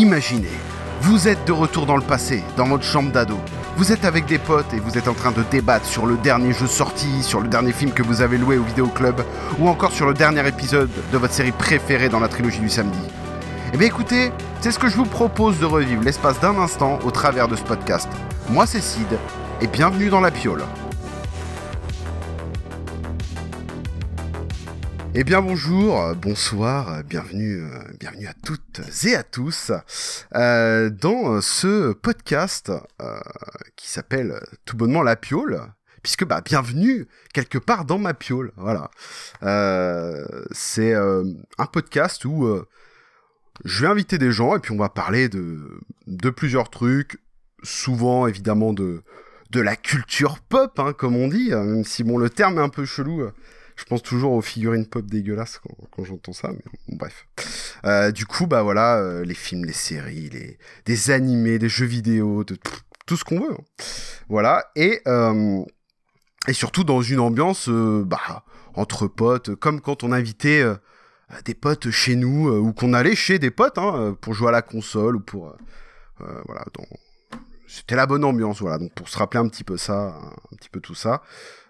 Imaginez, vous êtes de retour dans le passé, dans votre chambre d'ado. Vous êtes avec des potes et vous êtes en train de débattre sur le dernier jeu sorti, sur le dernier film que vous avez loué au vidéoclub, ou encore sur le dernier épisode de votre série préférée dans la trilogie du samedi. Eh bien écoutez, c'est ce que je vous propose de revivre l'espace d'un instant au travers de ce podcast. Moi c'est Sid, et bienvenue dans la piole. Eh bien bonjour, euh, bonsoir, euh, bienvenue, euh, bienvenue à toutes et à tous dans ce podcast qui s'appelle tout bonnement La Piole, puisque bah bienvenue quelque part dans ma piole, voilà. C'est un podcast où je vais inviter des gens et puis on va parler de, de plusieurs trucs, souvent évidemment de, de la culture pop, hein, comme on dit, hein, même si bon le terme est un peu chelou. Je pense toujours aux figurines pop dégueulasses quand, j'entends ça, mais bref. Euh, du coup, bah voilà, euh, les films, les séries, les des animés, des jeux vidéo, tout ce qu'on veut. hein. Voilà, et euh, et surtout dans une ambiance, bah entre potes, comme quand on invitait des potes chez nous ou qu'on allait chez des potes hein, pour jouer à la console ou pour voilà, c'était la bonne ambiance, voilà. Donc pour se rappeler un petit peu ça, un, petit peu tout ça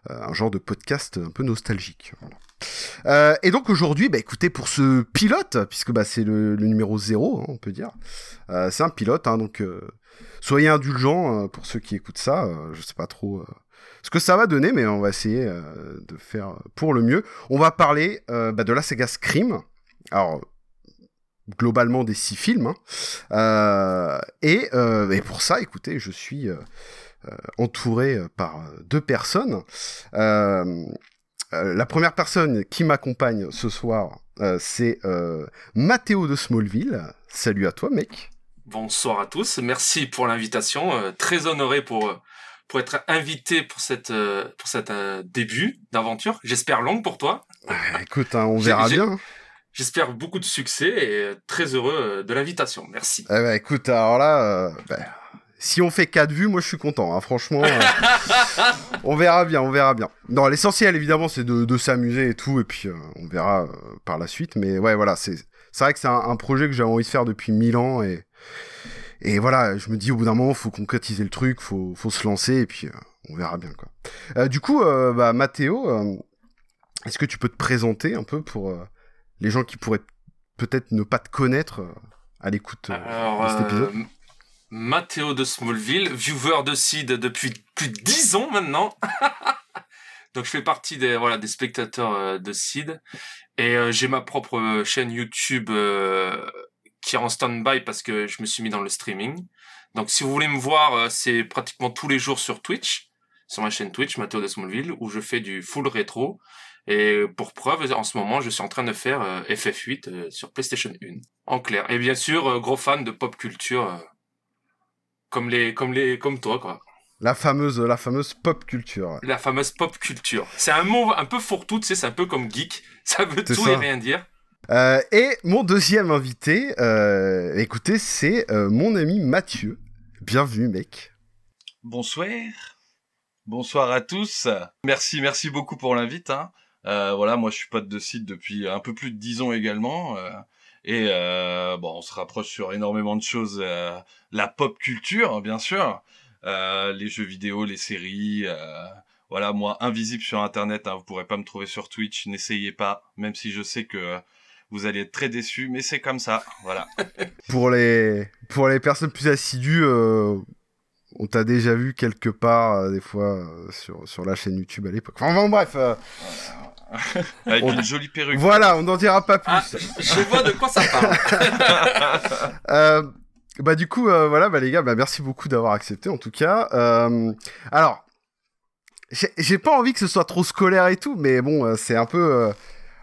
un genre de podcast un peu nostalgique. Euh, et donc aujourd'hui, bah, écoutez, pour ce pilote, puisque bah, c'est le, numéro 0, hein, on peut dire, euh, c'est un pilote, hein, donc euh, soyez indulgents euh, pour ceux qui écoutent ça. euh, je sais pas trop euh, ce que ça va donner, mais on va essayer euh, de faire pour le mieux. On va parler euh, bah, de la saga Scream. Alors globalement des six films. hein. Euh, et, euh, pour ça, écoutez, je suis euh, euh, entouré euh, par euh, deux personnes. Euh, euh, la première personne qui m'accompagne ce soir, euh, c'est euh, Mathéo de Smallville. Salut à toi, mec. Bonsoir à tous, merci pour l'invitation. euh, très honoré pour euh, pour être invité pour cette euh, pour cet euh, début d'aventure. J'espère longue pour toi. Écoute, hein, on verra bien. J'espère beaucoup de succès et euh, très heureux euh, de l'invitation. Merci. Eh ben, écoute, alors là, euh, ben, si on fait 4 vues, moi je suis content, hein, franchement. euh, on verra bien, on verra bien. Non, l'essentiel évidemment c'est de, de s'amuser et tout, et puis euh, on verra euh, par la suite. Mais ouais, voilà, c'est vrai que c'est un, un projet que j'avais envie de faire depuis 1000 ans, et, et voilà, je me dis au bout d'un moment, faut concrétiser le truc, faut, faut se lancer, et puis on verra bien quoi. Du coup, bah, Mathéo, est-ce que tu peux te présenter un peu pour les gens qui pourraient peut-être ne pas te connaître à l'écoute de cet épisode? Mathéo de Smallville, viewer de Sid depuis plus de 10 ans maintenant. Donc je fais partie des voilà des spectateurs euh, de Sid et euh, j'ai ma propre euh, chaîne YouTube euh, qui est en stand-by parce que je me suis mis dans le streaming. Donc si vous voulez me voir, euh, c'est pratiquement tous les jours sur Twitch, sur ma chaîne Twitch Mathéo de Smallville où je fais du full rétro et pour preuve en ce moment, je suis en train de faire euh, FF8 euh, sur PlayStation 1 en clair. Et bien sûr, gros fan de pop culture comme les comme les comme toi quoi. La fameuse, la fameuse pop culture. La fameuse pop culture. C'est un mot un peu fourre-tout, tu sais, c'est un peu comme geek. Ça veut tout ça. et rien dire. Euh, et mon deuxième invité, euh, écoutez, c'est euh, mon ami Mathieu. Bienvenue, mec. Bonsoir. Bonsoir à tous. Merci, merci beaucoup pour l'invite. Hein. Euh, voilà, moi je suis pote de site depuis un peu plus de dix ans également. Et euh, bon, on se rapproche sur énormément de choses. euh, la pop culture, bien sûr. Euh, les jeux vidéo, les séries. voilà, moi invisible sur Internet. Hein, vous pourrez pas me trouver sur Twitch. N'essayez pas, même si je sais que vous allez être très déçus. Mais c'est comme ça. Voilà. Pour les, pour les personnes plus assidues, on t'a déjà vu quelque part, des fois, sur, sur la chaîne YouTube à l'époque. Enfin, bon, bref, Avec On- une jolie perruque. voilà, on n'en dira pas plus. Ah, je vois de quoi ça parle. Euh, bah du coup, euh, voilà, bah les gars, bah merci beaucoup d'avoir accepté en tout cas. Euh, alors, j'ai- pas envie que ce soit trop scolaire et tout, mais bon, euh, c'est un peu, euh,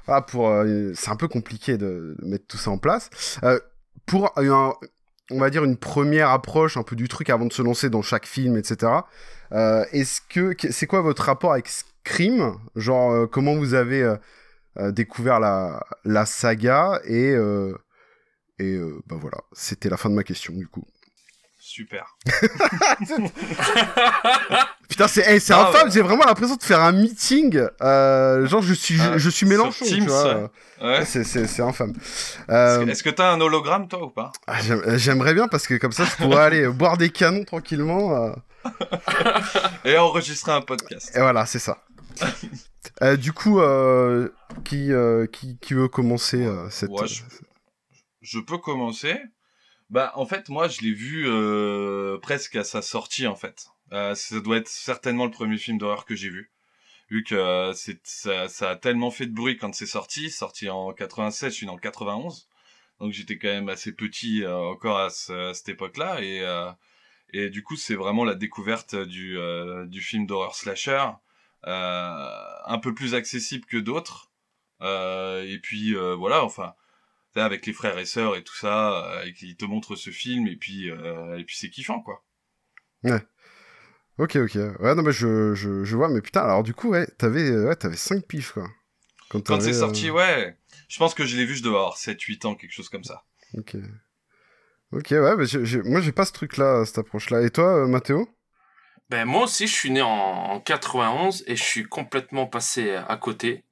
voilà, pour, euh, c'est un peu compliqué de, de mettre tout ça en place. Euh, pour un- on va dire une première approche un peu du truc avant de se lancer dans chaque film, etc. Euh, Est-ce que- c'est quoi votre rapport avec Scream Genre, euh, comment vous avez euh, euh, découvert la, la saga et et bah voilà, c'était la fin de ma question du coup. super. Putain, c'est c'est Ah, infâme, ouais. j'ai vraiment l'impression de faire un meeting. genre, je suis, je, Ah, je suis Mélenchon, tu vois. ouais. C'est- infâme. Est-ce que- Est-ce que t'as un hologramme, toi, ou pas? ah, j'aime- J'aimerais bien parce que comme ça, je pourrais aller boire des canons tranquillement. Et enregistrer un podcast. et voilà, c'est ça. Euh, du coup, euh, qui, euh, qui, qui veut commencer cette. Je- peux commencer. Bah, en fait, moi, je l'ai vu presque à sa sortie, en fait. Ça doit être certainement le premier film d'horreur que j'ai vu. Vu que ça, a tellement fait de bruit quand c'est sorti. Sorti en 96, je suis dans le 91. Donc j'étais quand même assez petit encore à, ce- à cette époque-là. Et, du coup, c'est vraiment la découverte du film d'horreur slasher. Euh, un peu plus accessible que d'autres. Euh, et puis, euh, voilà, enfin avec les frères et sœurs et tout ça, et qui te montrent ce film, et puis, et puis c'est kiffant, quoi. Ok, ok. Ouais, non, mais je, je, je vois, mais putain, alors du coup, ouais, t'avais ouais, t'avais 5 piges, quoi. Quand t'avais, c'est sorti, euh, ouais. Je pense que je l'ai vu, je devais avoir 7-8 ans, quelque chose comme ça. Ok. Ok, ouais, mais j'ai- moi j'ai pas ce truc-là, cette approche-là. Et toi, euh, Mathéo? Ben, moi aussi, je suis né en, en 91 et je suis complètement passé à côté.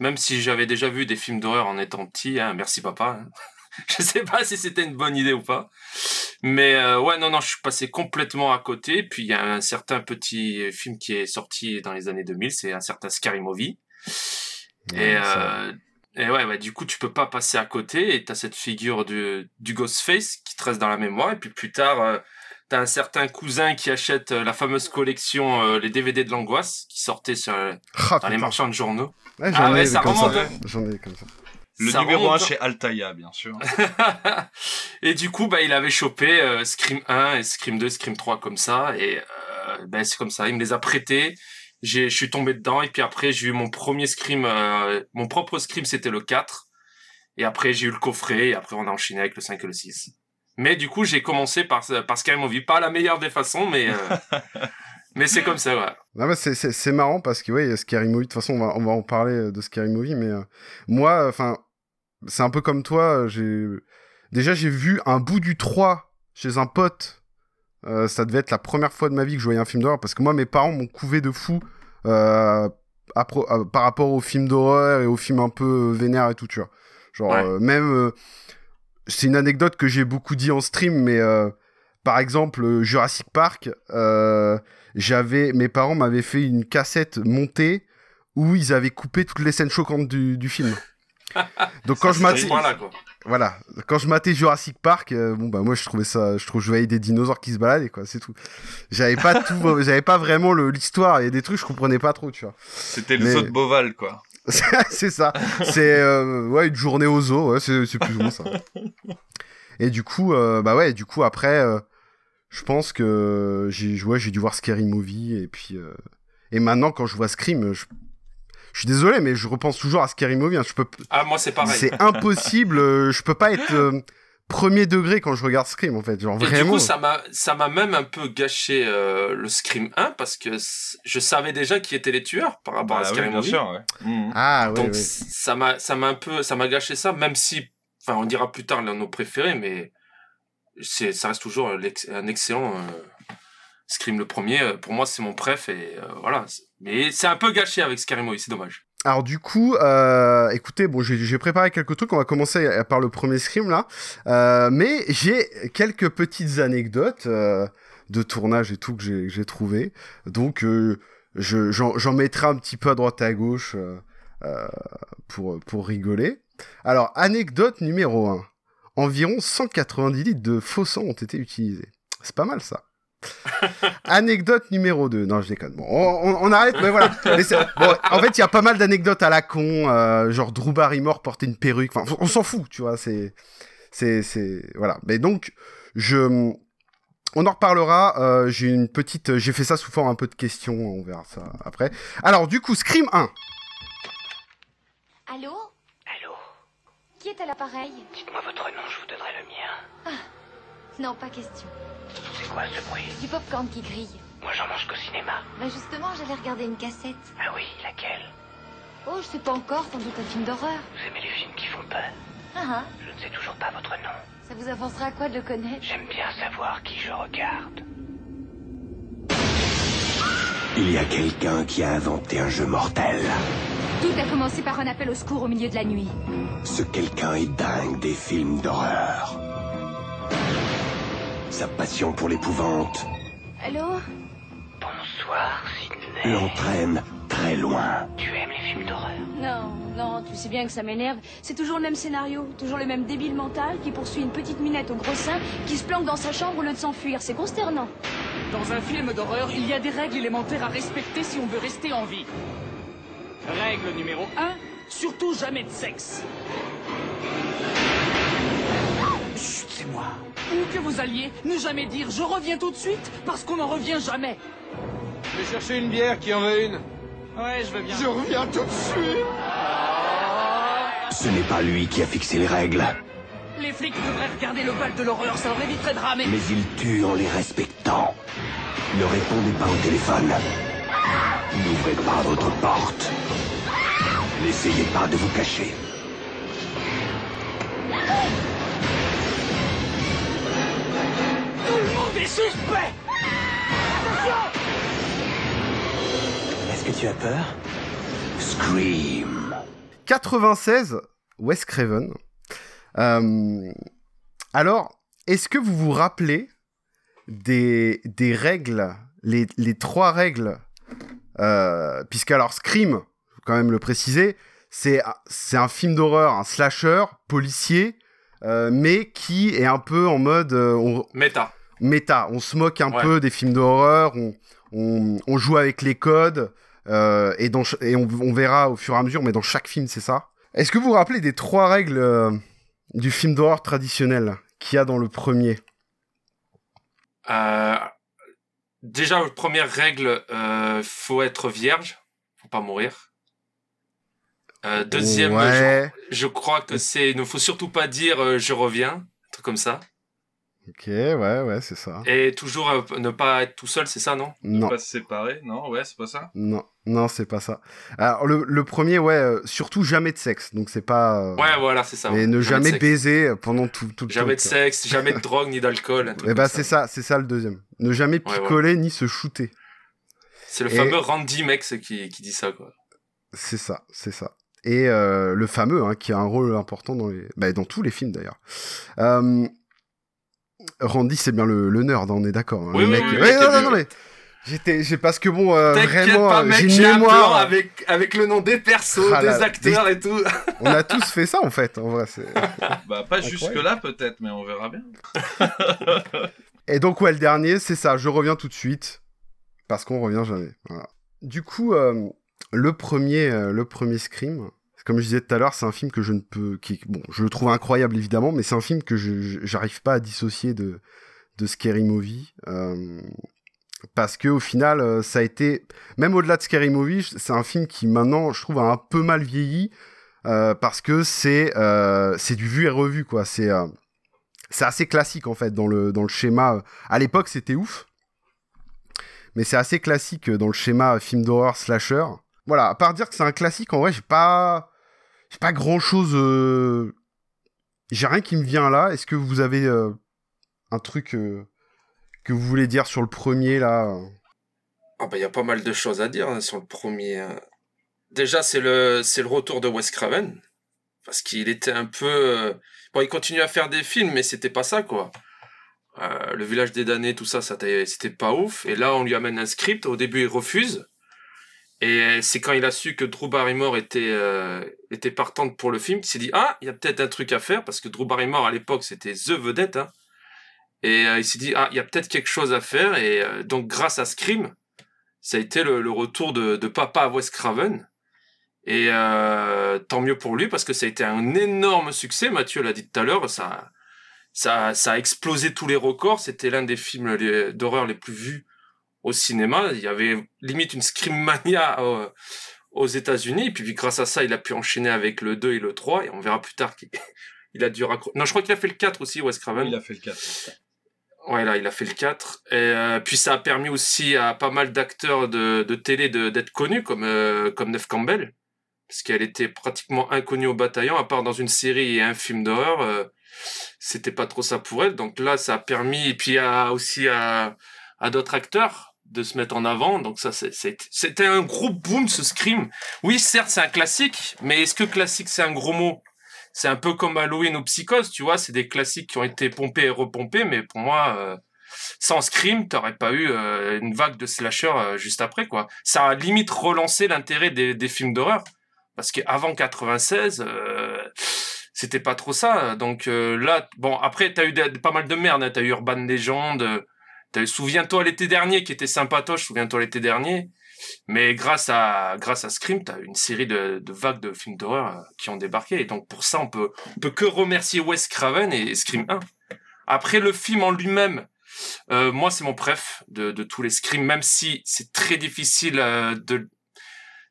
Même si j'avais déjà vu des films d'horreur en étant petit, hein, merci papa. hein. je sais pas si c'était une bonne idée ou pas. Mais euh, ouais, non, non, je suis passé complètement à côté. Puis il y a un certain petit film qui est sorti dans les années 2000, c'est un certain Scary Movie. Et, Ouais, ça- euh, et ouais, ouais, du coup, tu peux pas passer à côté et t'as cette figure du, du Ghostface qui te reste dans la mémoire. Et puis plus tard, euh, t'as un certain cousin qui achète euh, la fameuse collection euh, les DVD de l'angoisse qui sortait sur, euh, Ah, dans les marchands de journaux. Ouais, j'en Ah ouais, ai ça remonte, hein. J'en ai comme ça. Le Ça numéro 1 remonte. chez Altaïa, bien sûr. et du coup, bah, il avait chopé euh, Scream 1 et Scream 2, Scream 3 comme ça. Et euh, ben, c'est comme ça, il me les a prêtés. J'ai, je suis tombé dedans. Et puis après, j'ai eu mon premier Scream, euh, mon propre Scream, c'était le 4. Et après, j'ai eu le coffret. Et après, on a enchaîné avec le 5 et le 6. Mais du coup, j'ai commencé par, par Scary Movie. Pas la meilleure des façons, mais, euh, mais c'est comme ça, ouais. Non, mais c'est- c'est c'est marrant parce que, ouais, Scary Movie, de toute façon, on va, on va en parler euh, de Scary Movie, mais euh, moi, enfin, c'est un peu comme toi, j'ai. Déjà, j'ai vu un bout du 3 chez un pote. Euh, ça devait être la première fois de ma vie que je voyais un film d'horreur parce que moi, mes parents m'ont couvé de fou euh, à pro- à- par rapport aux films d'horreur et aux films un peu vénères et tout, tu vois. Genre, Ouais. euh, même. C'est une anecdote que j'ai beaucoup dit en stream, mais euh, par exemple, euh, Jurassic Park, euh, j'avais, mes parents m'avaient fait une cassette montée où ils avaient coupé toutes les scènes choquantes du, du film. Donc quand je matais, Voilà, quand je matais Jurassic Park, euh, bon bah moi je trouvais ça, je trouve je voyais des dinosaures qui se baladaient quoi, c'est tout. J'avais pas tout, j'avais pas vraiment l'histoire, il y a des trucs que je comprenais pas trop, tu vois. C'était le Mais- zoo de Beauval, quoi. c'est ça. C'est euh, ouais une journée au zoo, ouais, c'est plus ou moins ça. Et du coup, euh, bah ouais, du coup après, euh, je pense que j'ai ouais, j'ai dû voir Scary Movie et puis euh, et maintenant quand je vois Scream, je, je suis désolé mais je repense toujours à Scary Movie. hein. Je peux, Ah, moi, c'est pareil. c'est impossible. je peux pas être euh, premier degré quand je regarde Scream en fait. Genre Et vraiment. du coup, ça m'a, ça m'a même un peu gâché euh, le Scream 1 parce que je savais déjà qui étaient les tueurs par rapport Bah à oui, Scary Movie. sûr, ouais. Mhm. Ah. Donc ouais. c- ça m'a, ça m'a un peu, ça m'a gâché ça, même si, enfin, on dira plus tard l'un de nos préférés, mais c'est, ça reste toujours un excellent euh, Scream le premier. euh, Pour moi, c'est mon préf et euh, voilà. Mais c'est un peu gâché avec Scary Movie, c'est dommage. Alors du coup, euh, écoutez, bon, j'ai préparé quelques trucs. On va commencer euh, par le premier scream là, Euh, mais j'ai quelques petites anecdotes euh, de tournage et tout que j'ai- trouvé. Donc, euh, je- j'en mettrai un petit peu à droite et à gauche euh, pour pour rigoler. Alors, anecdote numéro 1. Environ 190 litres de faux sang ont été utilisés. C'est pas mal ça. Anecdote numéro 2. Non, je déconne. Bon, on, on- arrête, mais voilà. Mais c'est- bon, en fait, il y a pas mal d'anecdotes à la con. euh, genre, Drew Barrymore portait une perruque. Enfin, on s'en fout, tu vois. C'est. C'est. c'est- Voilà. Mais donc, je. On en reparlera. euh, j'ai une petite. J'ai fait ça sous forme un peu de questions. On verra ça après. Alors, du coup, Scream 1. Allô? Allô? Qui est à l'appareil? Dites-moi votre nom, je vous donnerai le mien. Non, pas question. C'est quoi ce bruit Du popcorn qui grille. Moi j'en mange qu'au cinéma. Bah justement, j'allais regarder une cassette. Ah oui, laquelle Oh, je sais pas encore, sans doute un film d'horreur. Vous aimez les films qui font peur Ah ah, Je ne sais toujours pas votre nom. Ça vous avancera à quoi de le connaître J'aime bien savoir qui je regarde. Il y a quelqu'un qui a inventé un jeu mortel. Tout a commencé par un appel au secours au milieu de la nuit. Ce quelqu'un est dingue des films d'horreur. Sa passion pour l'épouvante Allô Bonsoir, Sidney. l'entraîne très loin. Tu aimes les films d'horreur? Non, non, tu sais bien que ça m'énerve. C'est toujours le même scénario, toujours le même débile mental qui poursuit une petite minette au gros sein qui se planque dans sa chambre au lieu de s'enfuir. C'est consternant. Dans un film d'horreur, il y a des règles élémentaires à respecter si on veut rester en vie. Règle numéro 1, surtout jamais de sexe. Chut, c'est moi. Où que vous alliez, ne jamais dire je reviens tout de suite parce qu'on n'en revient jamais. Je vais chercher une bière qui en veut une. Ouais, je veux bien. Je reviens tout de suite. Ce n'est pas lui qui a fixé les règles, Les flics devraient regarder le bal de l'horreur, ça leur éviterait de ramer. mais il tue en les respectant. Ne répondez pas au téléphone. N'ouvrez pas votre porte. N'essayez pas de vous cacher. Tout le monde est suspect Est-ce que tu as peur? Scream. 96, Wes Craven. Euh, alors, est-ce que vous vous rappelez des, des règles, les, les trois règles euh, Puisque alors Scream, faut quand même le préciser, c'est c'est un film d'horreur, un slasher policier, euh, mais qui est un peu en mode euh, on- Méta. Méta. On se moque un Ouais. peu des films d'horreur, on, on, on joue avec les codes, euh, et, dans, ch- et on, on verra au fur et à mesure, mais dans chaque film, c'est ça. Est-ce que vous vous rappelez des trois règles euh, du film d'horreur traditionnel qu'il y a dans le premier? Euh, déjà, première règle, faut être vierge, faut pas mourir. Deuxième, Ouais. je, je crois que c'est, il ne faut surtout pas dire je reviens, un truc comme ça. Ok, ouais, ouais, c'est ça. Et toujours euh, ne pas être tout seul, c'est ça, non? Non, Pas se séparer, non? Ouais, c'est pas ça? Non, non, c'est pas ça. Alors, le, le premier, ouais, euh, surtout jamais de sexe, donc c'est pas... euh, Ouais, voilà, c'est ça. Mais ouais. ne de jamais sexe. baiser pendant tout, tout le Jamais de sexe, jamais de drogue ni d'alcool. un truc Et bah comme c'est ça, c'est ça le deuxième. Ne jamais Ouais, ouais. picoler ni se shooter. C'est le Et- fameux Randy Mex qui, qui dit ça, quoi. C'est ça, c'est ça. Et euh, le fameux, hein, qui a un rôle important dans les, bah, dans tous les films d'ailleurs. Euh... Randy, c'est bien le, le nerd, hein, on est d'accord. hein, Oui, mec. oui, le Ouais, mec non, non, non, mais j'étais, j'ai parce que bon, euh, vraiment, pas, euh, mec, j'ai j'ai une un plan mémoire. avec, avec le nom des persos, Ah des là là, acteurs et tout. On a tous fait ça en fait, en vrai. c'est- Bah, pas Incroyable. jusque-là peut-être, mais on verra bien. Et donc ouais, le dernier, c'est ça. Je reviens tout de suite parce qu'on revient jamais. Voilà. Du coup, euh, le premier, euh, le premier Scream. Comme je disais tout à l'heure, c'est un film que je ne peux, qui, bon, je le trouve incroyable évidemment, mais c'est un film que je, j'arrive pas à dissocier de, de Scary Movie, euh, parce que au final, euh, ça a été, même au-delà de Scary Movie, c'est un film qui maintenant, je trouve, a un peu mal vieilli, euh, parce que c'est, c'est du vu et revu quoi. C'est, c'est assez classique en fait dans le dans le schéma. À l'époque, c'était ouf, mais c'est assez classique dans le schéma film d'horreur slasher. Voilà, à part dire que c'est un classique, en vrai, j'ai pas pas grand chose. J'ai rien qui me vient là. Est-ce que vous avez euh, un truc euh, que vous voulez dire sur le premier là? Ah bah, il y a pas mal de choses à dire hein, sur le premier. hein. Déjà, c'est le, c'est le retour de Wes Craven. Parce qu'il était un peu. euh, Bon, il continue à faire des films, mais c'était pas ça, quoi. Euh, le village des damnés, tout ça, ça c'était pas ouf. Et là, on lui amène un script. Au début, il refuse. Et c'est quand il a su que Drew Barrymore était, euh, était partante pour le film qu'il s'est dit Ah, il y a peut-être un truc à faire. Parce que Drew Barrymore, à l'époque, c'était The Vedette. Hein. Et euh, il s'est dit Ah, il y a peut-être quelque chose à faire. Et euh, donc, grâce à Scream, ça a été le, retour de, papa à Wes Craven. Et euh, tant mieux pour lui parce que ça a été un énorme succès. Mathieu l'a dit tout à l'heure, ça, ça, ça a explosé tous les records. C'était l'un des films d'horreur les plus vus au cinéma. Il y avait limite une scream mania euh, aux États-Unis. Et puis grâce à ça, il a pu enchaîner avec le 2 et le 3. Et on verra plus tard qu'il il a dû raccrocher. Non, je crois qu'il a fait le 4 aussi, Wes Craven. Il a fait le 4. Ouais, là, il a fait le 4. Et euh, puis ça a permis aussi à pas mal d'acteurs de, de télé de- d'être connus, comme, euh, comme Neve Campbell, parce qu'elle était pratiquement inconnue au bataillon, à part dans une série et un film d'horreur. euh, c'était pas trop ça pour elle. Donc là, ça a permis, et puis à, aussi à, à d'autres acteurs de se mettre en avant. Donc ça, c'était un gros boom ce Scream. Oui, certes, c'est un classique, mais est-ce que classique c'est un gros mot? C'est un peu comme Halloween ou Psychose, tu vois. C'est des classiques qui ont été pompés et repompés, mais pour moi, euh, sans Scream, t'aurais pas eu euh, une vague de slasher euh, juste après, quoi. Ça a limite relancé l'intérêt des, films d'horreur, parce qu'avant 96 c'était pas trop ça. Donc là, bon, après, t'as eu pas mal de merde. Hein. T'as eu Urban Legend, Souviens-toi l'été dernier qui était sympatoche, souviens-toi l'été dernier. Mais grâce à grâce à Scream, t'as une série de, de vagues de films d'horreur euh, qui ont débarqué. Et donc pour ça, on peut on peut que remercier Wes Craven et Scream 1. Après le film en lui-même, euh, moi c'est mon préf de, de tous les Scream, même si c'est très difficile euh, de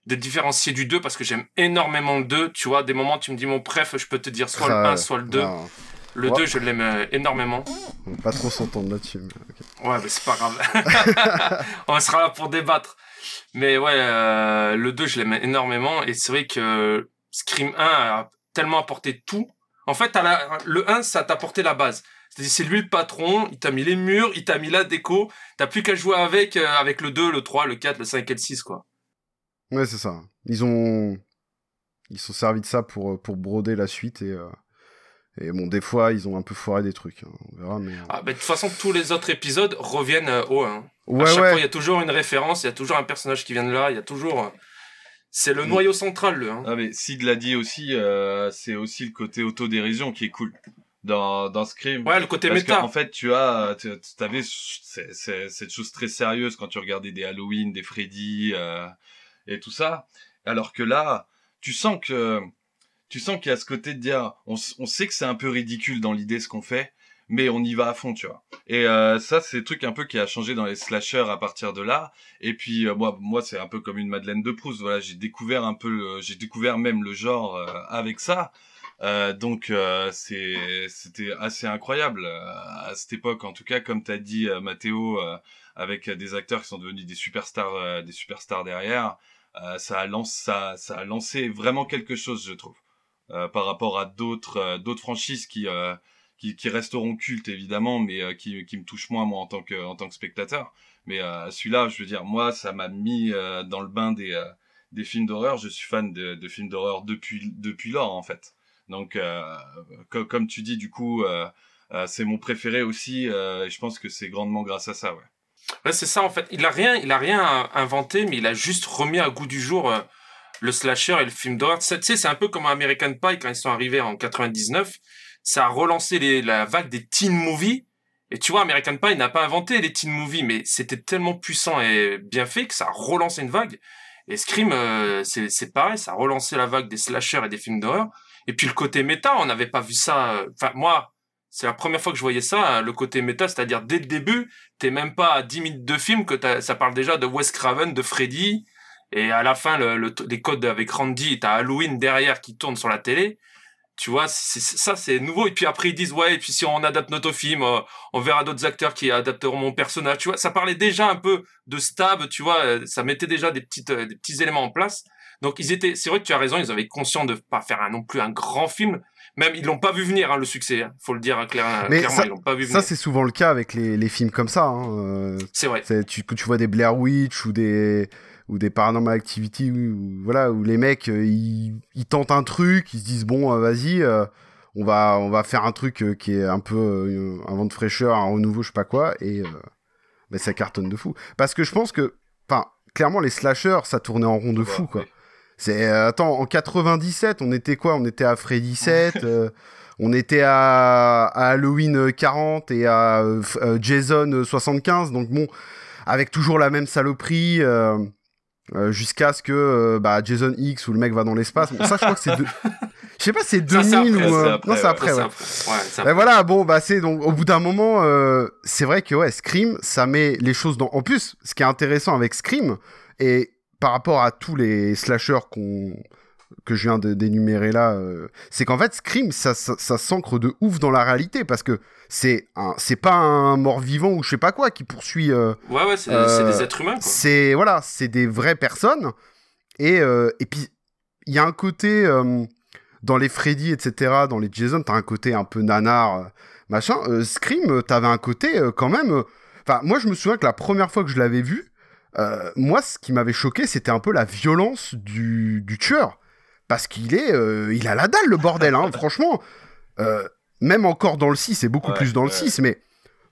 de différencier du 2 parce que j'aime énormément le 2. Tu vois, des moments tu me dis mon préf, je peux te dire soit le 1, soit le 2. Le 2, je l'aime euh, énormément. On va pas trop s'entendre là-dessus. Ouais, mais c'est pas grave. On sera là pour débattre. Mais ouais, euh, le 2, je l'aime énormément. Et c'est vrai que Scream 1 a tellement apporté tout. En fait, le 1, ça t'a apporté la base. C'est lui le patron, il t'a mis les murs, il t'a mis la déco. T'as plus qu'à jouer avec, euh, avec le 2, le 3, le 4, le 5 et le 6, quoi. Ouais, c'est ça. Ils ont. Ils sont servis de ça pour, pour broder la suite et. Et bon, des fois, ils ont un peu foiré des trucs. Hein. On verra, mais... Ah, de toute façon, tous les autres épisodes reviennent euh, au 1. Ouais, à chaque fois, il y a toujours une référence, il y a toujours un personnage qui vient de là, il y a toujours... Euh, c'est le mm. noyau central, le 1. Ah, mais Sid l'a dit aussi, euh, c'est aussi le côté autodérision qui est cool dans, dans Scream. Ouais, le côté Parce méta. En fait, tu as, tu avais cette chose très sérieuse quand tu regardais des Halloween, des Freddy et tout ça. Alors que là, tu sens que tu sens qu'il y a ce côté de dire, on, sait que c'est un peu ridicule dans l'idée ce qu'on fait, mais on y va à fond, tu vois. Et euh, ça, c'est le truc un peu qui a changé dans les slashers à partir de là. Et puis euh, moi, moi, c'est un peu comme une Madeleine de Proust. Voilà, j'ai découvert un peu, j'ai découvert même le genre euh, avec ça. donc c'est, c'était assez incroyable à cette époque, en tout cas, comme t'as dit, Mathéo, avec des acteurs qui sont devenus des superstars, des superstars derrière. ça a lancé, ça, ça a lancé vraiment quelque chose, je trouve. Euh, par rapport à d'autres euh, d'autres franchises qui, euh, qui, qui resteront cultes évidemment, mais qui, qui me touchent moins moi en tant que en tant que spectateur. Mais celui-là, je veux dire, moi, ça m'a mis dans le bain des des films d'horreur. Je suis fan de, de films d'horreur depuis depuis lors en fait. Donc, comme, comme tu dis, du coup, c'est mon préféré aussi. et je pense que c'est grandement grâce à ça, ouais. Ouais, c'est ça en fait. Il a rien, il a rien inventé, mais il a juste remis à goût du jour le slasher et le film d'horreur. Tu sais, c'est un peu comme American Pie quand ils sont arrivés en 99. Ça a relancé la vague des teen movies. Et tu vois, American Pie n'a pas inventé les teen movies, mais c'était tellement puissant et bien fait que ça a relancé une vague. Et Scream, euh, c'est pareil, ça a relancé la vague des slashers et des films d'horreur. Et puis le côté méta, on n'avait pas vu ça. Euh, enfin, moi, c'est la première fois que je voyais ça, hein, le côté méta, c'est-à-dire dès le début, t'es même pas à 10 minutes de film que ça parle déjà de Wes Craven, de Freddy, et à la fin, le, les codes avec Randy, t'as Halloween derrière qui tourne sur la télé. Tu vois, ça c'est nouveau. Et puis après ils disent ouais, et puis si on adapte notre film, euh, on verra d'autres acteurs qui adapteront mon personnage. Tu vois, ça parlait déjà un peu de stab. Tu vois, euh, ça mettait déjà des petites, euh, des petits éléments en place. Donc ils étaient, c'est vrai que tu as raison, ils avaient conscience de pas faire un, non plus un grand film. Même ils l'ont pas vu venir hein, le succès. Hein. Faut le dire clair, Mais clairement, ça, ils l'ont pas vu venir. Ça c'est souvent le cas avec les, les films comme ça. Hein. C'est vrai. Tu, tu vois des Blair Witch ou des ou des paranormal activity où, voilà où les mecs euh, ils, ils, tentent un truc ils se disent bon euh, vas-y euh, on va on va faire un truc qui est un peu un vent de fraîcheur un renouveau je sais pas quoi et mais ça cartonne de fou. Parce que je pense que enfin clairement les slashers ça tournait en rond de fou quoi. c'est attends en 97 on était quoi? On était à Freddy 7 on était à, à, Halloween 40 et à Jason 75 donc bon avec toujours la même saloperie euh, jusqu'à ce que euh, bah, Jason X ou le mec va dans l'espace. Bon, ça, je crois que c'est de... Je sais pas, c'est 2000 ou euh, non, c'est après. Ouais. ouais voilà, bon, bah c'est donc au bout d'un moment, c'est vrai que ouais, Scream, ça met les choses dans. En plus, ce qui est intéressant avec Scream et par rapport à tous les slashers qu'on que je viens d'énumérer là, c'est qu'en fait, Scream, ça, ça, ça s'ancre de ouf dans la réalité parce que c'est c'est pas un mort vivant ou je sais pas quoi qui poursuit euh, ouais ouais c'est des euh, êtres humains c'est voilà c'est des vraies personnes et euh, et puis il y a un côté dans les Freddy, etc., dans les Jason, t'as un côté un peu nanar, euh, machin. Euh, Scream, euh, t'avais un côté euh, quand même. euh, Enfin, moi, je me souviens que la première fois que je l'avais vu, euh, moi, ce qui m'avait choqué, c'était un peu la violence du, du tueur. Parce qu'il est, euh, il a la dalle, le bordel, hein, franchement. Euh, même encore dans le 6, c'est beaucoup Ouais, plus dans le ouais. 6, mais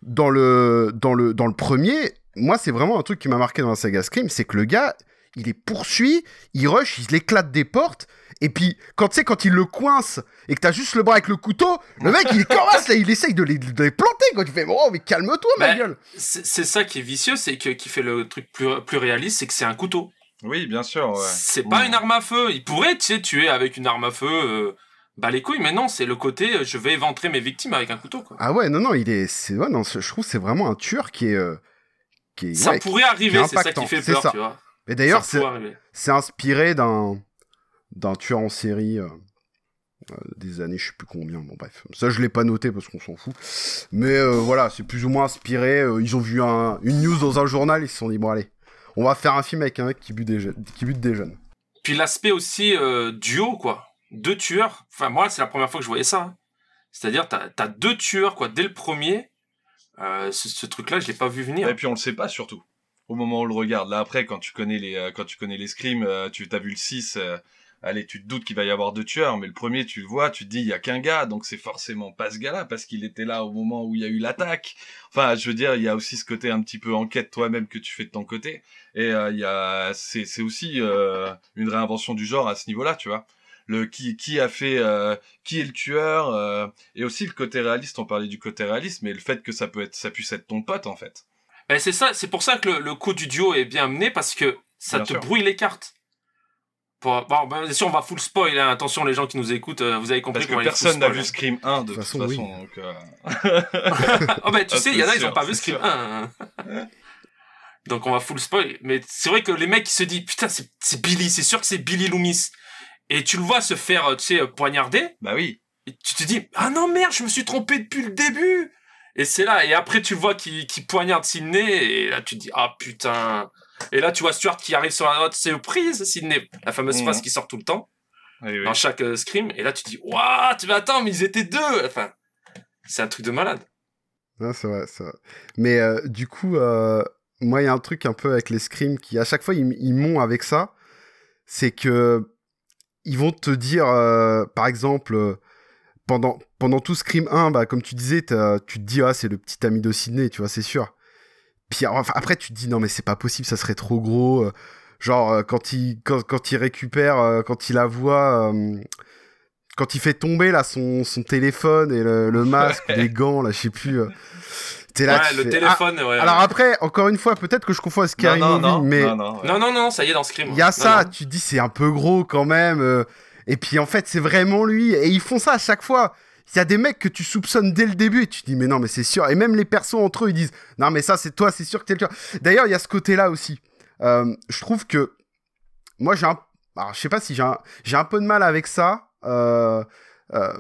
dans le, dans le, dans le premier, moi, c'est vraiment un truc qui m'a marqué dans la saga Scream, c'est que le gars, il les poursuit, il rush, il éclate des portes, et puis, quand tu sais, quand il le coince, et que t'as juste le bras avec le couteau, le mec, il commence, là, il essaye de les, de les planter, quoi. Tu fais, oh, mais calme-toi, ma gueule. C'est c'est ça qui est vicieux, c'est que qui fait le truc plus, plus réaliste, c'est que c'est un couteau. Oui, bien sûr. Ouais. C'est pas une arme à feu. Il pourrait, tu sais, tuer avec une arme à feu, euh, bah les couilles, mais non, c'est le côté, euh, je vais éventrer mes victimes avec un couteau, quoi. Ah ouais, non, non, il est, c'est, ouais, non, je trouve que c'est vraiment un tueur qui est, euh, qui est, ça ouais, pourrait qui arriver, est c'est ça qui fait peur, ça. tu vois. Et d'ailleurs, c'est, pourrait arriver. c'est inspiré d'un, d'un tueur en série euh, euh, des années, je sais plus combien. Bon, bref, ça je l'ai pas noté parce qu'on s'en fout. Mais euh, voilà, c'est plus ou moins inspiré. euh, ils ont vu un, une news dans un journal, ils se sont dit bon allez, on va faire un film avec un mec qui bute des, je- qui bute des jeunes. Puis l'aspect aussi euh, duo, quoi. Deux tueurs. Enfin, moi, c'est la première fois que je voyais ça. hein. C'est-à-dire, t'as as deux tueurs, quoi, dès le premier. Euh, ce ce truc-là, je l'ai pas vu venir. Et puis on le sait pas surtout. Au moment où on le regarde. Là après, quand tu connais les, euh, quand tu connais les scrims, euh, tu t'as vu le 6, euh, allez, tu te doutes qu'il va y avoir deux tueurs, mais le premier, tu le vois, tu te dis, il y a qu'un gars, donc c'est forcément pas ce gars-là, parce qu'il était là au moment où il y a eu l'attaque. Enfin, je veux dire, il y a aussi ce côté un petit peu enquête toi-même que tu fais de ton côté. Et euh, il y a, c'est, c'est aussi euh, une réinvention du genre à ce niveau-là, tu vois. Le qui, qui a fait, euh, qui est le tueur, et aussi le côté réaliste. On parlait du côté réaliste, mais le fait que ça peut être, ça puisse être ton pote en fait. Et c'est ça, c'est pour ça que le, le coup du duo est bien mené parce que ça Bien te sûr. brouille les cartes. Pour, bon, ben, bien sûr, on va full spoil. hein. Attention, les gens qui nous écoutent, euh, vous avez compris Parce que personne n'a vu hein. Scream 1 de, De toute façon, façon. oui. donc, euh, oh ben, tu Ah, sais, il y en a, ils ont sûr, pas vu Scream sûr. 1. hein. Donc on va full spoil. Mais c'est vrai que les mecs qui se disent, putain, c'est Billy, c'est sûr que c'est Billy Loomis. Et tu le vois se faire, euh, tu sais, poignarder. Bah oui. Et tu te dis, ah non, merde, je me suis trompé depuis le début. Et c'est là, et après tu le vois qui, qui poignarde Sidney, et là tu te dis, ah putain. Et là tu vois Stuart qui arrive sur la note surprise, Sidney, la fameuse Mhm. phrase qui sort tout le temps, Oui, oui. dans chaque euh, scream, et là tu dis, waouh, tu vas attends, mais ils étaient deux. Enfin, c'est un truc de malade. Non, c'est vrai, c'est vrai. Mais euh, du coup, euh, moi, il y a un truc un peu avec les scrims qui, à chaque fois, ils, ils m'ont avec ça. C'est que ils vont te dire, euh, par exemple, pendant, pendant tout Scream 1, bah, comme tu disais, tu te dis, ah, c'est le petit ami de Sydney, tu vois, c'est sûr. Puis enfin, après, tu te dis, non, mais c'est pas possible, ça serait trop gros. euh, genre, euh, quand, il, quand, quand il récupère, euh, quand il la voit. euh, quand il fait tomber là son, son téléphone et le, le masque, ou les gants, là, je sais plus. t'es là, ouais, le fais, téléphone, ouais. ah, alors après, encore une fois, peut-être que je confonds avec Scary non, non, Movie, non, mais non, non, ouais. non, non, non, ça y est, dans Scream. il y a Non, ça, non. tu te dis c'est un peu gros quand même. euh, et puis en fait, c'est vraiment lui. Et ils font ça à chaque fois. Il y a des mecs que tu soupçonnes dès le début et tu te dis mais non mais c'est sûr. Et même les persos entre eux ils disent non mais ça c'est toi, c'est sûr que t'es le tueur. D'ailleurs il y a ce côté-là aussi. Euh, je trouve que moi j'ai un, alors, je sais pas si j'ai un, j'ai un peu de mal avec ça. euh, euh,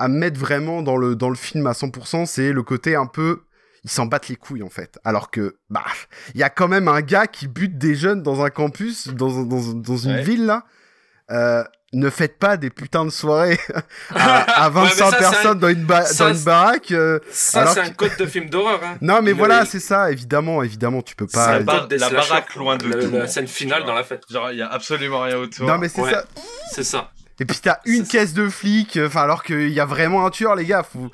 à me mettre vraiment dans le, dans le film à 100%, c'est le côté un peu ils s'en battent les couilles en fait. Alors que, bah, il y a quand même un gars qui bute des jeunes dans un campus, dans, dans, dans une Ouais. ville là. Euh, ne faites pas des putains de soirées à, à Ouais, mais 25 ça, c'est un- personnes dans, une ba- ça, dans une c'est- baraque. euh. Ça, c'est que- un code de film d'horreur. Hein. Non, mais Le- voilà, c'est ça, évidemment, évidemment, tu peux pas. la bar- code des la slashers, baraque loin de La- tout. La scène finale dans la fête. Genre, il y a absolument rien autour. Non, mais c'est Ouais. ça. C'est ça. Et puis t'as une caisse de flics, euh, enfin, alors qu'il y a vraiment un tueur, les gars. Faut...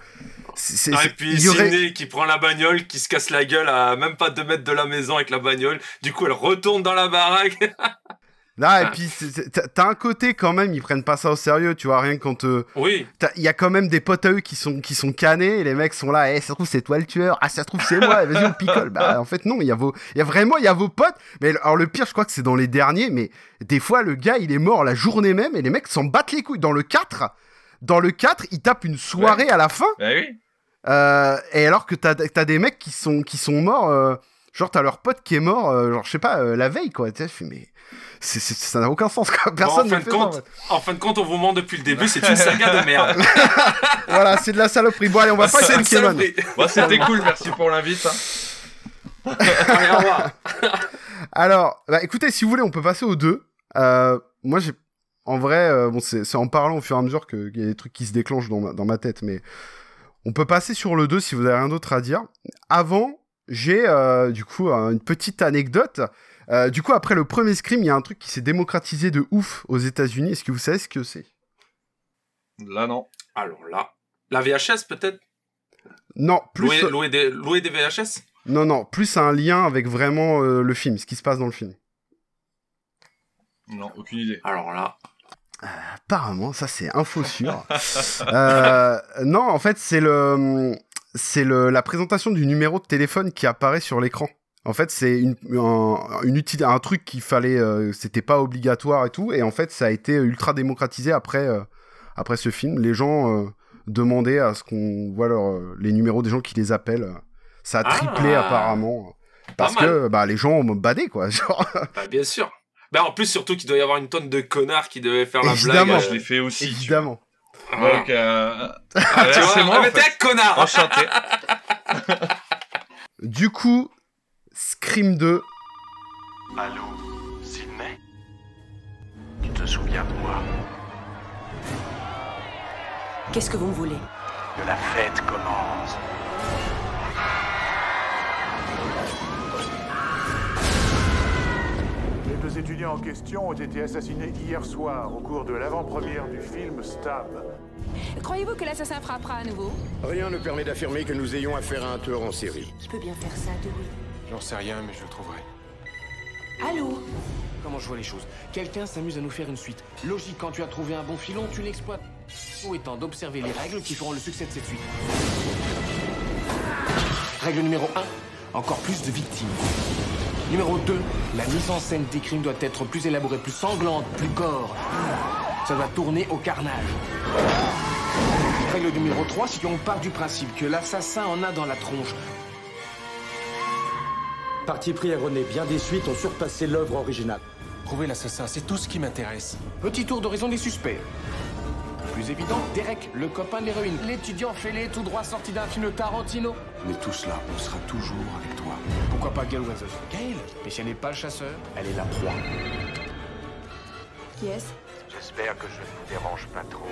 c'est- Ah, et puis il y aurait- Sidney qui prend la bagnole, qui se casse la gueule à même pas deux mètres de la maison avec la bagnole. Du coup, elle retourne dans la baraque. Là, et Ah. puis t'as un côté quand même, ils prennent pas ça au sérieux, tu vois, rien que quand. euh, oui. Il y a quand même des potes à eux qui sont, qui sont canés, et les mecs sont là, eh, ça se trouve c'est toi le tueur, ah, ça se trouve c'est moi, vas-y on picole. Bah, en fait, non, il y, a vos... il y a vraiment, il y a vos potes. Mais alors, le pire, je crois que c'est dans les derniers, mais des fois, le gars, il est mort la journée même, et les mecs s'en battent les couilles. Dans le 4, dans le 4, ils tapent une soirée à la fin, Bah oui. euh, et alors que t'as as des mecs qui sont, qui sont morts, euh, genre t'as leur pote qui est mort, euh, genre je sais pas, la veille quoi. Tu sais, je ça n'a aucun sens quoi. Personne en, fin fait ça, en compte, fait. en fin de compte, on vous ment depuis le début, c'est une saga de merde. Voilà, c'est de la saloperie. Bon allez, on va pas c'est une expliquer man. saloperie. Bon, c'était cool, merci pour l'invite. hein. Allez, au revoir. Alors, bah, écoutez, si vous voulez, on peut passer aux deux. Euh, moi, j'ai en vrai, euh, bon, c'est c'est en parlant au fur et à mesure que- qu'il y a des trucs qui se déclenchent dans ma, dans ma tête, mais on peut passer sur le 2 si vous avez rien d'autre à dire. Avant, j'ai euh, du coup une petite anecdote. Euh, du coup, après le premier Scream, il y a un truc qui s'est démocratisé de ouf aux États-Unis. Est-ce que vous savez ce que c'est? Là, non. Alors là, la VHS peut-être? Non, plus louer, louer des, louer des VHS non non, plus un lien avec vraiment euh, le film, ce qui se passe dans le film. Non, aucune idée. Alors là, Apparemment, ça c'est info sûre. Euh, non, en fait, c'est le, c'est le, la présentation du numéro de téléphone qui apparaît sur l'écran. En fait, c'est une, un, une un truc qu'il fallait, euh, c'était pas obligatoire et tout, et en fait, ça a été ultra démocratisé après, euh, après ce film. Les gens euh, demandaient à ce qu'on voit leur, euh, les numéros des gens qui les appellent. Ça a triplé Ah. apparemment. Parce que bah, les gens ont badé, quoi. Genre, bah, bien sûr. Bah, en plus, surtout qu'il doit y avoir une tonne de connards qui devaient faire la Évidemment. blague. Je l'ai fait aussi. évidemment. Voilà. Donc, euh... tu ah, vois, c'est moi, ah, en mais fait. t'es un connard Enchanté. Du coup, Scream 2, Allô, Sydney? Tu te souviens de moi? Qu'est-ce que vous me voulez? Que la fête commence. Les deux étudiants en question ont été assassinés hier soir au cours de l'avant-première du film Stab. Croyez-vous que l'assassin frappera à nouveau? Rien ne permet d'affirmer que nous ayons affaire à un tueur en série. Qui peut bien faire ça, Dewey J'en sais rien, mais je le trouverai. Allô Comment je vois les choses Quelqu'un s'amuse à nous faire une suite. Logique, quand tu as trouvé un bon filon, tu l'exploites. Tout étant d'observer les règles qui feront le succès de cette suite. Règle numéro 1, encore plus de victimes. Numéro 2, la mise en scène des crimes doit être plus élaborée, plus sanglante, plus gore. Ça doit tourner au carnage. Règle numéro 3, si on part du principe que l'assassin en a dans la tronche, Parti pris erroné, bien des suites ont surpassé l'œuvre originale. Trouver l'assassin, c'est tout ce qui m'intéresse. Petit tour d'horizon des suspects. Plus évident, Derek, le copain de l'héroïne. L'étudiant fêlé tout droit sorti d'un film de Tarantino. Mais tout cela, on sera toujours avec toi. Pourquoi pas Gail Weathers Gail Mais si elle n'est pas le chasseur, elle est la proie. Qui est-ce? J'espère que je ne vous dérange pas trop.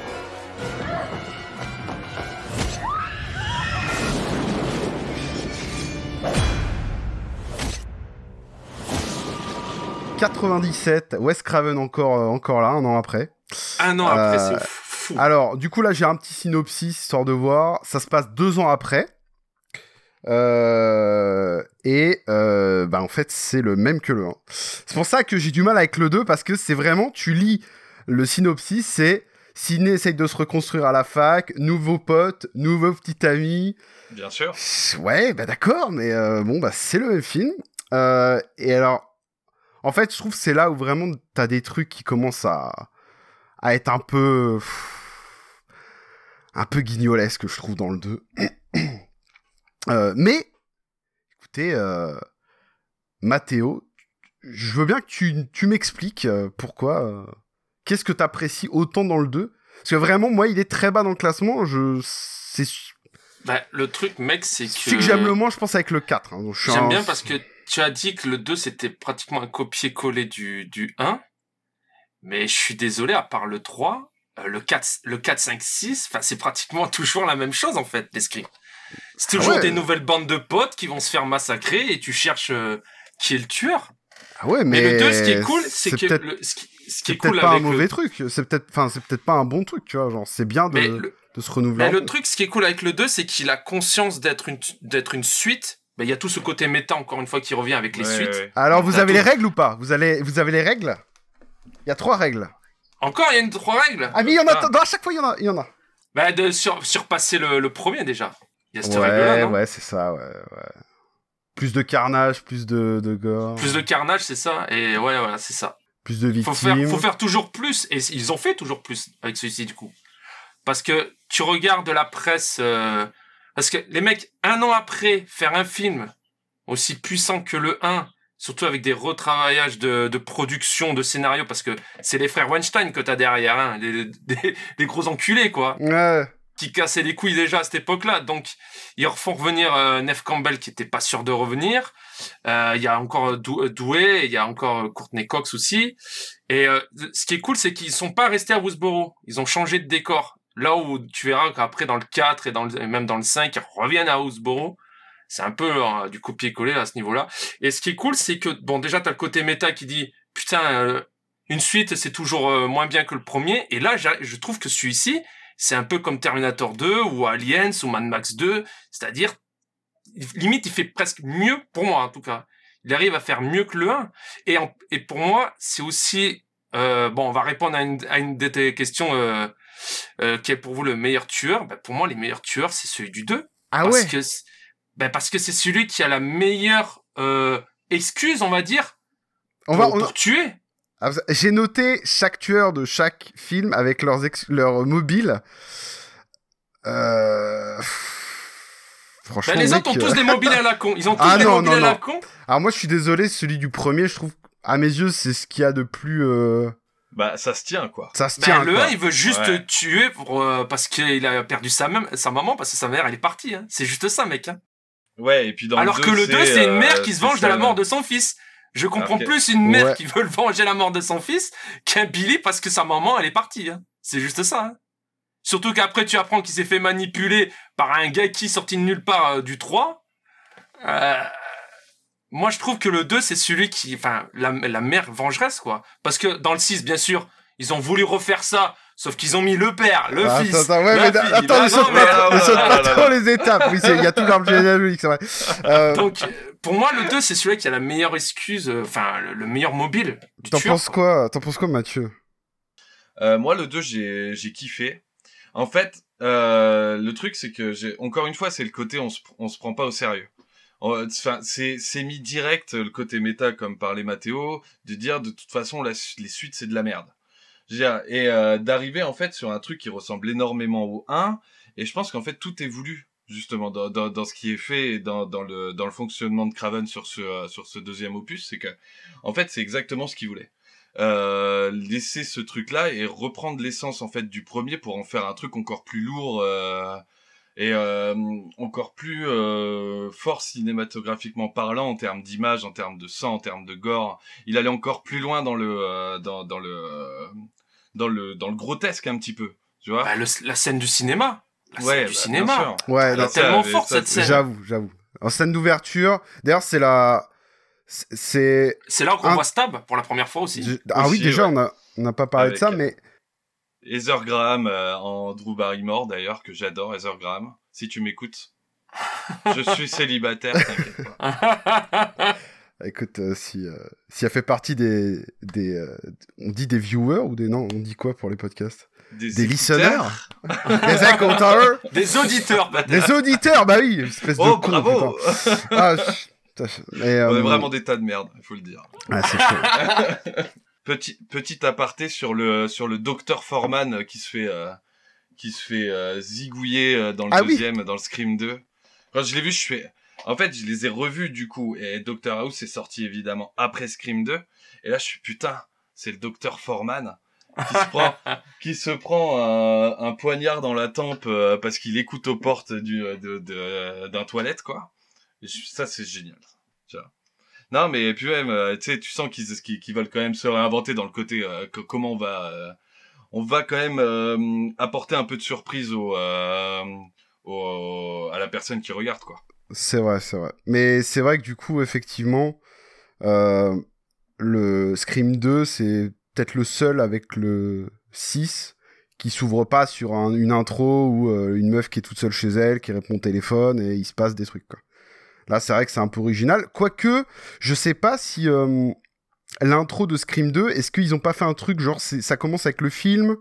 97, Wes Craven encore, euh, encore là, un an après. Un an après, Euh, c'est fou. Alors, du coup, là, j'ai un petit synopsis, histoire de voir. Ça se passe deux ans après. Euh, et euh, bah, en fait, c'est le même que le 1. C'est pour ça que j'ai du mal avec le 2, parce que c'est vraiment, tu lis le synopsis, c'est Sidney essaye de se reconstruire à la fac, nouveau pote, nouveau petit ami. Bien sûr. Ouais, bah d'accord, mais euh, bon, bah c'est le même film. Euh, et alors, en fait, je trouve que c'est là où vraiment t'as des trucs qui commencent à, à être un peu. un peu guignolesque, je trouve, dans le 2. Euh, mais, écoutez, euh, Mathéo, je veux bien que tu, tu m'expliques euh, pourquoi. euh, Qu'est-ce que t'apprécies autant dans le 2 Parce que vraiment, moi, il est très bas dans le classement. Je, c'est Bah, le truc, mec, c'est que. celui que j'aime le moins, je pense, avec le 4. hein. J'aime un- bien parce que tu as dit que le 2 c'était pratiquement un copier-coller du, du 1. Mais je suis désolé, à part le 3, euh, le 4, le 4, 5, 6, enfin, c'est pratiquement toujours la même chose en fait, les scripts. C'est toujours Ah ouais. des nouvelles bandes de potes qui vont se faire massacrer et tu cherches euh, qui est le tueur. Ah ouais, mais, Mais le 2, ce qui est cool, c'est que le- ce qui, ce qui c'est est cool peut-être pas un avec le- mauvais truc. C'est peut-être, enfin, c'est peut-être pas un bon truc, tu vois. Genre, c'est bien de, le- de se renouveler. Mais le truc, ce qui est cool avec le 2, c'est qu'il a conscience d'être une, d'être une suite. Il y a tout ce côté méta, encore une fois, qui revient avec les Ouais, suites. ouais. Alors, vous avez tout- les règles ou pas? Vous allez, vous avez les règles? Il y a trois règles. Encore, il y a une trois règles? Ah mais il y en a, Ah. dans- à chaque fois il y en a, il y en a. Bah, de sur- surpasser le, le premier déjà. Il y a cette règle-là, Ouais, non? ouais, c'est ça, ouais, ouais. Plus de carnage, plus de, de gore, Plus de carnage, c'est ça. Et ouais, voilà, c'est ça. plus de Faut victimes. faire, faut faire toujours plus. Et ils ont fait toujours plus avec celui-ci, du coup. Parce que tu regardes la presse. euh, Parce que les mecs, un an après, faire un film aussi puissant que le 1, surtout avec des retravaillages de, de production, de scénario, parce que c'est les frères Weinstein que t'as derrière, hein, des, des, des gros enculés, quoi. Ouais. qui cassaient les couilles déjà à cette époque-là. Donc, ils refont revenir euh, Neve Campbell qui était pas sûr de revenir. Euh, Il y a encore Dou- Doué, il y a encore Courtney Cox aussi. Et euh, ce qui est cool, c'est qu'ils sont pas restés à Woodsboro. Ils ont changé de décor. Là où tu verras qu'après dans le 4 et dans le, même dans le 5, ils reviennent à Woodsboro. C'est un peu euh, du copier-coller à ce niveau-là. Et ce qui est cool, c'est que bon, déjà t'as le côté méta qui dit putain, euh, une suite c'est toujours euh, moins bien que le premier. Et là, je trouve que celui-ci, c'est un peu comme Terminator 2 ou Aliens ou Mad Max 2, c'est-à-dire limite il fait presque mieux pour moi en tout cas. Il arrive à faire mieux que le 1. Et, en- et pour moi, c'est aussi euh, bon, on va répondre à une, à une de tes questions euh, qui est pour vous le meilleur tueur. Ben, pour moi, les meilleurs tueurs, c'est celui du 2. Ah parce ouais que ben, parce que c'est celui qui a la meilleure euh, excuse, on va dire, On pour, va, on- pour tuer. Ah, J'ai noté chaque tueur de chaque film avec leurs ex- leur mobile. Euh... Franchement, Ben, les autres ont tous des mobiles à la con. Ils ont tous Ah des non, mobiles non, à la con. Alors moi, je suis désolé, celui du premier, je trouve, à mes yeux, c'est ce qu'il y a de plus... euh, Bah, ça se tient, quoi. Ça se Ben, tient, le quoi. 1, il veut juste Ouais. tuer pour, euh, parce qu'il a perdu sa, même, sa maman, parce que sa mère, elle est partie. Hein. C'est juste ça, mec. Hein. Ouais, et puis dans Alors le que le 2, c'est une euh, mère qui se venge de la mort de son fils. Je comprends plus une mère Ouais. qui veut le venger la mort de son fils qu'un Billy parce que sa maman, elle est partie. Hein. C'est juste ça. Hein. Surtout qu'après, tu apprends qu'il s'est fait manipuler par un gars qui sorti de nulle part euh, du 3. Euh, moi, je trouve que le 2, c'est celui qui... Enfin, la, la mère vengeresse, quoi. Parce que dans le 6, bien sûr, ils ont voulu refaire ça, sauf qu'ils ont mis le père, le Ah, fils, Attends, attends, ouais, la mais fille. attends, ne saute pas, euh, ne saute là, pas là, trop là. les étapes. Oui, il y a tout l'arbre généalogique, c'est vrai. Euh, Donc, euh, pour moi, le 2, c'est celui qui a la meilleure excuse, euh, enfin, le, le meilleur mobile T'en penses quoi T'en penses quoi, Mathieu? Euh, moi, le 2, j'ai, j'ai kiffé. En fait, euh, le truc, c'est que j'ai, encore une fois, c'est le côté, on se, on se prend pas au sérieux. Enfin, c'est, mis direct le côté méta, comme parlait Mathéo, de dire de toute façon, les suites, c'est de la merde. Et euh, d'arriver en fait sur un truc qui ressemble énormément au 1, et je pense qu'en fait tout est voulu justement dans, ce qui est fait et dans, le, fonctionnement de Craven sur ce, euh, sur ce deuxième opus, c'est que en fait c'est exactement ce qu'il voulait. Euh, laisser ce truc-là et reprendre l'essence en fait du premier pour en faire un truc encore plus lourd euh, et euh, encore plus euh, fort cinématographiquement parlant en termes d'image, en termes de sang, en termes de gore. Il allait encore plus loin dans le euh, dans, dans le euh, dans le dans le grotesque un petit peu, tu vois. Bah, le- la scène du cinéma. La Ouais, scène bah, du cinéma. Ouais, Elle est tellement forte, cette scène. J'avoue, j'avoue. En scène d'ouverture, d'ailleurs, c'est la... C'est... C'est là qu'on Un- voit Stab pour la première fois aussi. je- Ah oui, déjà, ouais. on a... On n'a pas parlé Avec, de ça, mais Heather Graham euh, en Drew Barrymore d'ailleurs que j'adore Heather Graham. Si tu m'écoutes, je suis célibataire. t'inquiète pas. écoute, euh, si, euh, si elle fait partie des... des euh, On dit des viewers ou des... Non, on dit quoi pour les podcasts? Des, Des listeners Des écouteurs Des auditeurs, peut-être. Des auditeurs Bah oui, espèce de Oh con, bravo putain. Ah, je- putain, je- mais, On est vraiment des tas de merde, il faut le dire. Ah, c'est chaud. Petit petit aparté sur le sur le docteur Foreman euh, qui se fait euh, qui se fait euh, zigouiller euh, dans le Ah oui. deuxième dans le Scream 2. Quand je l'ai vu, je fais en fait, je les ai revus du coup et Doctor House est sorti évidemment après Scream 2 et là je suis putain, c'est le docteur Foreman qui se prend qui se prend un, un poignard dans la tempe euh, parce qu'il écoute aux portes du de de- d'un toilette quoi. Et je- ça c'est génial. Tu vois. Non, mais puis même, euh, tu sais, tu sens qu'ils qu'ils qu'ils veulent quand même se réinventer dans le côté euh, comment on va, euh, on va quand même apporter un peu de surprise au, à la personne qui regarde, quoi. C'est vrai, c'est vrai. Mais c'est vrai que du coup, effectivement, le Scream 2, c'est peut-être le seul avec le 6 qui s'ouvre pas sur un- une intro euh, une meuf qui est toute seule chez elle, qui répond au téléphone et il se passe des trucs. Quoi. Là, c'est vrai que c'est un peu original. Quoique, je sais pas si euh, l'intro de Scream 2, est-ce qu'ils ont pas fait un truc genre ça commence avec le film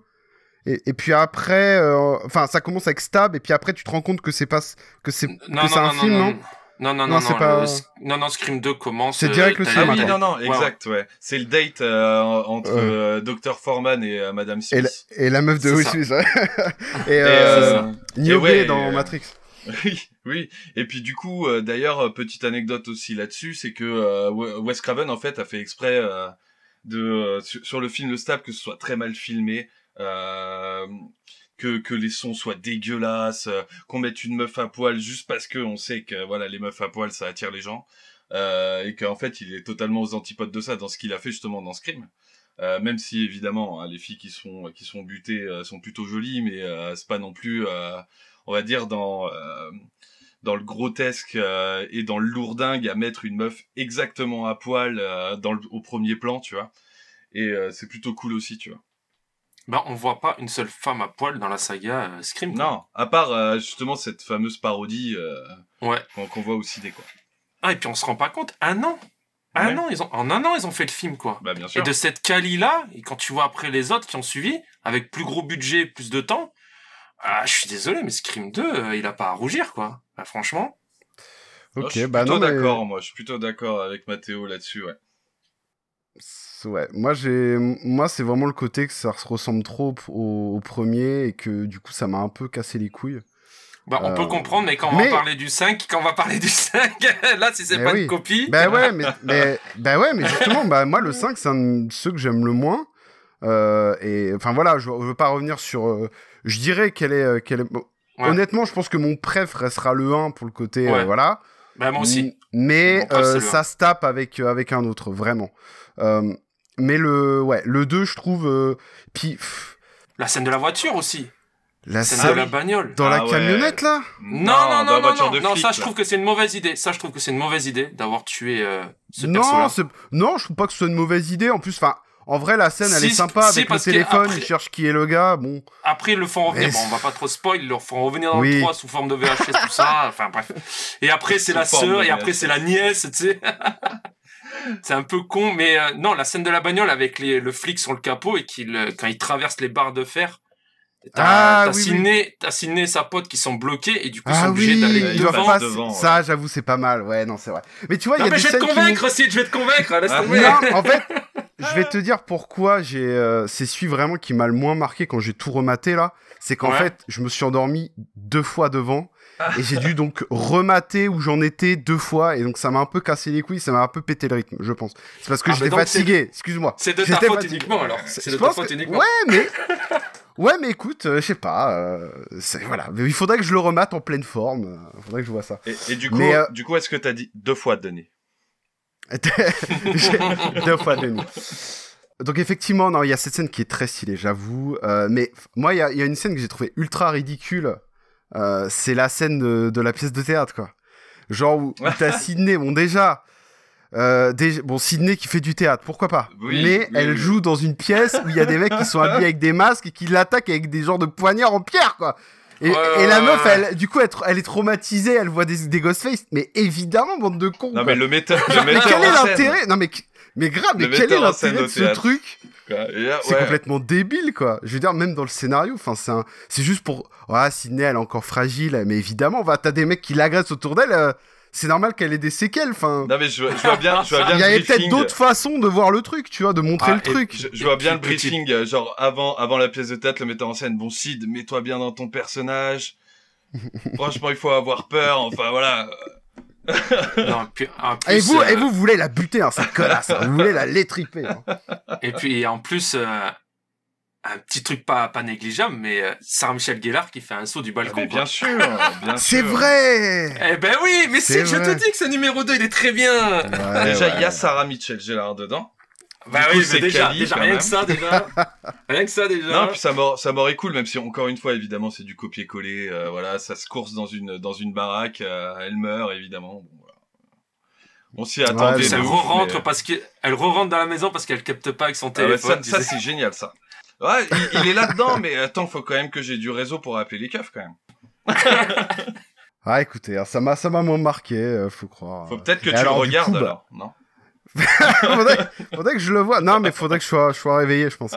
et, et puis après, euh, enfin, ça commence avec Stab, et puis après, tu te rends compte que c'est pas que c'est un non, film, non, non, non, non, Non, non, c'est non, pas- le non, non, Scream 2 commence. C'est direct le t'as Ah oui, non, non, Ouais, ouais. exact, ouais. C'est le date euh, entre euh, Dr. Foreman et euh, Madame Et Smith. la, et la meuf de C'est Will ça. Smith, ouais. et Et, euh, euh, Niobe et ouais, dans euh, Matrix. Oui, oui. Et puis du coup, euh, d'ailleurs, euh, petite anecdote aussi là-dessus, c'est que euh, We- Wes Craven en fait a fait exprès euh, de sur, le film Le Stab que ce soit très mal filmé, que que les sons soient dégueulasses, qu'on mette une meuf à poil juste parce que on sait que voilà les meufs à poil ça attire les gens. et qu'en fait il est totalement aux antipodes de ça dans ce qu'il a fait justement dans Scream. Euh, même si évidemment hein, les filles qui sont qui sont butées sont plutôt jolies, mais euh, c'est pas non plus, on va dire dans euh, dans le grotesque euh, et dans le lourdingue à mettre une meuf exactement à poil euh, dans le, au premier plan, tu vois. Et c'est plutôt cool aussi, tu vois. Bah, on voit pas une seule femme à poil dans la saga Scream. quoi. Non, à part justement cette fameuse parodie Ouais. qu'on voit au ciné, quoi. Ah, et puis on se rend pas compte, un an un Ouais. an, ils ont, en un an, ils ont fait le film, quoi. Bah bien sûr. Et de cette quali-là, et quand tu vois après les autres qui ont suivi, avec plus gros budget, plus de temps, ah, je suis désolé, mais Scream 2, euh, il a pas à rougir, quoi. Bah, franchement. Ok, je suis bah plutôt non, mais- d'accord, moi. Je suis plutôt d'accord avec Mathéo là-dessus, ouais. Ouais, moi j'ai, moi c'est vraiment le côté que ça se ressemble trop au, au premier et que du coup ça m'a un peu cassé les couilles. Bah, on Euh, peut comprendre, mais quand on mais- va parler du 5, quand on va parler du 5, là, si c'est pas oui. une copie. Bah ouais, mais, mais, bah ouais, mais justement, bah moi le 5 c'est un de ceux que j'aime le moins. Euh, et enfin voilà, je, je veux pas revenir sur. Je dirais qu'elle est, euh, qu'elle est. bon, Ouais. Honnêtement, je pense que mon préf restera le 1 pour le côté, euh, Ouais. voilà. Bah, moi aussi. M- Mais préf, euh, ça 1. se tape avec, euh, avec un autre, vraiment. Euh, mais le, ouais, le 2, je trouve. euh, puis, pff, La scène de la voiture aussi. la scène de la bagnole. dans Ah la ouais. camionnette là? Non, non, non, non, non, de non, flic, ça, je trouve que c'est une mauvaise idée. Ça, je trouve que c'est une mauvaise idée d'avoir tué euh, ce Non, non, je trouve pas que ce soit une mauvaise idée. En plus, enfin, en vrai, la scène, elle Si, est sympa si, avec le téléphone. après- Il cherche qui est le gars. Bon, Après, ils le font revenir. Bon, on va pas trop spoil. Ils le font revenir dans Oui. le 3 sous forme de VHS, tout ça. Enfin, bref. Et après, c'est la sœur. Et après, c'est la nièce, tu sais. c'est un peu con, mais euh, non, la scène de la bagnole avec les, le flic sur le capot et qu'il, euh, quand il traverse les barres de fer. T'as Ah, t'as oui, et sa pote qui sont bloqués et du coup ils sont ah obligés oui, d'aller devant. devant. ouais. Ça, j'avoue, c'est pas mal. Ouais, non, c'est vrai. Mais tu vois, il y a mais des je vais te scènes qui convaincre, Sid, je vais te convaincre, laisse Ah, tomber. Non, en fait, je vais te dire pourquoi j'ai. euh, c'est celui vraiment qui m'a le moins marqué quand j'ai tout rematé là. C'est qu'en Ouais. fait, je me suis endormi deux fois devant. Et j'ai dû donc remater où j'en étais deux fois. Et donc ça m'a un peu cassé les couilles, ça m'a un peu pété le rythme, je pense. C'est parce que Ah, j'étais donc fatigué, excuse-moi. C'est de ta faute fatigué. uniquement alors. C'est- de ta faute que- uniquement. Ouais, mais. Ouais, mais écoute, euh, je sais pas. euh, c'est- voilà. Mais il faudrait que je le remate en pleine forme. Il faudrait que je vois ça. Et, et du coup, Mais, euh, du coup, est-ce que t'as dit deux fois, Denis? J'ai deux fois demi. Donc effectivement, non, il y a cette scène qui est très stylée, j'avoue. Euh, mais moi, il y, a- il y a une scène que j'ai trouvée ultra ridicule. Euh, c'est la scène de, de la pièce de théâtre, quoi. Genre où, où t'as Sydney, bon déjà, euh, bon Sydney qui fait du théâtre, pourquoi pas? Oui, mais oui, elle oui. joue dans une pièce où il y a des mecs qui sont habillés avec des masques et qui l'attaquent avec des genres de poignards en pierre, quoi. Et, Ouais, et la meuf, elle, du coup, elle, est traumatisée, elle voit des, des Ghostface, mais évidemment, bande de cons. Non, quoi. mais le metteur, le Mais quel est l'intérêt? Non mais mais grave, mais quel est l'intérêt de ce truc? C'est ouais. complètement débile quoi. Je veux dire même dans le scénario, enfin c'est un... c'est juste pour ah Sydney elle est encore fragile, mais évidemment, va t'as des mecs qui l'agressent autour d'elle, euh, c'est normal qu'elle ait des séquelles. Enfin, Non, mais je, vois- je vois bien, je vois bien il y avait peut-être d'autres façons de voir le truc, tu vois, de montrer Ah, le truc. Je, je vois bien le briefing, euh, genre avant, avant la pièce de théâtre, le metteur en scène. Bon, Sid, mets-toi bien dans ton personnage. Franchement, il faut avoir peur. Enfin, voilà. Non, puis, en plus, Et vous, euh, et vous, vous voulez la buter, hein, cette connasse. hein. Vous voulez la l'étriper. hein. Et puis en plus, euh, un petit truc pas, pas négligeable, mais euh, Sarah Michel Gellar qui fait un saut du balcon. Mais quoi. bien sûr, bien C'est vrai. Eh ben oui, mais si, je te dis que ce numéro 2, il est très bien. Ouais, Déjà, il ouais. y a Sarah Mitchell Gellar dedans. Bah Du coup, oui, mais c'est déjà, quand rien que ça, déjà. rien que ça, déjà. Non, puis ça m'aurait, cool, même si encore une fois, évidemment, c'est du copier-coller. euh, voilà, ça se course dans une, dans une baraque, euh, elle meurt, évidemment. Bon, voilà. On s'y attendait. Ouais, En plus, de elle re-rentre mais- parce qu'elle re-rentre dans la maison parce qu'elle capte pas avec son Ah ouais, téléphone. ça, c'est génial, ça. Ouais, il, il est là-dedans, mais attends, faut quand même que j'ai du réseau pour appeler les keufs, quand même. Ah écoutez, hein, ça m'a ça m'a moins marqué, euh, faut croire. Faut peut-être que Et tu alors, le regardes, coup, bah, alors, non faudrait, faudrait que je le vois. Non, mais faudrait que je sois, je sois réveillé, je pense.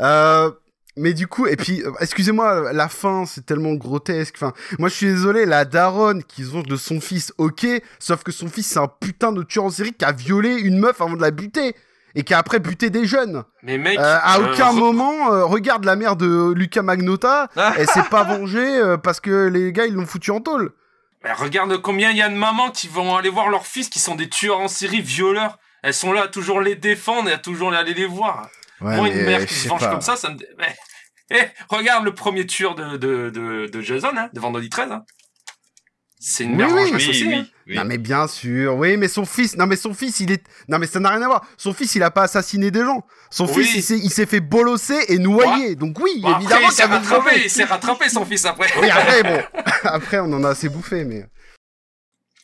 Euh, mais du coup, et puis, euh, excusez-moi, la fin, c'est tellement grotesque. Enfin, moi, je suis désolé, la daronne qu'ils ont de son fils, ok, sauf que son fils, c'est un putain de tueur en série qui a violé une meuf avant de la buter. Et qui a après buté des jeunes. Mais mec, Euh, à euh, aucun re- moment, euh, regarde la mère de Luca Magnotta, Ah. elle s'est pas vengée parce que les gars, ils l'ont foutu en tôle. Mais regarde combien il y a de mamans qui vont aller voir leurs fils qui sont des tueurs en série, violeurs. Elles sont là à toujours les défendre et à toujours aller les voir. Ouais, Moi, une mère qui se venge pas. comme ça, ça me. Eh, regarde le premier tueur de, de, de, de Jason, hein, de Vendredi 13. Hein. C'est une Oui, mère oui, oui, aussi. oui, hein. oui. Non mais bien sûr, oui, mais son fils, non mais son fils, il est, non mais ça n'a rien à voir. Son fils, il a pas assassiné des gens. Son Oui. fils, il s'est, il s'est fait bolosser et noyer. Donc oui, Bon, après, évidemment il s'est rattrapé, mauvaise- il s'est rattrapé son fils après. Oui, après bon, après on en a assez bouffé, mais.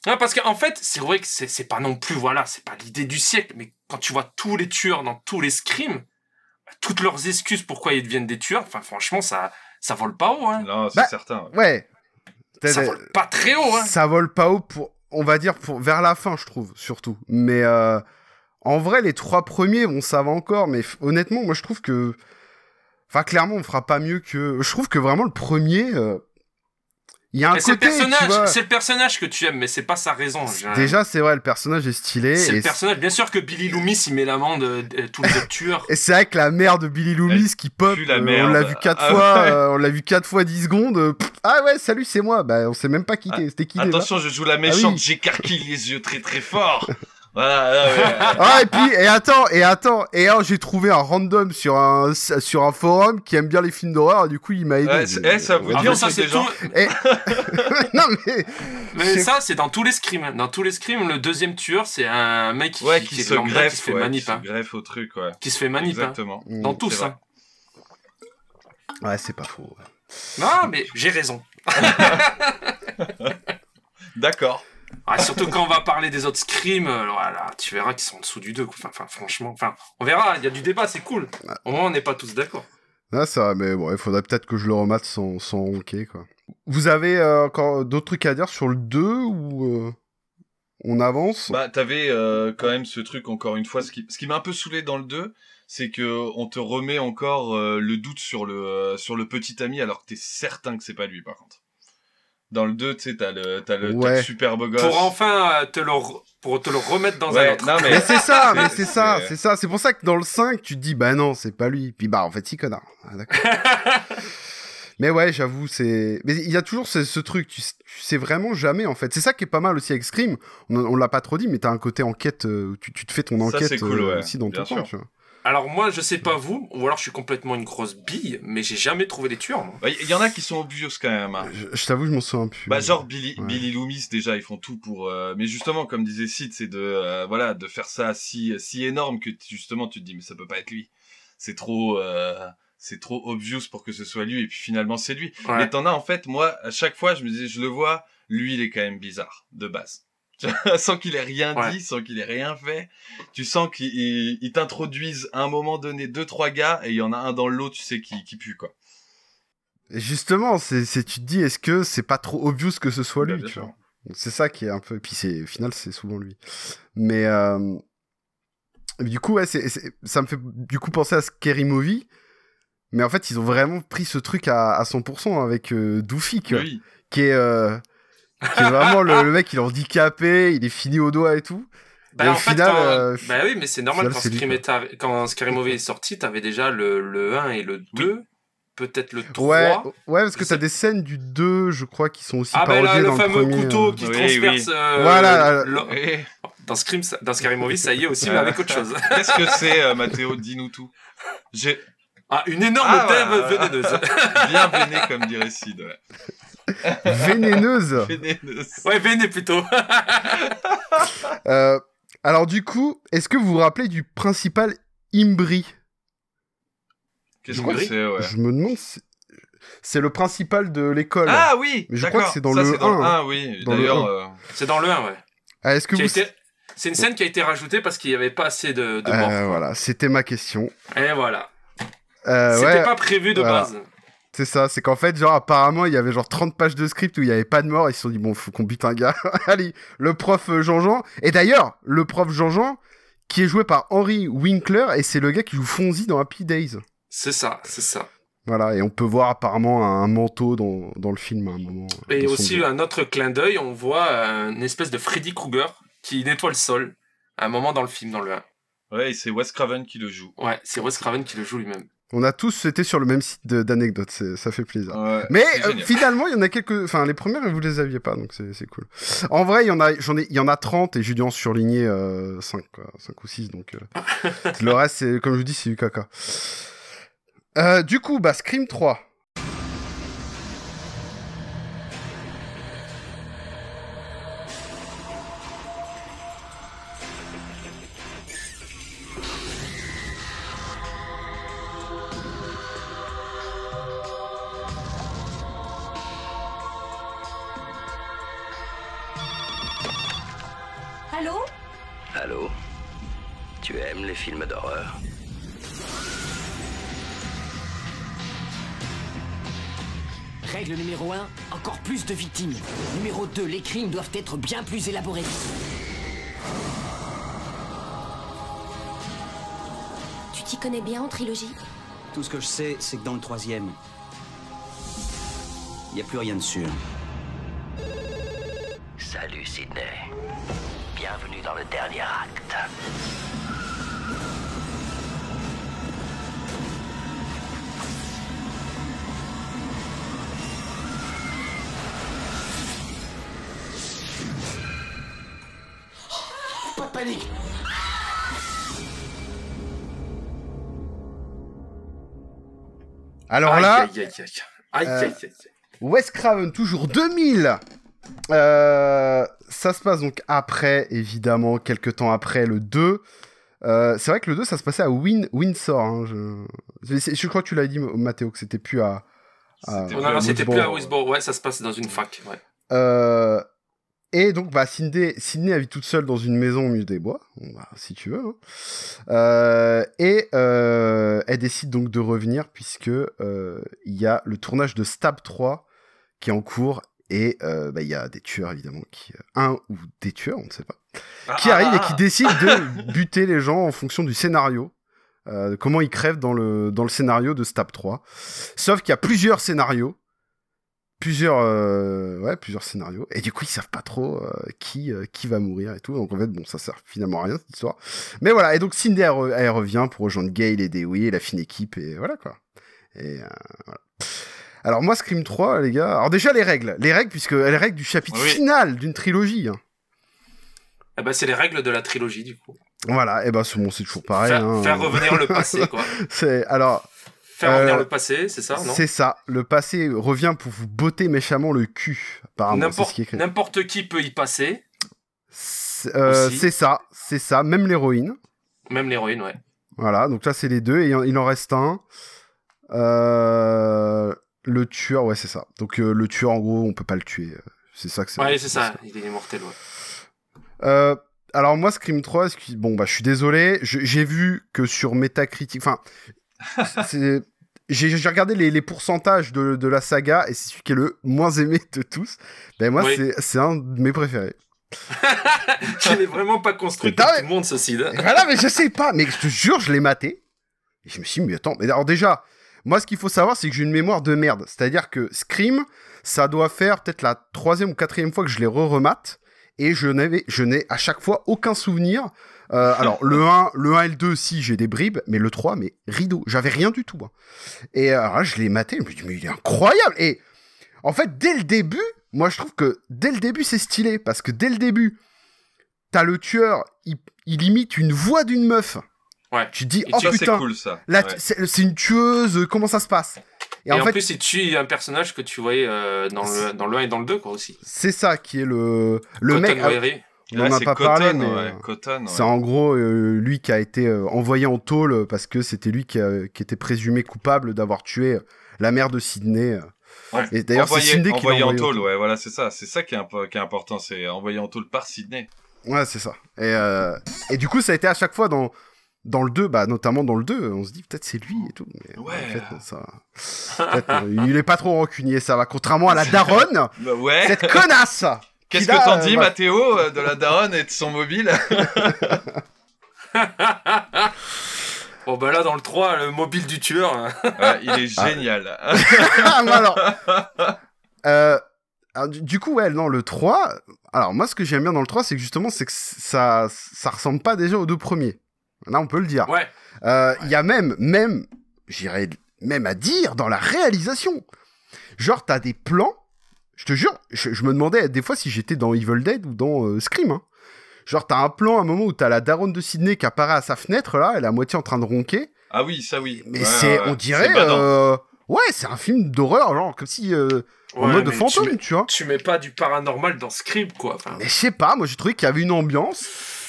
Ouais, parce qu'en fait, c'est vrai que c'est c'est pas non plus, voilà, c'est pas l'idée du siècle, mais quand tu vois tous les tueurs dans tous les scrims, toutes leurs excuses pourquoi ils deviennent des tueurs, enfin, franchement, ça, ça vole pas haut, hein. Non, c'est Bah, certain. ouais. Ouais. Ça vole pas très haut, hein. Ça vole pas haut pour, on va dire pour vers la fin, je trouve surtout. Mais euh, en vrai, les trois premiers, bon, ça va encore. Mais honnêtement, moi, je trouve que, enfin, clairement, on fera pas mieux que. Je trouve que vraiment le premier, euh, il y a un Mais c'est le côté, personnage, c'est le personnage que tu aimes, mais c'est pas sa raison. Déjà, c'est vrai, le personnage est stylé. c'est le personnage. Bien sûr que Billy Loomis, il met l'amende euh, les autres tueurs. Et c'est vrai que la mère de Billy Loomis qui pop, la euh, on l'a vu quatre Ah fois, ouais. euh, on l'a vu quatre fois 10 secondes. euh, pff, ah ouais, salut, c'est moi. Bah, on sait même pas qui t'es- c'était qui. Attention, je joue la méchante, oui. j'écarquille les yeux très très fort. voilà, ouais. Ah et puis et attends et attends et alors j'ai trouvé un random sur un sur un forum qui aime bien les films d'horreur du coup il m'a aidé. Ouais, c'est- eh, ça vous Ah, ça, c'est tout. Et- non mais Mais ça, c'est dans tous les scrims. Dans tous les scrims, le deuxième tueur, c'est un mec qui, Ouais, qui, qui, qui est se greffe, qui se fait ouais, manip. qui hein. se greffe au truc, ouais. Qui se fait manip. hein. Exactement. Dans Mm, tous, c'est vrai. hein. ouais c'est pas faux. ouais. Non, mais j'ai raison. D'accord. Ah, surtout quand on va parler des autres scrims, euh, voilà, tu verras qu'ils sont en dessous du 2. Enfin, enfin, franchement, enfin, on verra, il y a du débat, c'est cool. Au moins, on n'est pas tous d'accord. Ah ça va, mais bon il faudrait peut-être que je le remate sans sans ronquer quoi. Vous avez euh, encore d'autres trucs à dire sur le 2 ou euh, on avance? Bah, t'avais euh, quand même ce truc, encore une fois, ce qui, ce qui m'a un peu saoulé dans le 2, c'est que on te remet encore euh, le doute sur le, euh, sur le petit ami, alors que t'es certain que c'est pas lui, par contre. Dans le 2, tu sais, t'as le, t'as le, t'as le Ouais. super beau gosse. Pour enfin euh, te le, pour te le remettre dans Ouais, un autre. non, mais- Mais c'est ça, mais C'est- ça, c'est- ça. C'est pour ça que dans le 5, tu te dis, bah non, c'est pas lui. Puis bah, en fait, si, connard. Ah, d'accord. mais ouais, j'avoue, c'est. Mais il y a toujours ce, ce truc, tu, sais- tu sais vraiment jamais, en fait. C'est ça qui est pas mal aussi avec Scream. On, on l'a pas trop dit, mais t'as un côté enquête, euh, où tu, tu te fais ton enquête cool, euh, ouais, aussi dans bien ton sûr. tu vois. Alors moi, je sais pas vous, ou alors je suis complètement une grosse bille, mais j'ai jamais trouvé les tueurs. moi. Il Bah, y, en a qui sont obvious quand même. hein. Je, je t'avoue, je m'en souviens plus. Bah genre Billy, Ouais. Billy Loomis déjà ils font tout pour euh, mais justement comme disait Sid c'est de euh, voilà de faire ça si si énorme que justement tu te dis mais ça peut pas être lui c'est trop euh, c'est trop obvious pour que ce soit lui et puis finalement c'est lui Ouais. mais t'en as en fait moi à chaque fois je me disais je le vois lui il est quand même bizarre de base sans qu'il ait rien Ouais. dit sans qu'il ait rien fait tu sens qu'ils ils- ils t'introduisent à un moment donné deux trois gars et il y en a un dans l'eau tu sais qui qui pue quoi Et justement, c'est, tu te dis, est-ce que c'est pas trop obvious que ce soit Bah, lui, tu vois? C'est ça qui est un peu. Puis c'est, au final, c'est souvent lui. Mais euh, du coup, ouais, ça me fait du coup penser à Scary Movie. Mais en fait, ils ont vraiment pris ce truc à, à 100% avec euh, Doofy, quoi, oui qui est, euh, qui est vraiment le, le mec, il est handicapé, il est fini au doigt et tout. Bah, Et au fait, final, quand... euh, bah oui, mais c'est normal final, quand c'est lui, Scream, quoi. est arri- quand Scary Movie est sorti, t'avais déjà le, le 1 et le 2, peut-être le 3. Ouais, ouais, parce que t'as des scènes du 2, je crois, qui sont aussi Ah ben là, parodiées le dans fameux le premier. couteau euh. qui Oui, transperce. oui. euh, Voilà, le- Dans Scream, ça- dans Scary Movie, ça y est aussi, mais avec autre chose. Qu'est-ce que c'est, euh, Mathéo Dis-nous tout. J'ai Ah, une énorme Ah, vénéneuse. bien véné, comme dirait Sid. Ouais. Vénéneuse. Vénéneuse. ouais, véné plutôt. Euh, alors du coup, est-ce que vous vous rappelez du principal Imbri? Qu'est-ce Je que c'est, ouais. Je me demande. si- C'est le principal de l'école. Ah oui Mais je crois que c'est dans Ça, le c'est dans 1, le 1, oui. Dans le D'ailleurs, 1. euh, C'est dans le 1, ouais. Ah, est-ce que vous été- C'est une scène qui a été rajoutée parce qu'il n'y avait pas assez de, de Euh, morts. Voilà, c'était ma question. Et voilà. Euh, C'était ouais, pas prévu de voilà. base. C'est ça, c'est qu'en fait, genre, apparemment, il y avait genre 30 pages de script où il n'y avait pas de mort. Ils se sont dit, bon, faut qu'on bute un gars. Allez, le prof euh, Jean-Jean. Et d'ailleurs, le prof Jean-Jean, qui est joué par Henry Winkler, et c'est le gars qui joue Fonzie dans Happy Days. C'est ça, c'est ça. Voilà, et on peut voir apparemment un manteau dans, dans le film à un moment. Et son aussi, un autre clin d'œil, on voit une espèce de Freddy Krueger qui nettoie le sol à un moment dans le film, dans le 1. ouais, et c'est Wes Craven qui le joue. Ouais, c'est Wes Craven qui le joue lui-même. On a tous été sur le même site d'anecdotes, ça fait plaisir. Ouais, Mais euh, finalement, il y en a quelques. Enfin, les premières, vous les aviez pas, donc c'est cool. En vrai, il y en a, j'en ai, il y en a 30 et j'ai dû en surligner euh, 5, quoi, 5 ou 6. Donc, euh, le reste, c'est, comme je vous dis, c'est du caca. Euh, du coup, bah, Scream 3. Plus de victimes. Numéro 2, les crimes doivent être bien plus élaborés. Tu t'y connais bien en trilogie? Tout ce que je sais, c'est que dans le troisième, il n'y a plus rien de sûr. Salut Sydney. Bienvenue dans le dernier acte. Panique Alors là, aïe, aïe, aïe. Aïe, euh. Wes Craven, toujours 2000 Euh, Ça se passe donc après, évidemment, quelques temps après le 2. Euh, c'est vrai que le 2, ça se passait à Win Windsor. hein, je... crois que tu l'as dit, Mathéo, que c'était plus à. à- non, non, c'était plus à. Westboro. Ouais, ça se passe dans une fac. Ouais. Euh, et donc, bah, Sydney, Sydney habite toute seule dans une maison au milieu des bois, bah, si tu veux. hein. Euh, et euh, elle décide donc de revenir puisque euh, il y a le tournage de Stab 3 qui est en cours et bah, il y a des tueurs évidemment qui un ou des tueurs, on ne sait pas, qui Ah, arrivent ah, et qui ah. décident de buter les gens en fonction du scénario. comment ils crèvent dans le, dans le scénario de Stab 3. Sauf qu'il y a plusieurs scénarios plusieurs euh, ouais plusieurs scénarios et du coup ils savent pas trop euh, qui euh, qui va mourir et tout donc en fait bon ça sert finalement à rien cette histoire mais voilà et donc Cindy elle, re- elle revient pour rejoindre Gail et Dewey et la fine équipe et voilà quoi et voilà. alors moi Scream 3 les gars alors déjà les règles les règles puisque les règles du chapitre Oui. final d'une trilogie hein. Eh ben, c'est les règles de la trilogie, du coup. voilà et ben c'est bon c'est toujours pareil Faire- hein. faire revenir le passé, quoi. c'est alors Faire revenir euh, le passé, c'est ça, non? c'est ça le passé revient pour vous botter méchamment le cul apparemment N'importe qui peut y passer, C'est euh, c'est ça, c'est ça, même l'héroïne. même l'héroïne, ouais. Voilà, donc là c'est les deux, et il en- reste un. Euh, le tueur, ouais c'est ça. Donc le tueur en gros, on peut pas le tuer. C'est ça que c'est. Ouais, c'est ça, il est immortel, ouais. Alors moi Scream 3, excuse- bon bah je suis désolé, j'ai vu que sur Metacritic, enfin, c'est- j'ai regardé les, les pourcentages de, de la saga et c'est celui qui est le moins aimé de tous. Ben moi Oui. c'est- un de mes préférés. Il est vraiment pas construit pour Putain, tout le monde, ceci. Voilà, mais je sais pas, mais je te jure, je l'ai maté. Et je me suis dit, mais attends, mais alors déjà, moi, ce qu'il faut savoir, c'est que j'ai une mémoire de merde. C'est-à-dire que Scream, ça doit faire peut-être la troisième ou quatrième fois que je les re-remate. Et je je n'ai à chaque fois aucun souvenir. Euh, alors, le 1, le 1 et le 2, si, j'ai des bribes, mais le 3, mais rideau. J'avais rien du tout. hein. Et alors là, je l'ai maté, je me dis, mais il est incroyable. Et en fait, dès le début, moi, je trouve que dès le début, c'est stylé. Parce que dès le début, t'as le tueur, il, il imite une voix d'une meuf. Ouais. Tu te dis, Et oh c'est putain, cool, ça. là, Ouais. c'est une tueuse, euh, comment ça se passe? Et, en, plus, il tue un personnage que tu voyais euh, dans, le, dans le 1 et dans le 2, quoi, aussi. c'est ça qui est le, le Cotton mec. ah. On en Ouais, a pas Cotton, parlé, mais ouais, euh, c'est ouais. en gros euh, lui qui a été euh, envoyé en tôle parce que c'était lui qui, a- qui était présumé coupable d'avoir tué la mère de Sydney. Ouais. Et d'ailleurs, c'est Sydney qui l'a envoyé en envoyé en tôle, ouais, voilà, c'est ça. C'est ça qui est, impo- qui est important, c'est envoyé en tôle par Sydney. Ouais, c'est ça. Et, euh, et du coup, ça a été à chaque fois dans, dans le 2, bah, notamment dans le 2, on se dit peut-être c'est lui et tout. Mais en fait, ça. peut-être, euh, il est pas trop rancunier, ça va. Contrairement à la daronne, Bah ouais. cette connasse Qu'est-ce que t'en dis, bah, Mathéo, euh, de la daronne et de son mobile? Bon, bah là, dans le 3, le mobile du tueur. hein. Ouais, Il est génial. Ah, mais alors, euh, alors, du, du coup, ouais, non, le 3. Alors, moi, ce que j'aime bien dans le 3, c'est que justement, c'est que ça, ça ressemble pas déjà aux deux premiers. Là, on peut le dire. Ouais. Euh, Il y a même, même, j'irais même à dire, dans la réalisation. Genre, t'as des plans. Je te jure, je, je me demandais des fois si j'étais dans Evil Dead ou dans euh, Scream. hein. Genre, t'as un plan à un moment où t'as la daronne de Sydney qui apparaît à sa fenêtre, là, elle est à moitié en train de ronquer. Ah oui, ça oui. Mais Ouais, c'est, ouais, on dirait, euh, ouais, c'est un film d'horreur, genre comme si euh, en Ouais, mode fantôme, tu, tu, vois. Tu mets pas du paranormal dans Script, quoi. Enfin, Mais je sais pas, moi j'ai trouvé qu'il y avait une ambiance.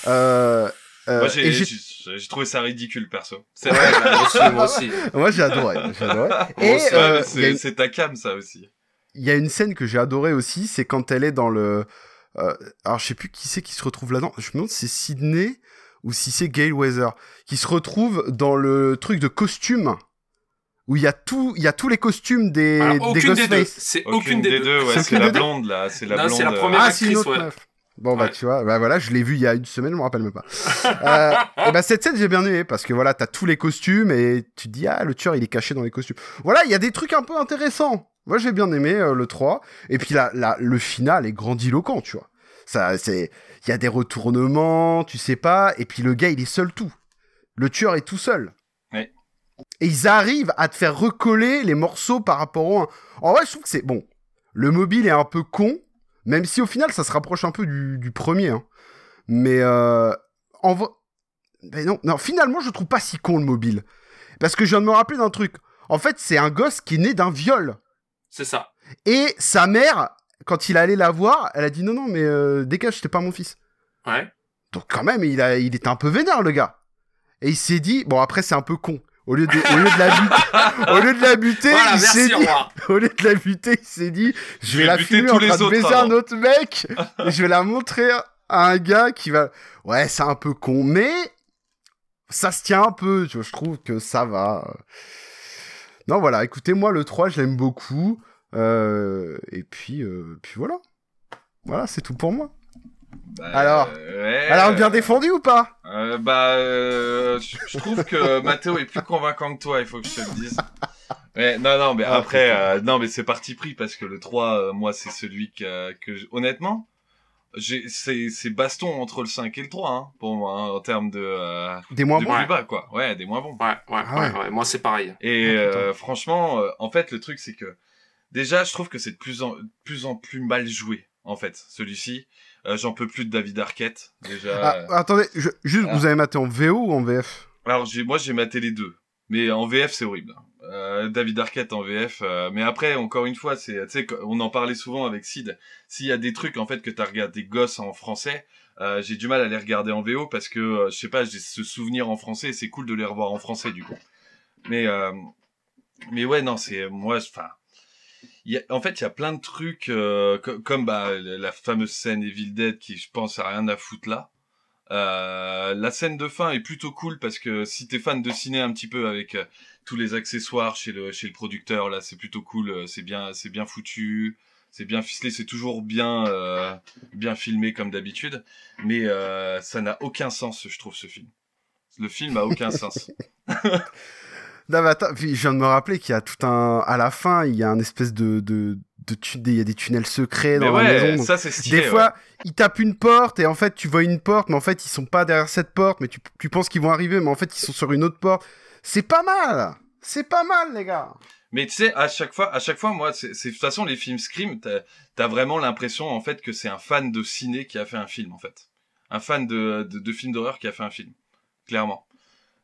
Euh, euh, Moi, j'ai trouvé ça ridicule, perso. C'est vrai. moi aussi, moi aussi. Moi j'ai adoré, j'ai adoré. Et euh, c'est ta cam, ça aussi. Il y a une scène que j'ai adorée aussi, c'est quand elle est dans le. euh, alors je sais plus qui c'est qui se retrouve là-dedans. Je me demande si c'est Sydney ou si c'est Gail Weather, qui se retrouve dans le truc de costume où il y a tout, il y a tous les costumes des, Alors, des aucune des deux. C'est aucune des deux. ouais, C'est aucune la blonde là, c'est la Non, blonde. c'est la euh, première Ah, actrice, autre ouais. meuf. Bon bah tu vois, bah voilà, je l'ai vu il y a une semaine, je me rappelle même pas. euh, et bah cette scène j'ai bien aimé parce que voilà, t'as tous les costumes et tu te dis ah le tueur il est caché dans les costumes. Voilà, il y a des trucs un peu intéressants. Moi j'ai bien aimé euh, le 3 et puis là, là le final est grandiloquent, tu vois. Ça c'est il y a des retournements, tu sais pas et puis le gars il est seul tout. Le tueur est tout seul. Ouais. Et ils arrivent à te faire recoller les morceaux par rapport au 1. En vrai, je trouve que c'est bon. Le mobile est un peu con, même si au final ça se rapproche un peu du, du premier. hein. Mais euh, en vrai. Ben non, non, finalement je trouve pas si con le mobile. Parce que je viens de me rappeler d'un truc. En fait, c'est un gosse qui est né d'un viol. C'est ça. Et sa mère, quand il allait la voir, elle a dit non, non, mais euh, dégage, t'es pas mon fils. Ouais. Donc quand même, il, a, il était un peu vénère, le gars. Et il s'est dit, bon après c'est un peu con. Au lieu de, au lieu de la buter, au lieu de la buter, Voilà, il s'est dit, au lieu de la buter, il s'est dit, je vais vais la filmer en train de baiser avant. un autre mec, et je vais la montrer à un gars qui va, ouais, c'est un peu con, mais ça se tient un peu, tu vois, je trouve que ça va. Non, voilà, écoutez, moi, le 3, je l'aime beaucoup, euh, et puis, euh, puis voilà. Voilà, c'est tout pour moi. bah, Alors ouais, Alors, bien défendu ou pas? Euh, bah, euh, je je trouve que Mathéo est plus convaincant que toi, il faut que je te le dise. Non, non, mais Ah, après, euh, non, mais c'est parti pris parce que le 3, euh, moi, c'est celui que, que honnêtement, c'est, c'est baston entre le 5 et le 3, hein, pour moi, hein, en termes de, euh, Des moins de bons plus bas, quoi. Ouais, des moins bons. Ouais, ouais, Ah ouais. ouais, ouais. Moi, c'est pareil. Et Ah, euh, franchement, euh, en fait, le truc, c'est que déjà, je trouve que c'est de plus en, de plus en plus mal joué, en fait, celui-ci. Euh, J'en peux plus de David Arquette, déjà. Ah, Attendez, je- juste, Ah. vous avez maté en VO ou en VF Alors j'ai, moi j'ai maté les deux, mais en VF c'est horrible. Euh, David Arquette en VF, euh, mais après encore une fois c'est, on en parlait souvent avec Sid. S'il y a des trucs en fait que t'as regardé gosses en français, euh, j'ai du mal à les regarder en VO parce que je sais pas, j'ai ce souvenir en français et c'est cool de les revoir en français du coup. Mais mais ouais non c'est moi enfin. Y a, en fait, il y a plein de trucs co- comme bah, la fameuse scène Evil Dead qui, je pense, a rien à foutre là. La scène de fin est plutôt cool parce que si t'es fan de ciné un petit peu avec tous les accessoires chez le chez le producteur là, c'est plutôt cool. euh, C'est bien c'est bien foutu, c'est bien ficelé, c'est toujours bien euh, bien filmé comme d'habitude. Mais euh, ça n'a aucun sens, je trouve, ce film. Le film a aucun sens. Non, mais attends, puis je viens de me rappeler qu'il y a tout un. À la fin, il y a un espèce de. de... de tu- Il y a des tunnels secrets Mais dans ouais, la maison. ça, stylé, Des fois, ils tapent une porte et en fait, tu vois une porte, mais en fait, ils sont pas derrière cette porte, mais tu, tu penses qu'ils vont arriver, mais en fait, ils sont sur une autre porte. C'est pas mal C'est pas mal, les gars Mais tu sais, à chaque fois, à chaque fois, moi, c'est c'est- de toute façon les films Scream, t'as as vraiment l'impression en fait que c'est un fan de ciné qui a fait un film en fait, un fan de de, de films d'horreur qui a fait un film, clairement.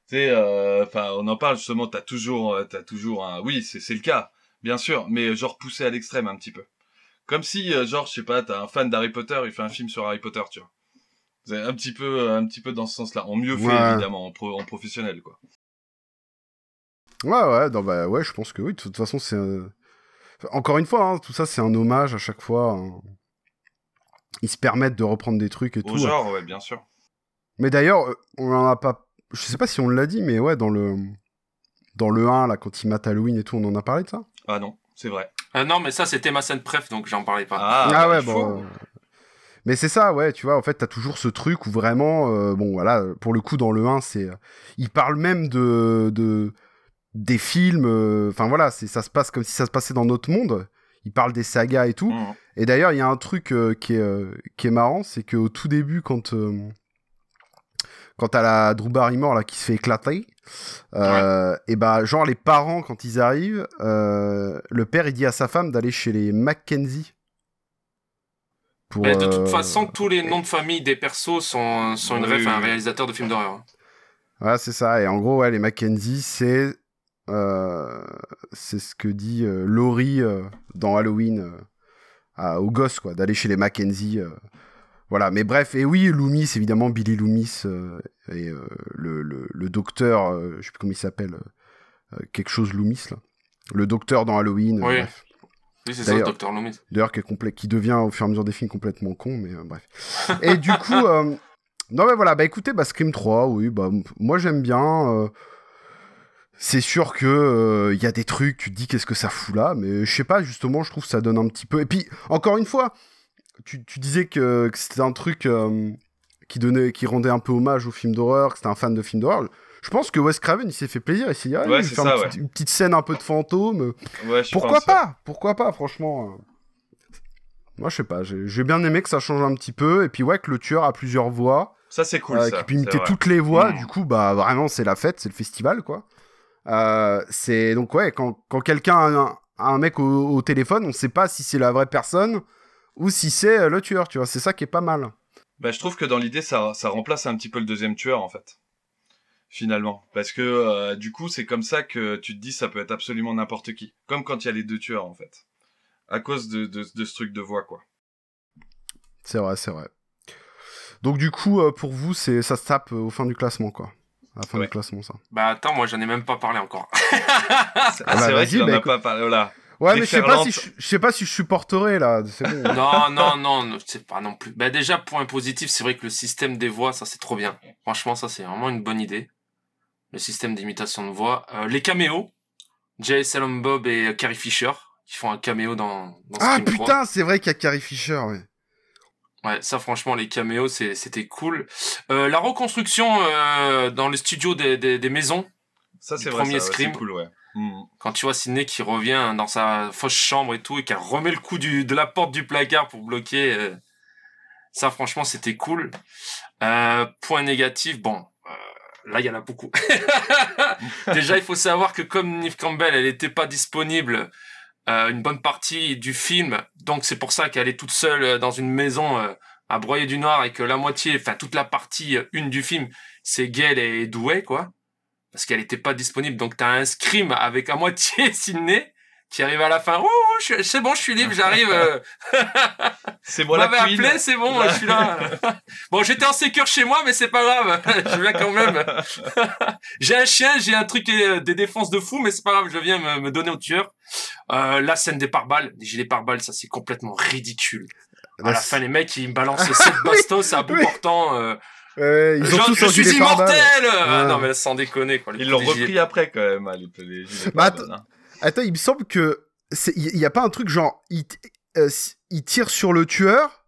Tu sais, euh, enfin, on en parle justement. T'as toujours, euh, t'as toujours un. Oui, c'est c'est le cas, bien sûr, mais genre poussé à l'extrême un petit peu. Comme si, euh, genre, je sais pas, t'as un fan d'Harry Potter, il fait un film sur Harry Potter, tu vois. C'est un petit peu, un petit peu dans ce sens-là. En mieux fait Ouais. évidemment, en, pro- en professionnel quoi. Ouais, ouais, non, bah, ouais, je pense que oui. De toute façon, c'est. Encore une fois, hein, tout ça, c'est un hommage à chaque fois. hein. Ils se permettent de reprendre des trucs et Au tout. genre, ouais, bien sûr. Mais d'ailleurs, on en a pas. Je sais pas si on l'a dit, mais ouais, dans le. Dans le 1, là, quand ils matent Halloween et tout, on en a parlé de ça? Ah non, c'est vrai. Euh, non, mais ça, c'était ma scène préf, donc j'en parlais pas. Ah, ouais, il bon. faut. euh, Mais c'est ça, ouais, tu vois, en fait, t'as toujours ce truc où vraiment, euh, bon, voilà, pour le coup, dans le 1, c'est. euh, Il parle même de. de des films, euh, enfin voilà, c'est ça se passe comme si ça se passait dans notre monde. Il parle des sagas et tout. Mhm. Et d'ailleurs, il y a un truc euh, qui, est, euh, qui est marrant, c'est qu'au tout début, quand, quand t'as la Drew Barrymore là, qui se fait éclater, euh, et bah, genre, les parents, quand ils arrivent, euh, le père, il dit à sa femme d'aller chez les Mackenzie. Pour, de euh, toute façon, tous les noms de famille des persos sont, sont une Oui, ref à un réalisateur de films d'horreur. Ouais, c'est ça. Et en gros, ouais, les Mackenzie, c'est. Euh, c'est ce que dit euh, Laurie euh, dans Halloween à- aux gosses, quoi, d'aller chez les Mackenzie. voilà, mais bref, et oui, Loomis, évidemment, Billy Loomis et le, le, le docteur, je sais plus comment il s'appelle, quelque chose Loomis, là. Le docteur dans Halloween, Oui. bref. Oui, c'est ça, D'ailleurs- Dr. Loomis. D'ailleurs, qui, qui devient au fur et à mesure des films complètement con, mais bref. Et du coup, Non mais voilà, bah écoutez, bah Scream 3, oui, bah moi j'aime bien. Euh, c'est sûr que il y a des trucs, tu te dis qu'est-ce que ça fout là, mais je sais pas, justement, je trouve que ça donne un petit peu. Et puis encore une fois, tu, tu disais que, que c'était un truc euh, qui donnait, qui rendait un peu hommage au film d'horreur, que c'était un fan de films d'horreur. Je pense que Wes Craven, il s'est fait plaisir, il s'est dit, ah, Ouais, ça, une, ouais. petite, une petite scène un peu de fantôme. Ouais, Pourquoi pense, pas? Pourquoi pas, franchement. euh. Moi, je sais pas, j'ai bien aimé que ça change un petit peu, et puis ouais, que le tueur a plusieurs voix. Ça, c'est cool, euh, ça, Qui peut imiter toutes les voix, Mm. du coup, bah vraiment, c'est la fête, c'est le festival, quoi. Euh, c'est donc, ouais, quand, quand quelqu'un a un, a un mec au, au téléphone, on sait pas si c'est la vraie personne ou si c'est euh, le tueur, tu vois, c'est ça qui est pas mal. Bah, je trouve que dans l'idée, ça, ça remplace un petit peu le deuxième tueur, en fait. Finalement. Parce que, euh, du coup, c'est comme ça que tu te dis, ça peut être absolument n'importe qui. Comme quand il y a les deux tueurs, en fait. À cause de, de, de ce truc de voix, quoi. C'est vrai, c'est vrai. Donc, du coup, euh, pour vous, c'est ça se tape euh, au fin du classement, quoi. À la fin du classement, ça. Bah attends, moi j'en ai même pas parlé encore. Ah, bah, c'est vrai vas-y, qu'il en bah, a pas parlé. Voilà. Ouais, mais je sais pas si je, je sais pas si je supporterai là. Bon. non, non, non, non, c'est pas non plus. Bah déjà, point positif, c'est vrai que le système des voix, ça c'est trop bien. Franchement, ça c'est vraiment une bonne idée. Le système d'imitation de voix. Euh, les caméos. Jay Salom Bob et Carrie Fisher, qui font un caméo dans, dans Ah Scream 3. putain, c'est vrai qu'il y a Carrie Fisher, ouais. Ouais, ça franchement, les caméos, c'était cool. Euh, la reconstruction euh, dans les studios des, des, des maisons. Ça, c'est vrai, premier ça, Scream. cool, ouais. Mm. Quand tu vois Sidney qui revient dans sa fausse chambre et tout, et qui remet le coup du, de la porte du placard pour bloquer. euh, ça, franchement, c'était cool. Point négatif, bon, là, il y en a beaucoup. Déjà, il faut savoir que comme Neve Campbell, elle n'était pas disponible euh, une bonne partie du film, donc c'est pour ça qu'elle est toute seule euh, dans une maison euh, à broyer du noir et que la moitié, enfin toute la partie euh, une du film, c'est Gail et Douai, quoi. Parce qu'elle était pas disponible. Donc t'as un scream avec à moitié Sydney qui arrive à la fin. Je suis- c'est bon, je suis libre, j'arrive. euh. C'est moi la m'avez queen. appelé, c'est bon, je suis là. bon, j'étais en sécure chez moi, mais c'est pas grave. je viens quand même. j'ai un chien, j'ai un truc, euh, des défenses de fou, mais c'est pas grave, je viens me, me donner au tueur. Euh, la scène des pare-balles, des gilets pare-balles, ça c'est complètement ridicule. À la La- fin, les mecs, ils me balancent sept bastos à bout oui. portant. euh, ils ont genre, tous je suis immortel. Ah, Ouais. Non, mais sans déconner, quoi. les Ils l'ont repris après, quand même, hein, les, les Bah, hein. Attends, il me semble que c'est- il y, a pas un truc genre il, t- euh, il tire sur le tueur.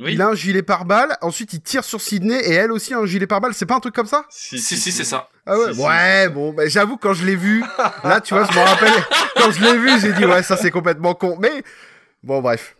Oui. Il a un gilet pare-balles, ensuite il tire sur Sydney et elle aussi a un gilet pare-balles. C'est pas un truc comme ça? Si, Si, si, c'est ça. Ah ouais, Si, si, ouais, bon, bah, j'avoue quand je l'ai vu, là tu vois, je me rappelle quand je l'ai vu, j'ai dit ouais, ça c'est complètement con. Mais bon, bref.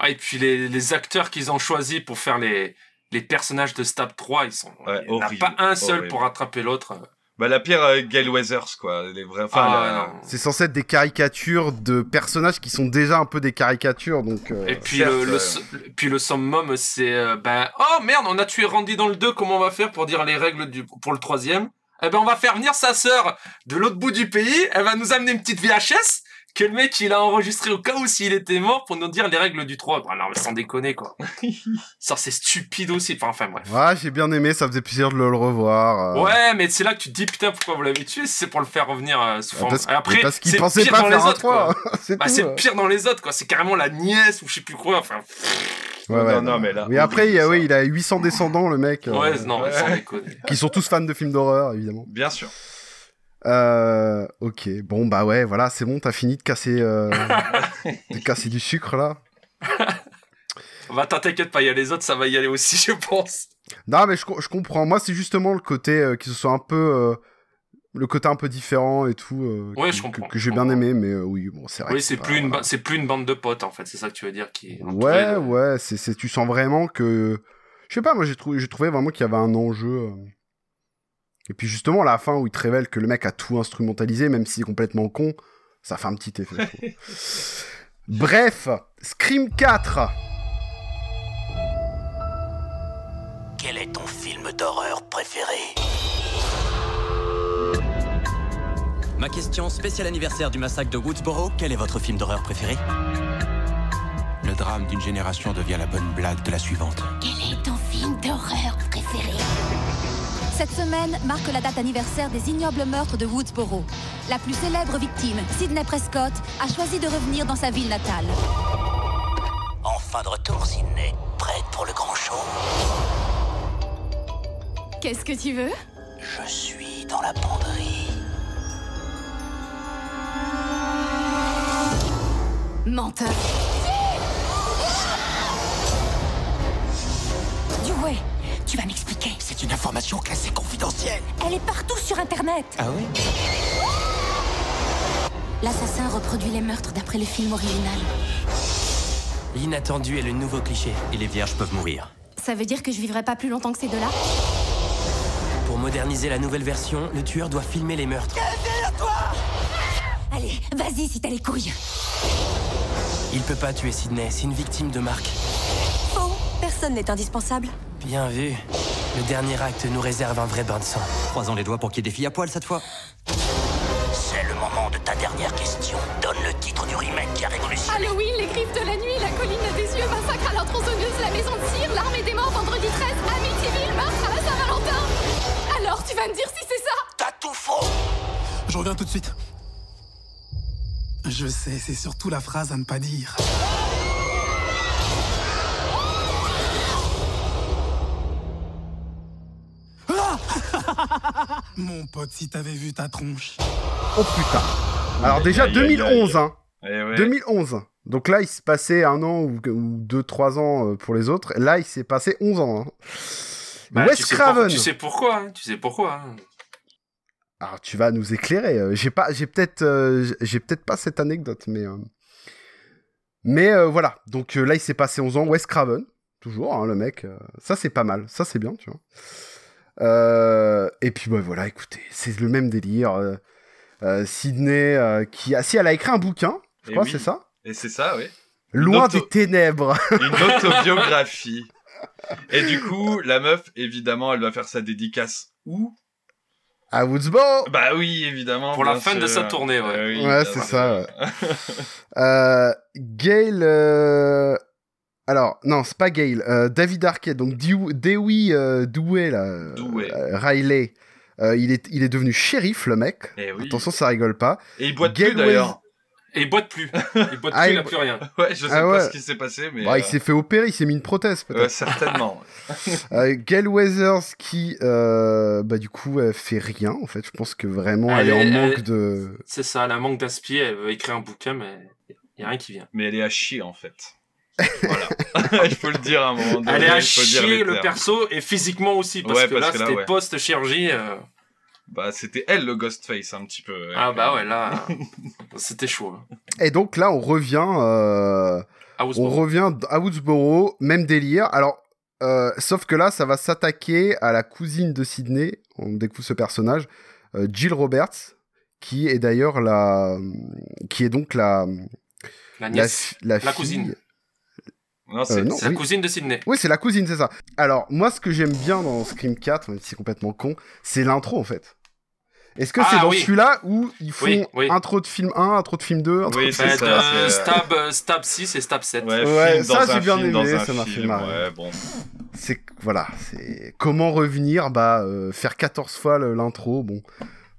Ah, et puis les, les acteurs qu'ils ont choisis pour faire les, les personnages de Stab 3, ils sont. Ouais, il n'y en a pas un seul horrible. pour rattraper l'autre. Bah, la pire, euh, Gail Weathers, quoi. Les vrais... Enfin, Ah, la-. C'est censé être des caricatures de personnages qui sont déjà un peu des caricatures, donc. euh, Et puis certes, le, le, euh. puis le summum, c'est euh, ben oh merde, on a tué Randy dans le 2, comment on va faire pour dire les règles du pour le troisième? Eh ben on va faire venir sa sœur de l'autre bout du pays, elle va nous amener une petite VHS que le mec il a enregistré au cas où s'il était mort pour nous dire les règles du 3. Bah non mais sans déconner quoi. Ça c'est stupide aussi. Enfin, enfin bref. Ouais, j'ai bien aimé, ça faisait plaisir de le, le revoir. euh. Ouais, mais c'est là que tu te dis putain pourquoi vous l'avez tué? Si c'est pour le faire revenir euh, sous Ah, forme. parce- Après, mais parce qu'il c'est pensait pire pas dans faire les autres, quoi. 3, c'est bah, pire dans les autres quoi. C'est carrément la nièce ou je sais plus quoi. Enfin. Ouais, Non, ouais, non, mais là, Oui, après, il, y a, horrible, oui, il a 800 descendants, le mec. euh, Ouais, non, mais sans déconner. qui sont tous fans de films d'horreur, évidemment. Bien sûr. Euh, ok, bon, bah ouais, voilà, c'est bon, t'as fini de casser, euh, de casser du sucre, là. Bah t'in- t'inquiète pas, il y a les autres, ça va y aller aussi, je pense. Non, mais je, co- je comprends. Moi, c'est justement le côté euh, qui se soit un peu... euh, le côté un peu différent et tout, Ouais, que- je comprends, que, que j'ai bien aimé, mais oui, bon, c'est vrai. Oui, c'est pas- plus une, voilà. c'est plus une bande de potes en fait, c'est ça que tu veux dire qui. est Ouais, de- ouais, c'est, c'est, tu sens vraiment que... Je sais pas, moi j'ai trouvé, j'ai trouvé vraiment qu'il y avait un enjeu. Et puis justement, à la fin où il te révèle que le mec a tout instrumentalisé, même s'il est complètement con, ça fait un petit effet. Bref, Scream 4. Quel est ton film d'horreur préféré? Ma question spécial anniversaire du massacre de Woodsboro, quel est votre film d'horreur préféré? Le drame d'une génération devient la bonne blague de la suivante. Quel est ton film d'horreur préféré? Cette semaine marque la date anniversaire des ignobles meurtres de Woodsboro. La plus célèbre victime, Sidney Prescott, a choisi de revenir dans sa ville natale. Enfin de retour, Sydney. Prête pour le grand show Qu'est-ce que tu veux? Je suis dans la penderie. Menteur. Dewey, tu vas m'expliquer. C'est une information classée confidentielle. Elle est partout sur Internet. Ah oui L'assassin reproduit les meurtres d'après le film original. L'inattendu est le nouveau cliché, et les vierges peuvent mourir. Ça veut dire que je vivrai pas plus longtemps que ces deux-là? Pour moderniser la nouvelle version, le tueur doit filmer les meurtres. Allez, vas-y si t'as les couilles. Il peut pas tuer Sidney, c'est une victime de Mark. Personne n'est indispensable. Bien vu. Le dernier acte nous réserve un vrai bain de sang. Croisons les doigts pour qu'il y ait des filles à poil cette fois. C'est le moment de ta dernière question. Donne le titre du remake qui a révolutionné. Halloween, les griffes de la nuit, la colline des yeux, massacre à la tronçonneuse, la maison de cire, l'armée des morts, vendredi 13, Amityville, meurtre à la Saint-Valentin. Alors, tu vas me dire si c'est ça? T'as tout faux Je reviens tout de suite. Je sais, c'est surtout la phrase à ne pas dire. Mon pote, si t'avais vu ta tronche. Oh putain. Alors déjà Aïe, aïe, aïe, 2011, hein. Eh. 2011. Donc là, il se passait un an ou, ou deux, trois ans euh, pour les autres. Là, il s'est passé 11 ans. hein. Bah, Wes tu sais Craven. pour- Tu sais pourquoi, hein, tu sais pourquoi. hein. Alors, tu vas nous éclairer. euh, J'ai pas, j'ai peut-être, euh, j'ai peut-être pas cette anecdote, mais, euh, mais euh, voilà. Donc euh, là, il s'est passé 11 ans. Wes Craven, toujours, hein, le mec. euh, ça, c'est pas mal. Ça, c'est bien, tu vois. Euh, et puis, bah voilà, écoutez, c'est le même délire. euh, euh, Sydney, euh, qui a, si elle a écrit un bouquin, je Et crois, oui. c'est ça. Et c'est ça, oui. Loin auto- des ténèbres. Une autobiographie. Et du coup, la meuf, évidemment, elle va faire sa dédicace où? À Woodsboro. Bah oui, évidemment. Pour la fin de sa tournée, ouais. Euh, oui, Ouais, c'est ça. ouais. euh, Gail. euh, Alors, non, c'est pas Gail. euh, David Arquette, donc Dew- Dewey euh, Douay, là. euh, Douay. euh, Riley. euh, il, est, il est devenu shérif, le mec. Eh oui. Attention, ça rigole pas. Et il boite Gail plus d'ailleurs. Et il boite plus. Il boite Ah, plus, il il a bo- plus rien. Ouais, je sais Ah pas ce qui s'est passé, mais. Bah, il s'est fait opérer, il s'est mis une prothèse, ouais, peut-être. certainement. Euh, Gail Weathers, qui, euh, bah, du coup, elle fait rien, en fait. Je pense que vraiment, elle, Elle est en manque elle- de. C'est ça, elle a un manque d'inspi, elle veut écrire un bouquin, mais il n'y a rien qui vient. Mais elle est à chier en fait. Voilà. il faut le dire à un moment donné. Elle est à il faut dire chier le termes. perso et physiquement aussi, parce Ouais, que parce là, que là, c'était ouais. post-chirurgie. euh, Bah, c'était elle le Ghostface un petit peu. Ah bah ouais, là, c'était chaud. hein. Et donc là, on revient, euh, À on Woodsboro. revient à Woodsboro, même délire. Alors, euh, sauf que là, ça va s'attaquer à la cousine de Sydney. On découvre ce personnage, euh, Jill Roberts, qui est d'ailleurs la, qui est donc la, La nièce. la, La fille- cousine. Non, c'est- non, C'est la oui. cousine de Sydney. Oui, c'est la cousine, c'est ça. Alors, moi, ce que j'aime bien dans Scream 4, même si c'est complètement con, c'est l'intro, en fait. Est-ce que Ah, c'est dans oui. celui-là où ils font Oui, oui. intro de film 1, intro de film 2, intro Oui, de ça, de c'est- Stab, euh, Stab 6 et Stab 7. Ouais, Ouais, film ça, j'ai bien film, aimé, un ça m'a fait film, marrer. Ouais, bon. c'est voilà, c'est comment revenir, bah euh, faire 14 fois l'intro, bon,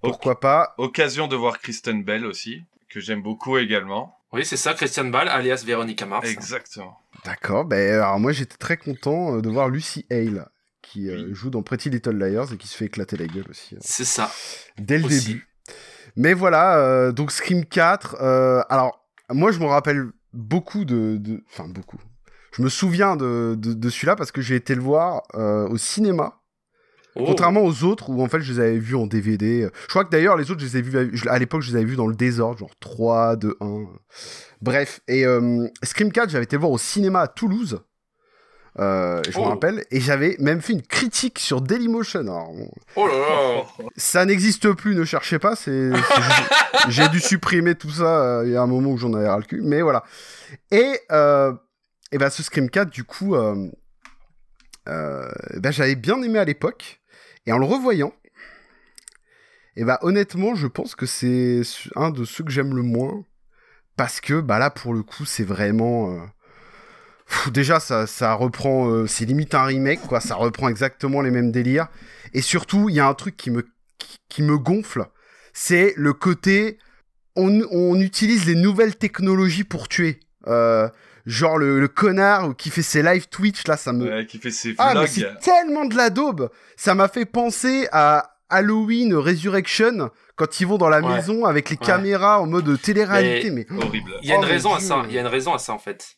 pourquoi pas. Occasion de voir Kristen Bell aussi, que j'aime beaucoup également. Oui, c'est ça, Christian Ball, alias Véronica Mars. Exactement. D'accord, ben alors moi j'étais très content euh, de voir Lucy Hale qui euh, joue dans Pretty Little Liars et qui se fait éclater la gueule aussi. euh, C'est ça. dès le Aussi. début. Mais voilà, euh, donc Scream 4. euh, alors, moi, je me rappelle beaucoup de. de- Enfin, beaucoup. Je me souviens de, de, de celui-là parce que j'ai été le voir euh, au cinéma. Oh. Contrairement aux autres où en fait je les avais vus en DVD. Je crois que d'ailleurs les autres, je les ai vus je- à l'époque, je les avais vus dans le désordre, genre 3, 2, 1. Bref, et euh, Scream 4, j'avais été voir au cinéma à Toulouse. Euh, je me Oh. rappelle, et j'avais même fait une critique sur Dailymotion. Alors, Oh là là ça n'existe plus, ne cherchez pas. C'est, j'ai dû supprimer tout ça. euh, Il y a un moment où j'en avais ras le cul, mais voilà. Et, euh, et ben ce Scream 4, du coup, euh, euh, ben, j'avais bien aimé à l'époque. Et en le revoyant, et ben honnêtement, je pense que c'est un de ceux que j'aime le moins. Parce que bah là, pour le coup, c'est vraiment. euh, déjà, ça, ça reprend. euh, c'est limite un remake, quoi. Ça reprend exactement les mêmes délires. Et surtout, il y a un truc qui me, gonfle. C'est le côté. On, on utilise les nouvelles technologies pour tuer. Euh, genre le, le connard qui fait ses live Twitch là, ça me. Ouais, qui fait ses Ah, mais vlogs. c'est tellement de la daube. Ça m'a fait penser à Halloween Resurrection quand ils vont dans la Ouais. maison avec les Ouais. caméras en mode télé-réalité. Mais, Horrible. Il y a une Oh, raison à Dieu. ça. Il y a une raison à ça en fait.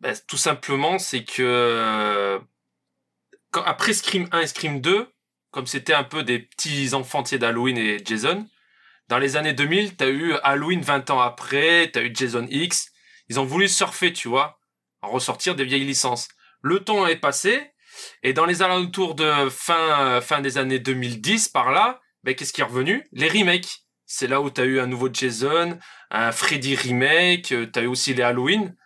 Ben, tout simplement, c'est que quand, après Scream 1 et Scream 2, comme c'était un peu des petits enfantiers d'Halloween et Jason, dans les années 2000, t'as eu Halloween 20 ans après, t'as eu Jason X. Ils ont voulu surfer, tu vois, en ressortir des vieilles licences. Le temps est passé, et dans les alentours de fin, fin des années 2010, par là, ben, qu'est-ce qui est revenu? Les remakes. C'est là où t'as eu un nouveau Jason, un Freddy remake, euh, t'as eu aussi les Halloween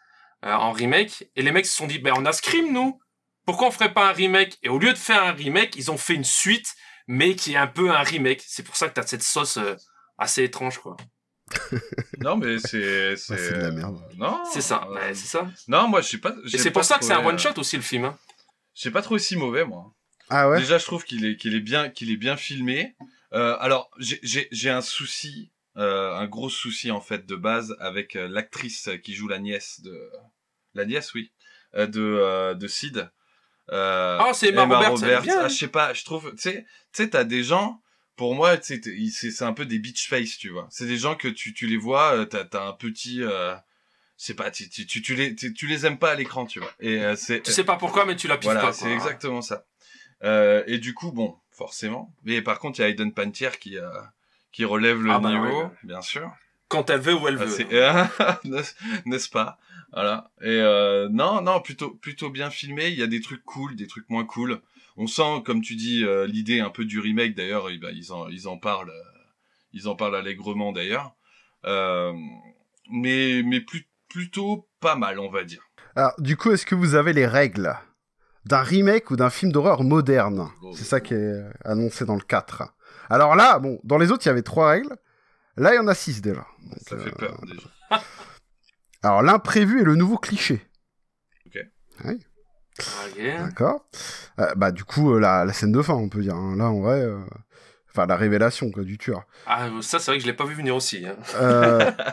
euh, en remake, et les mecs se sont dit, ben on a Scream nous, pourquoi on ferait pas un remake? Et au lieu de faire un remake, ils ont fait une suite, mais qui est un peu un remake. C'est pour ça que t'as cette sauce euh, assez étrange, quoi. Non, mais c'est. C'est c'est de la merde. Non. C'est ça, euh, ouais, c'est ça. Non, moi, je sais pas. Et c'est pour ça que c'est un trouvé, one shot aussi le film. Hein. J'ai pas trouvé si mauvais, moi. Ah ouais? Déjà, je trouve qu'il est, qu'il est bien, qu'il est bien filmé. Euh, alors, j'ai- un souci, euh, un gros souci en fait de base avec euh, l'actrice qui joue la nièce de, la nièce, oui, euh, de euh, de Sid. Euh, Ah, c'est Emma Roberts, Ah, je sais pas, je trouve, tu sais, tu sais, t'as des gens. Pour moi, c'est c'est un peu des bitch face, tu vois. C'est des gens que tu, tu les vois, euh, t'as as un petit, euh, je sais pas, tu, tu, tu, les, tu, tu les aimes pas à l'écran, tu vois. Et euh, c'est. Tu sais pas pourquoi, mais tu la piques Voilà, c'est exactement ça. Euh, et du coup, bon, forcément. Mais par contre, il y a Aiden Pantier qui, euh, qui relève le Ah bah niveau, ouais. bien sûr. Quand elle veut ou elle Ah, veut. c'est- N'est-ce pas? Voilà. Et euh, non, non, plutôt, plutôt bien filmé. Il y a des trucs cool, des trucs moins cool. On sent, comme tu dis, euh, l'idée un peu du remake. D'ailleurs, eh ben, ils en, ils en parlent, euh, ils en parlent allègrement d'ailleurs. Euh, mais, mais plus, plutôt pas mal, on va dire. Alors, du coup, est-ce que vous avez les règles d'un remake ou d'un film d'horreur moderne? C'est ça qui est annoncé dans le 4. Alors là, bon, dans les autres, il y avait trois règles. Là, il y en a six déjà. Donc, Ça fait peur déjà. Alors, l'imprévu est le nouveau cliché. Ok. Oui, D'accord. Euh, bah, du coup, euh, la, la scène de fin, on peut dire. hein. Là, en vrai... euh, Enfin, la révélation, quoi, du tueur. Ah, ça, c'est vrai que je l'ai pas vu venir aussi. Hein.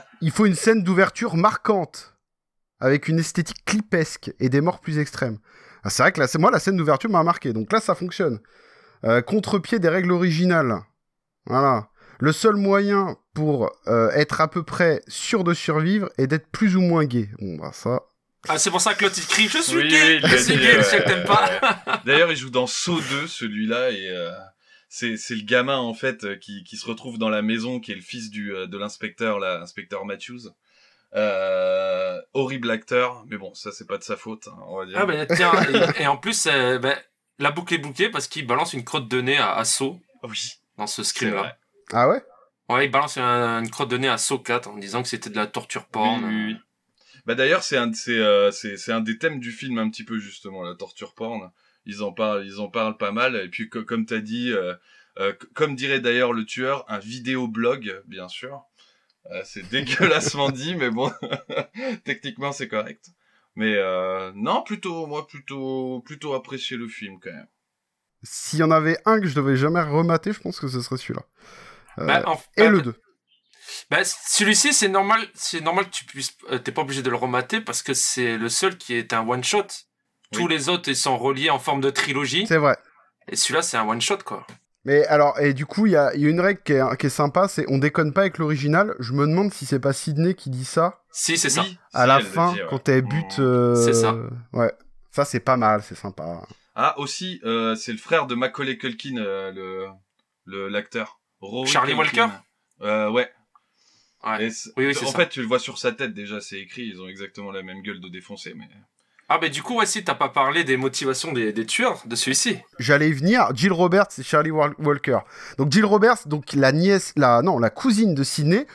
Il faut une scène d'ouverture marquante, avec une esthétique clipesque et des morts plus extrêmes. Ah, c'est vrai que là, moi, la scène d'ouverture m'a marqué, donc là, ça fonctionne. Contre-pied des règles originales. Voilà. Le seul moyen pour euh, être à peu près sûr de survivre est d'être plus ou moins gay. Bon, bah ça... Ah, c'est pour ça que l'autre il crie Je suis Oui, gay oui, Je suis gay, sais que t'aimes pas. D'ailleurs, il joue dans Saw 2, celui-là, et euh, c'est c'est le gamin en fait euh, qui, qui se retrouve dans la maison, qui est le fils du euh, de l'inspecteur, là, inspecteur Matthews. Euh, horrible acteur, mais bon, ça c'est pas de sa faute, hein, on va dire. Ah, ben tiens, et, et en plus, euh, ben, la boucle est bouclée parce qu'il balance une crotte de nez à, à Saw Oui. dans ce C'est scream-là. vrai. Ah ouais? Ouais, il balance un- une crotte de nez à Saw 4 en disant que c'était de la torture porn. Oui, oui, oui. Bah d'ailleurs, c'est un, de ces, euh, c'est, c'est un des thèmes du film un petit peu justement, la torture porn. Ils en parlent, ils en parlent pas mal. Et puis co- comme t'as dit, euh, euh, c- comme dirait d'ailleurs le tueur, un vidéoblog, bien sûr. Euh, c'est dégueulassement dit, mais bon, techniquement c'est correct. Mais euh, non, plutôt, moi plutôt, plutôt apprécier le film quand même. S'il y en avait un que je devais jamais remater, je pense que ce serait celui-là. Euh, Bah, en- et le 2. Bah, celui-ci, c'est normal, c'est normal que tu puisses, euh, t'es pas obligé de le remater parce que c'est le seul qui est un one shot. Tous les autres, ils sont reliés en forme de trilogie. C'est vrai. Et celui-là, c'est un one shot, quoi. Mais alors, et du coup, il y a, il y a une règle qui est, qui est sympa, c'est on déconne pas avec l'original. Je me demande si c'est pas Sydney qui dit ça. Si, c'est ça. À la fin, quand elle bute. euh, C'est ça. Ouais. Ça, c'est pas mal, c'est sympa. Ah aussi, euh, c'est le frère de Macaulay Culkin, euh, le, le l'acteur. Charlie Culkin. Walker? Euh, ouais. Ouais. Oui, oui, en ça. fait, tu le vois sur sa tête déjà, c'est écrit. Ils ont exactement la même gueule de défoncé, mais. Ah, bah, du coup, ouais, si t'as pas parlé des motivations des, des tueurs de celui-ci. J'allais y venir. Jill Roberts et Charlie Wal- Walker. Donc Jill Roberts, donc la nièce, la non, la cousine de Sydney,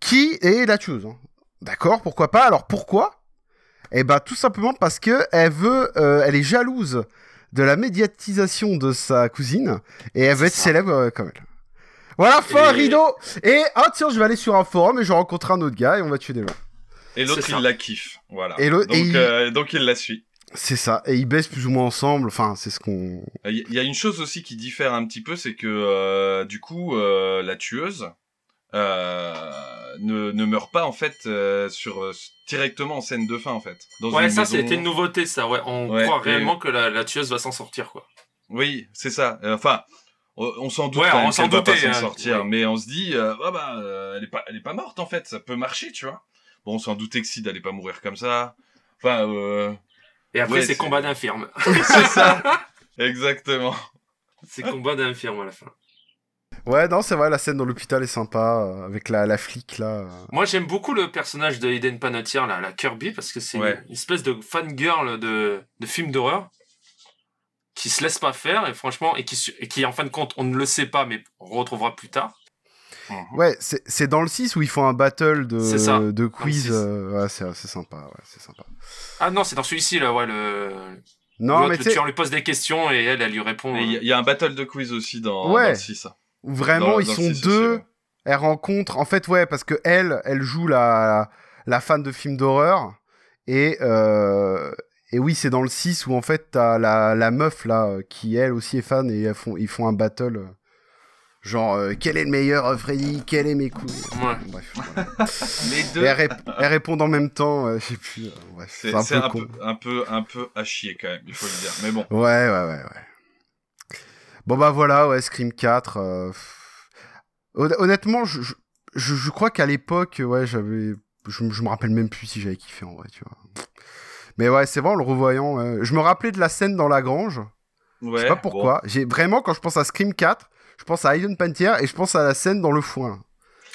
qui est la tueuse. hein. D'accord, pourquoi pas? Alors pourquoi? Eh ben tout simplement parce que elle veut, euh, elle est jalouse de la médiatisation de sa cousine et elle veut être célèbre euh, comme elle. Voilà, fin Et- rideau. Et ah tiens, je vais aller sur un forum et je vais rencontrer un autre gars et on va tuer des gens. Et l'autre, il la kiffe. Voilà. Et donc, et il- euh, donc, il la suit. C'est ça. Et ils baissent plus ou moins ensemble. Enfin, c'est ce qu'on. Il y, a une chose aussi qui diffère un petit peu, c'est que euh, du coup, euh, la tueuse, euh, ne, ne meurt pas en fait euh, sur directement en scène de fin en fait. Dans ouais, une ça maison. c'était une nouveauté, ça. Ouais, on Ouais, croit et- réellement que la, la tueuse va s'en sortir, quoi. Oui, c'est ça. Euh, Enfin, on, on s'en doute Ouais, quand on s'en qu'elle va pas doutait, s'en hein, sortir, ouais. mais on se dit, euh, ah bah, euh, elle est pas, elle est pas morte en fait. Ça peut marcher, tu vois. Bon, on s'en doutait que Sid allait pas mourir comme ça. Enfin, euh... Et après, ouais, c'est combat d'infirme. c'est ça. Exactement. c'est combat d'infirme à la fin. Ouais, non, c'est vrai, la scène dans l'hôpital est sympa, euh, avec la, la flic, là. euh. Moi, j'aime beaucoup le personnage de Eden Panettiere, la, la Kirby, parce que c'est Ouais. une espèce de fangirl de, de film d'horreur qui se laisse pas faire, et franchement, et qui, et qui, en fin de compte, on ne le sait pas, mais on retrouvera plus tard. Ouais, c'est c'est dans le 6 où ils font un battle de, de quiz. 6. euh, ouais, c'est c'est sympa, ouais, c'est sympa. Ah non, c'est dans celui-ci, là, ouais, le... Non, mais le tueur lui pose des questions, et elle, elle lui répond. Il y, a- il y a un battle de quiz aussi dans, Ouais. dans le 6. Où vraiment Dans- ils dans sont 6 aussi, deux, ouais. elles rencontrent. En fait, ouais, parce que elle, elle joue la, la fan de films d'horreur. Et, euh, et oui, c'est dans le 6 où en fait t'as la, la meuf là, euh, qui elle aussi est fan et font, ils font un battle. euh, Genre, euh, quel est le meilleur euh, Freddy? Quel est mes couilles? Ouais. Bref. voilà. Les Et deux. elles, rép- elles répondent en même temps, euh, je sais plus. bref, C'est un peu un con. peu, un peu, un peu à chier quand même, il faut le dire. Mais bon. Ouais, ouais, ouais, ouais. Bon bah voilà, ouais, Scream 4. euh, pff. Hon- Honnêtement, je, je, crois qu'à l'époque, ouais, j'avais... Je, je me rappelle même plus si j'avais kiffé en vrai, tu vois. Mais ouais, c'est vrai, en le revoyant, ouais. je me rappelais de la scène dans la grange. je sais pas pourquoi. J'ai Vraiment, quand je pense à Scream 4, je pense à Hayden Pantier et je pense à la scène dans le foin.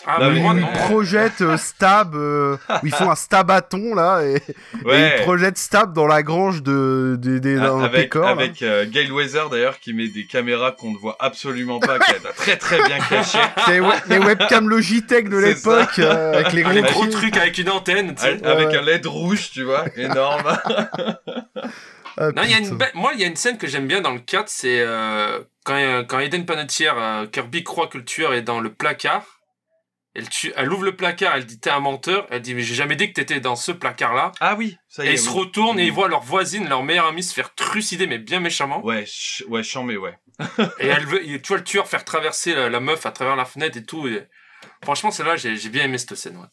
Là. Ah, Non, mais moi, ils projettent euh, stab, euh, où ils font un stabaton là, et, et Ouais. ils projettent stab dans la grange de, de, Ah, avec pécor, là. avec euh, Gail Weather d'ailleurs qui met des caméras qu'on ne voit absolument pas, très très bien cachées. C'est ouais, les webcams Logitech de l'époque, euh, avec les gros, les gros trucs. avec une antenne, tu sais. Avec un LED rouge, tu vois, énorme. Ah, Non, il y a une Moi, il y a une scène que j'aime bien dans le 4, c'est euh, quand, euh, quand Eden Panettiere, euh, Kirby croit que le tueur est dans le placard. Elle, tue... elle ouvre le placard, elle dit t'es un menteur. Elle dit mais j'ai jamais dit que t'étais dans ce placard-là. Ah oui, ça y Et est. ils se oui. retournent et ils Mm. voient leur voisine, leur meilleure amie se faire trucider mais bien méchamment. Ouais, ch- ouais, chambé, ouais. Et elle veut, et tu vois le tueur faire traverser la, la meuf à travers la fenêtre et tout. Et... Franchement, celle-là, j'ai j'ai bien aimé cette scène. Ouais.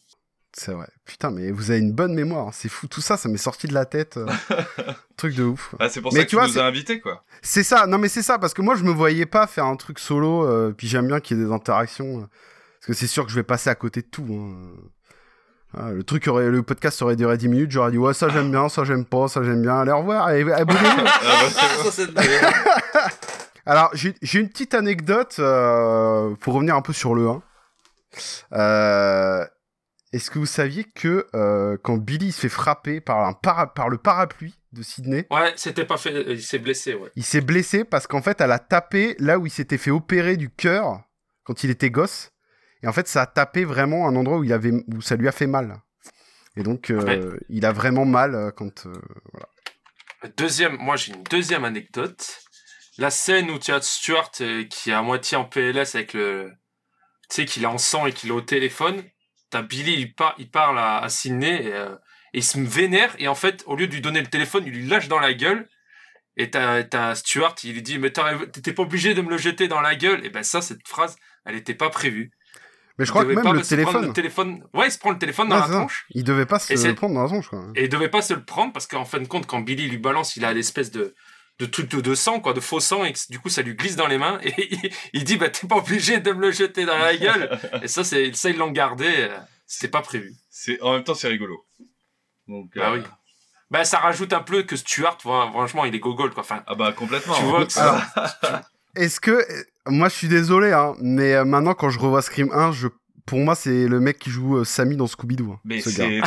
C'est vrai. Putain, mais vous avez une bonne mémoire. hein. C'est fou. Tout ça, ça m'est sorti de la tête. euh, Truc de ouf. Ah, c'est pour Mais ça que tu vois, nous as invités, quoi. C'est ça. Non, mais c'est ça. Parce que moi, je me voyais pas faire un truc solo. euh, puis j'aime bien qu'il y ait des interactions. euh, parce que c'est sûr que je vais passer à côté de tout. hein. Ah, le truc aurait, le podcast aurait duré 10 minutes. J'aurais dit, ouais, ça j'aime bien, ça j'aime pas, ça j'aime bien. Allez, au revoir. Allez, abonnez-vous. Ah, bah, Alors, j'ai j'ai une petite anecdote euh, pour revenir un peu sur le 1. Euh, Est-ce que vous saviez que euh, quand Billy se fait frapper par, un para- par le parapluie de Sydney, Ouais, c'était pas fait. Il s'est blessé, ouais. il s'est blessé parce qu'en fait, elle a tapé là où il s'était fait opérer du cœur quand il était gosse. Et en fait, ça a tapé vraiment un endroit où, il avait, où ça lui a fait mal. Et donc, euh, Ouais. il a vraiment mal euh, quand... euh, voilà. Deuxième, moi j'ai une deuxième anecdote. La scène où tu as Stuart euh, qui est à moitié en PLS avec le. Tu sais, qu'il est en sang et qu'il est au téléphone. T'as Billy, il, par- il parle à, à Sydney et, euh, et il se vénère. Et en fait, au lieu de lui donner le téléphone, il lui lâche dans la gueule. Et t'as, t'as Stuart, il lui dit Mais t'étais pas obligé de me le jeter dans la gueule. Et ben, ça, cette phrase, elle était pas prévue. Mais je crois que même pas le téléphone... le téléphone. Ouais, il se prend le téléphone dans Ouais, la tronche. Il devait pas se le prendre dans la tronche, quoi. Et il devait pas se le prendre parce qu'en fin de compte, quand Billy lui balance, il a l'espèce de, de truc de, de sang, quoi, de faux sang, et que, du coup, ça lui glisse dans les mains. Et il, il dit, bah, t'es pas obligé de me le jeter dans la gueule. et ça, c'est, ça, ils l'ont gardé. euh, C'était pas prévu. C'est, en même temps, c'est rigolo. Donc, Bah euh, oui. Bah, ça rajoute un peu que Stuart, voilà, franchement, il est gogol, quoi. Enfin, Ah bah, complètement. tu vois que ça- Est-ce que... Moi, je suis désolé, hein, mais euh, maintenant, quand je revois Scream 1, je... pour moi, c'est le mec qui joue euh, Sammy dans Scooby-Doo. hein, Mais ce c'est, gars.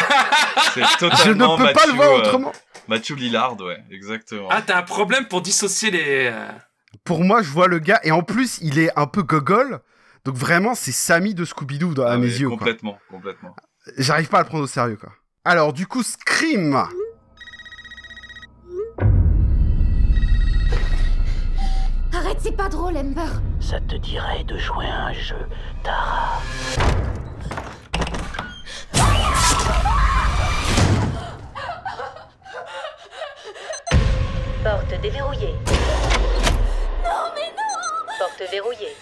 c'est totalement Je ne peux pas le voir euh, autrement. Matthew Lillard, ouais, exactement. Ah, t'as un problème pour dissocier les. Pour moi, je vois le gars, et en plus, il est un peu gogol. Donc vraiment, c'est Sammy de Scooby-Doo à Ah, mes yeux. quoi. Complètement, complètement. J'arrive pas à le prendre au sérieux, quoi. Alors, du coup, Scream Arrête, c'est pas drôle, Amber. Ça te dirait de jouer à un jeu, Tara Porte déverrouillée. Non, mais non Porte verrouillée.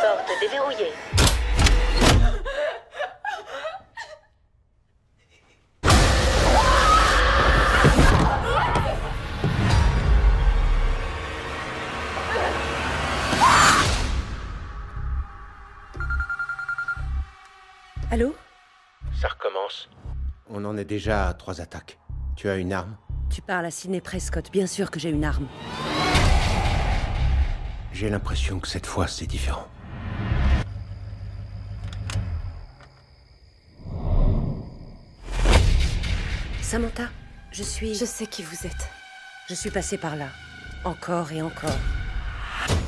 Porte déverrouillée. Allô Ça recommence. On en est déjà à trois attaques. Tu as une arme Tu parles à Sidney Prescott, bien sûr que j'ai une arme. J'ai l'impression que cette fois c'est différent. Samantha, je suis... Je sais qui vous êtes. Je suis passée par là. Encore et encore.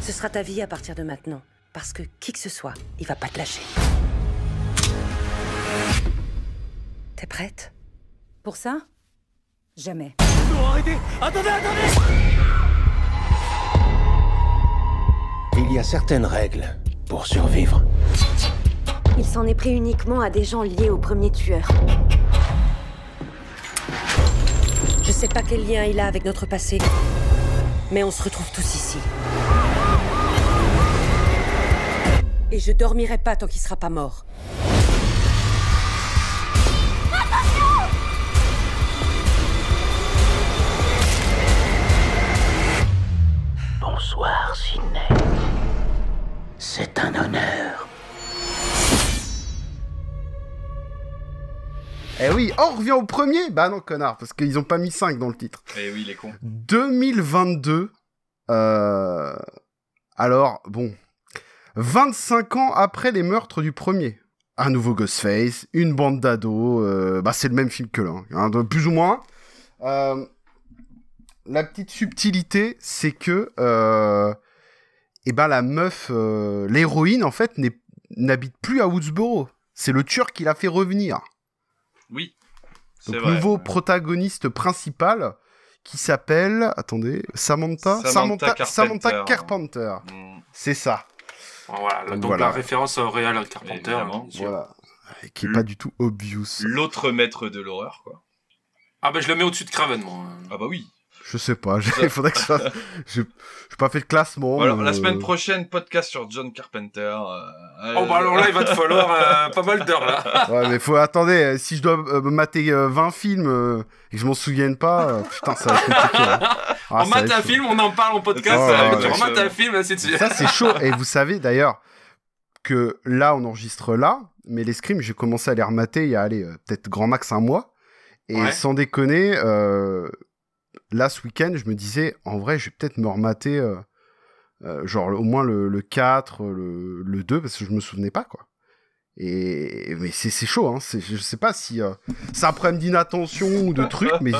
Ce sera ta vie à partir de maintenant. Parce que qui que ce soit, il va pas te lâcher. T'es prête? Pour ça? Jamais. Non, arrêtez Attendez, attendez Il y a certaines règles pour survivre. Il s'en est pris uniquement à des gens liés au premier tueur. Je sais pas quel lien il a avec notre passé, mais on se retrouve tous ici. Et je dormirai pas tant qu'il sera pas mort. C'est un honneur. Eh oui, on revient au premier Bah non, connard, parce qu'ils ont pas mis 5 dans le titre. Eh oui, les cons. 2022. Euh... Alors, bon. 25 ans après les meurtres du premier. Un nouveau Ghostface, une bande d'ados. euh, Bah, c'est le même film que là, hein, de- plus ou moins. Euh, La petite subtilité, c'est que. Euh... Eh ben, la meuf, euh, l'héroïne, en fait, n'habite plus à Woodsboro. C'est le tueur qui l'a fait revenir. Oui. C'est Donc, vrai. nouveau protagoniste principal qui s'appelle, attendez, Samantha, Samantha Samantha, Samantha Carpenter. Carpenter. Mm. C'est ça. Voilà, donc, voilà. la référence au Real Carpenter. Sûr. Voilà. Et qui est pas du tout obvious. L'autre maître de l'horreur, quoi. Ah bah je le mets au-dessus de Craven, moi. Ah bah oui. Je sais pas, il faudrait que je fasse. J'ai pas fait de classement. Alors, la euh, semaine prochaine, podcast sur John Carpenter. euh, Oh bah alors là, il va te falloir euh, pas mal d'heures là. Ouais, mais faut attendez, euh, si je dois euh, me mater euh, 20 films euh, et que je m'en souvienne pas, euh, putain, ça va être compliqué. hein. Ah, on mate un chaud. film, on en parle en podcast, Oh euh, tu remates un film, ainsi de suite. Ça, c'est chaud. Et vous savez d'ailleurs que là, on enregistre là, mais les scrims, j'ai commencé à les remater il y a, allez, euh, peut-être grand max un mois. Et Ouais. sans déconner, euh, là, ce week-end, je me disais, en vrai, je vais peut-être me remater, euh, euh, genre, au moins le, le 4, le, le 2, parce que je me souvenais pas, quoi. Et mais c'est c'est chaud, hein. c'est- Je sais pas si euh, c'est un problème d'inattention ou de trucs, mais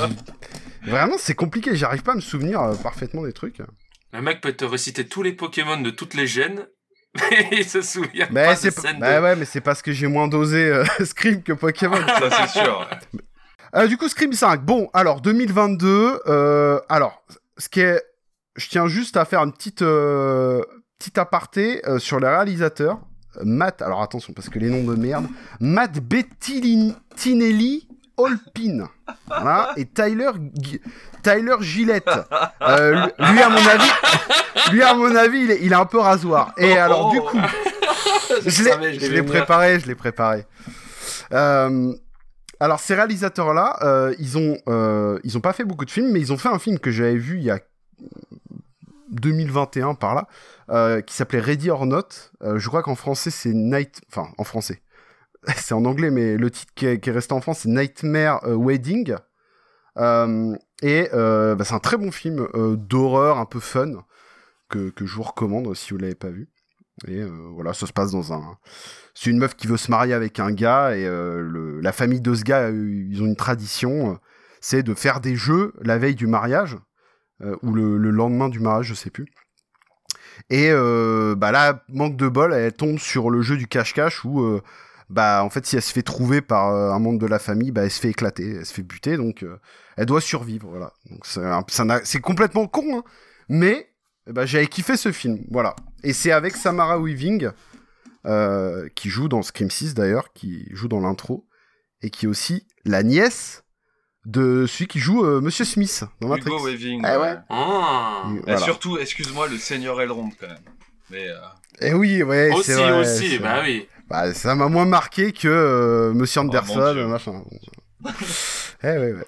vraiment c'est compliqué. J'arrive pas à me souvenir euh, parfaitement des trucs. Le mec peut te réciter tous les Pokémon de toutes les gènes, mais il se souvient Mais pas c'est de pas- scène bah de- ouais, mais c'est parce que j'ai moins dosé euh, Scream que Pokémon. Ça, c'est sûr. Euh, du coup, Scream 5. Bon, alors 2022. euh, alors, ce qui est, je tiens juste à faire une petite euh, petite aparté sur les réalisateurs. Matt, alors attention parce que les noms de merde. Matt Bettinelli Holpin. Voilà, et Tyler Tyler Gillette. Euh, lui, à mon avis, lui à mon avis, il est, il est un peu rasoir. Et alors du coup, je l'ai préparé, je l'ai préparé. Euh, alors ces réalisateurs-là, euh, euh, ils ont pas fait beaucoup de films, mais ils ont fait un film que j'avais vu il y a 2021 par là, euh, qui s'appelait Ready or Not. Je crois qu'en français c'est Night, enfin en français, c'est en anglais, mais le titre qui est, resté en France c'est Nightmare Wedding. Et bah, c'est un très bon film d'horreur un peu fun que, que je vous recommande si vous l'avez pas vu. Et euh, voilà, ça se passe dans un. C'est une meuf qui veut se marier avec un gars et euh, le- la famille de ce gars, euh, ils ont une tradition, c'est de faire des jeux la veille du mariage ou le, le lendemain du mariage, je sais plus. Et bah là, manque de bol, elle tombe sur le jeu du cache-cache où, bah en fait, si elle se fait trouver par un membre de la famille, bah elle se fait éclater, elle se fait buter, donc elle doit survivre, voilà. Donc c'est complètement con, hein, mais ben, j'avais kiffé ce film, voilà. Et c'est avec Samara Weaving, euh, qui joue dans Scream 6 d'ailleurs, qui joue dans l'intro, et qui est aussi la nièce de celui qui joue euh, Monsieur Smith dans Matrix. Hugo Weaving. Eh ouais. Ah. Et surtout, excuse-moi, le Seigneur Elrond, quand même. Mais euh, Eh oui, ouais, Aussi, c'est vrai. aussi, bah oui. Bah, ça m'a moins marqué que euh, Monsieur Oh, Anderson, Dieu. machin. eh ouais, ouais.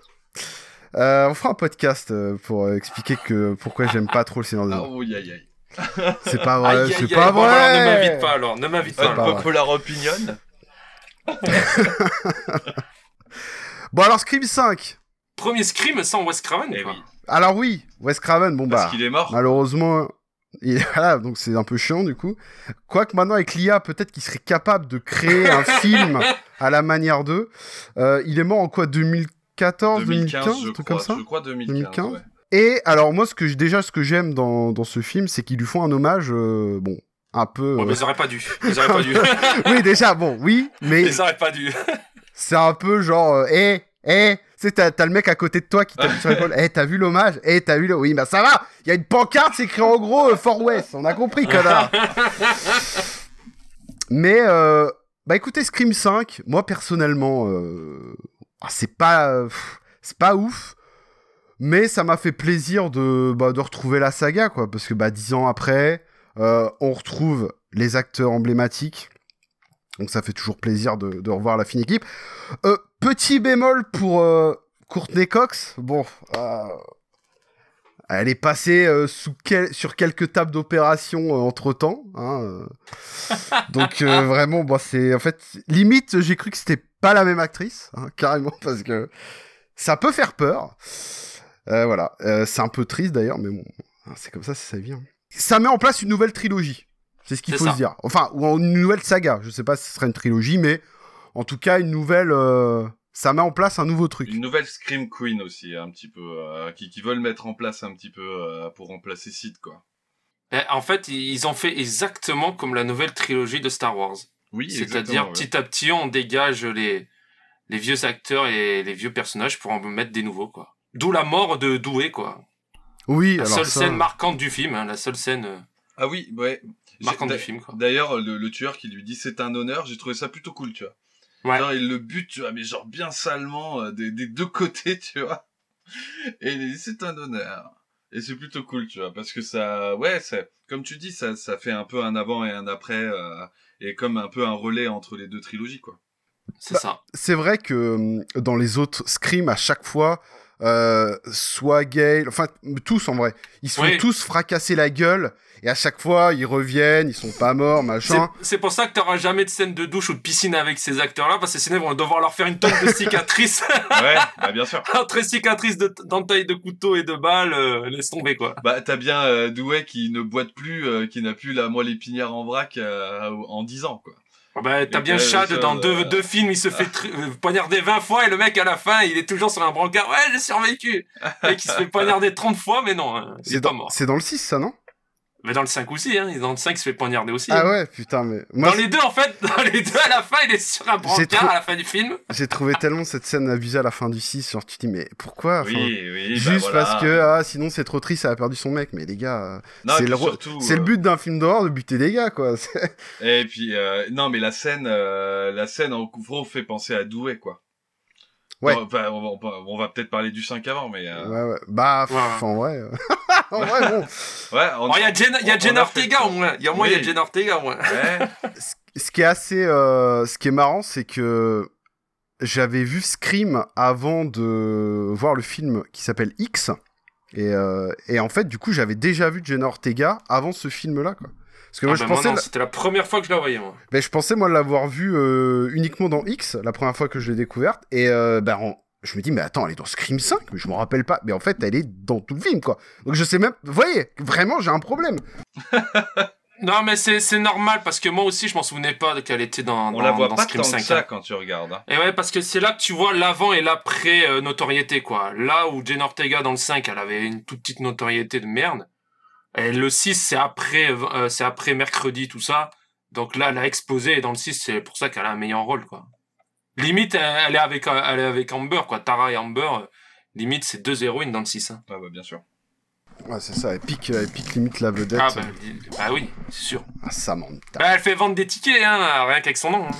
Euh, on fera un podcast pour expliquer que pourquoi j'aime pas trop le Seigneur des ah, Anneaux. C'est pas vrai, c'est aïe, pas bon, alors, ne vrai. m'invite pas alors, ne m'invite pas. Pas vrai. Popular opinion. Bon alors Scream 5. Premier Scream sans Wes Craven, Eh oui. Alors oui, Wes Craven, bon Parce bah. qu'il est mort. Malheureusement, il voilà, donc c'est un peu chiant du coup. Quoique maintenant avec l'IA, peut-être qu'il serait capable de créer un film à la manière d'eux. Euh, il est mort en quoi 2014, 2015, 2015, je un truc crois. comme ça Je crois 2015. 2015. ouais. Et alors moi, ce que déjà ce que j'aime dans, dans ce film, c'est qu'ils lui font un hommage, euh, bon, un peu. Euh, mais ils auraient pas dû. Ils auraient pas dû. oui, déjà, bon, oui, mais Ils auraient pas dû. c'est un peu genre, euh, hé, hé, tu sais, t'as t'as le mec à côté de toi qui t'appuie sur l'épaule, hé, t'as vu l'hommage, hé, t'as vu le, oui, bah ça va, il y a une pancarte, c'est écrit en gros euh, Fort West, on a compris, connard. Mais, euh, bah écoutez, Scream 5, moi personnellement, euh, ah, c'est pas, euh, c'est pas ouf, mais ça m'a fait plaisir de, bah, de retrouver la saga, quoi, parce que bah dix ans après, euh, on retrouve les acteurs emblématiques. Donc ça fait toujours plaisir de, de revoir la fine équipe. Euh, petit bémol pour euh, Courtney Cox. Bon, elle est passée euh, sous quel- sur quelques tables d'opération entre temps. Donc euh, vraiment, bon, c'est en fait limite, j'ai cru que c'était pas la même actrice, hein, carrément, parce que ça peut faire peur. Euh, voilà, Euh, c'est un peu triste d'ailleurs, mais bon, c'est comme ça, c'est sa vie. hein. Ça met en place une nouvelle trilogie. C'est ce qu'il faut ça. se dire. Enfin, ou une nouvelle saga. Je sais pas si ce serait une trilogie, mais en tout cas, une nouvelle. euh, Ça met en place un nouveau truc. Une nouvelle Scream Queen aussi, un petit peu, euh, qui, qui veulent mettre en place un petit peu euh, pour remplacer Sid, quoi. Eh, En fait, ils ont fait exactement comme la nouvelle trilogie de Star Wars. Oui, C'est-à-dire, ouais. petit à petit, on dégage les, les vieux acteurs et les vieux personnages pour en mettre des nouveaux, quoi. D'où la mort de Doué, quoi. Oui, La alors seule ça- scène marquante du film, hein, la seule scène. euh, Ah oui, ouais. J'ai- Marquant du film, quoi. D'ailleurs, le, le tueur qui lui dit c'est un honneur, j'ai trouvé ça plutôt cool, tu vois. Ouais. Genre, il le bute, tu vois, mais genre bien salement euh, des, des deux côtés, tu vois. Et il dit c'est un honneur. Et c'est plutôt cool, tu vois, parce que ça, ouais, c'est, comme tu dis, ça, ça fait un peu un avant et un après, euh, et comme un peu un relais entre les deux trilogies, quoi. C'est ça. C'est vrai que euh, dans les autres Scream, à chaque fois, euh, soit Gale, enfin tous en vrai, ils se font Oui. tous fracasser la gueule et à chaque fois ils reviennent, ils sont pas morts, machin. c'est pour ça que t'auras jamais de scène de douche ou de piscine avec ces acteurs-là, parce que sinon ils vont devoir leur faire une tonne de cicatrices. Ouais, bah bien sûr. Entre cicatrices de- d'entailles de couteau et de balles, euh, laisse tomber, quoi. Bah t'as bien euh, Douai qui ne boite plus, euh, qui n'a plus la moelle épinière en vrac euh, en 10 ans, quoi. Bah, t'as bien Chad ça, dans deux, euh, deux films, il se fait euh, poignarder 20 fois et le mec à la fin, il est toujours sur un brancard. Ouais, j'ai survécu. Le mec, il se fait poignarder 30 fois, mais non, hein, il C'est est pas dans, mort. c'est dans le 6 ça, non? Mais dans le 5 aussi, hein. Dans le 5, il se fait poignarder aussi. Ah hein. ouais, putain, mais moi Dans les deux, en fait, dans les deux, à la fin, il est sur un brancard trop- à la fin du film. j'ai trouvé tellement cette scène abusée à la fin du 6, genre tu te dis mais pourquoi Enfin, Oui, oui, bah Juste voilà. parce que ah, sinon c'est trop triste, ça a perdu son mec, mais les gars, euh, c'est le, surtout, c'est le euh, but d'un film d'horreur de buter des gars quoi. Et puis euh, non mais la scène, euh, la scène en gros fait penser à Douai, quoi. Ouais. On va, on va- on va peut-être parler du 5 avant, mais. euh, Ouais, ouais. Bah, pff, Ouais. en vrai. euh, en vrai, bon. Ouais, on- Oh, il y a Jen, il y a Jen Ortega au moins. Il y a moins, il y a. Jen Ortega au moins. Ouais. ce qui est assez, euh, ce qui est marrant, c'est que j'avais vu Scream avant de voir le film qui s'appelle X, et, euh, et en fait, du coup, j'avais déjà vu Jenna Ortega avant ce film-là, quoi. Parce que moi, Ah je bah, moi, pensais, non, la- c'était la première fois que je la voyais, moi. ben, je pensais moi l'avoir vu euh, uniquement dans X, la première fois que je l'ai découverte, et euh, ben, en- je me dis, mais attends, elle est dans Scream 5, mais je me rappelle pas. Mais en fait, elle est dans tout le film, quoi. Donc je sais même, vous voyez, vraiment, j'ai un problème. Non, mais c'est c'est normal parce que moi aussi, je m'en souvenais pas qu'elle était dans, On dans, la voit dans pas Scream tant 5. que ça hein. quand tu regardes. hein. Et ouais, parce que c'est là que tu vois l'avant et l'après euh, notoriété, quoi. Là où Jen Ortega dans le 5, elle avait une toute petite notoriété de merde. Et le 6, c'est après, euh, c'est après mercredi, tout ça. Donc là, elle a explosé et dans le 6, c'est pour ça qu'elle a un meilleur rôle, quoi. Limite, elle, elle est avec, euh, elle est avec Amber, quoi. Tara et Amber, euh, limite, c'est deux héroïnes dans le 6. Hein. Ah bah bien sûr. Ouais, c'est ça, elle pique, elle pique limite la vedette. Ah, bah, bah oui, c'est sûr. Ah, Samantha. Bah, elle fait vendre des tickets, hein, rien qu'avec son nom. hein.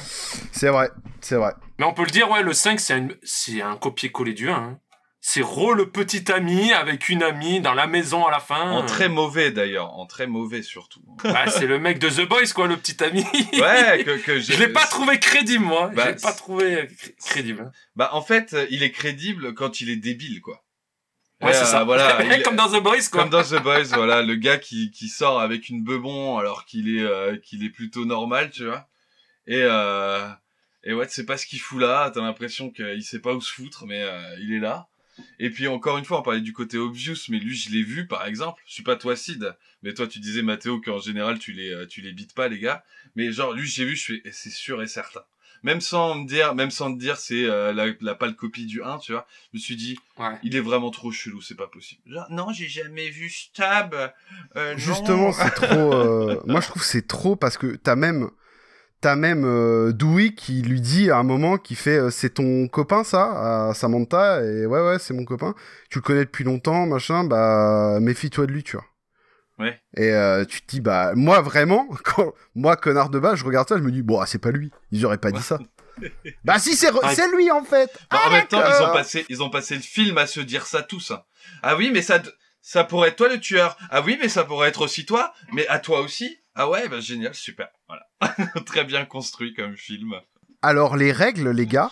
C'est vrai, c'est vrai. Mais on peut le dire, ouais, le 5, c'est une- c'est un copier-coller du 1. hein. C'est Ro le petit ami avec une amie dans la maison à la fin. En très mauvais d'ailleurs, en très mauvais surtout. Bah, c'est le mec de The Boys, quoi, le petit ami. Ouais, que, que Je l'ai pas trouvé crédible, moi. Bah, je l'ai pas trouvé cré- crédible. Bah en fait, il est crédible quand il est débile, quoi. Ouais, c'est Euh, ça. Voilà, il- Comme dans The Boys, quoi. Comme dans The Boys, voilà, le gars qui, qui sort avec une bebon alors qu'il est euh, qu'il est plutôt normal, tu vois. Et euh, et ouais, tu sais pas ce qu'il fout là. T'as l'impression qu'il sait pas où se foutre, mais euh, il est là. Et puis encore une fois, on parlait du côté obvious, mais lui, je l'ai vu, par exemple. Je suis pas toi, Sid, mais toi, tu disais Mathéo qu'en général, tu les euh, tu les bites pas, les gars. Mais genre, lui, j'ai vu, je fais, et c'est sûr et certain. Même sans me dire, même sans te dire, c'est euh, la, la pâle copie du 1, tu vois. Je me suis dit, il est vraiment trop chelou, c'est pas possible. Genre, non, j'ai jamais vu Stab. euh. Justement, c'est trop. euh, Moi, je trouve que c'est trop parce que t'as même. T'as même euh, Dewey qui lui dit à un moment qui fait euh, c'est ton copain ça à Samantha et ouais ouais c'est mon copain tu le connais depuis longtemps machin bah méfie-toi de lui tu vois Ouais. et euh, tu te dis bah moi vraiment quand moi connard de base je regarde ça je me dis bon ah, c'est pas lui ils auraient pas dit ça bah si c'est re- c'est lui en fait Bah, Ah, en même temps, ils d'accord. ont passé, ils ont passé le film à se dire ça tous. hein. Ah oui, mais ça, ça pourrait être toi le tueur. Ah oui, mais ça pourrait être aussi toi. Mais à toi aussi. Ah ouais, bah génial, super. Voilà. Très bien construit comme film. alors les règles les gars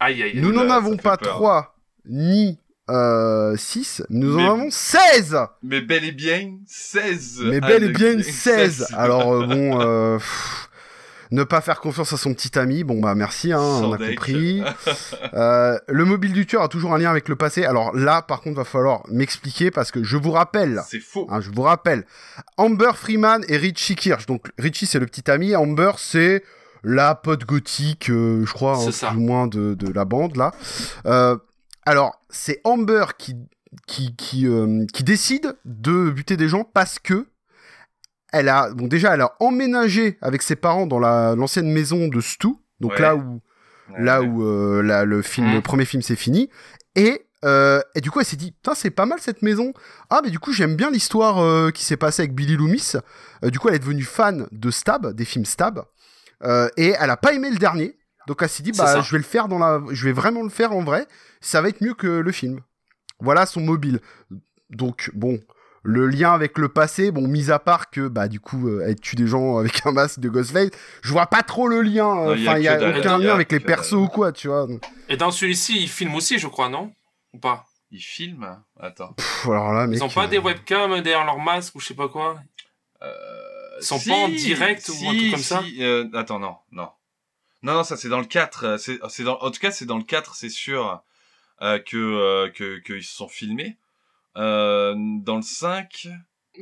Aïe, aïe, aïe. nous n'en avons pas peur. trois ni euh, 6 nous Mais- en avons 16 Mais bel et bien 16. Mais bel et bien 16. Alors euh, bon, euh, pff, ne pas faire confiance à son petit ami, bon bah merci, hein, on a compris. Euh, le mobile du tueur a toujours un lien avec le passé. Alors là, par contre, va falloir m'expliquer parce que je vous rappelle. C'est faux. hein, je vous rappelle. Amber Freeman et Richie Kirsch. Donc Richie c'est le petit ami, Amber c'est la pote gothique, euh, je crois, hein, plus ou moins de, de la bande là. Euh, alors c'est Amber qui qui qui, qui décide de buter des gens parce que elle a bon déjà elle a emménagé avec ses parents dans la l'ancienne maison de Stu donc Ouais. là où là où euh, là, le film le premier film c'est fini. Et euh, et du coup elle s'est dit putain c'est pas mal cette maison. Ah mais du coup j'aime bien l'histoire euh, qui s'est passée avec Billy Loomis. Euh, du coup elle est devenue fan de Stab des films Stab. Euh, et elle a pas aimé le dernier. Donc elle s'est dit bah je vais le faire dans la je vais vraiment le faire en vrai. Ça va être mieux que le film. Voilà son mobile. Donc bon le lien avec le passé, bon, mis à part que, bah, du coup, euh, elle tue des gens avec un masque de Ghostface, je vois pas trop le lien. euh, Non, y a Enfin, il y a que aucun Y a lien avec les que persos ou quoi, tu vois. donc. Et dans celui-ci, il filme aussi, je crois, non? Ou pas? Il filme Attends. Pff, alors là, mec. Ils ont pas euh, des webcams derrière leur masque ou je sais pas quoi? Ils sont Si, pas en direct ou un truc comme ça? euh, attends, non, non. Non, non, ça c'est dans le 4. euh, C'est, c'est dans, en tout cas, c'est dans le 4, c'est sûr euh, que, euh, que, qu'ils se sont filmés. Euh, dans le 5.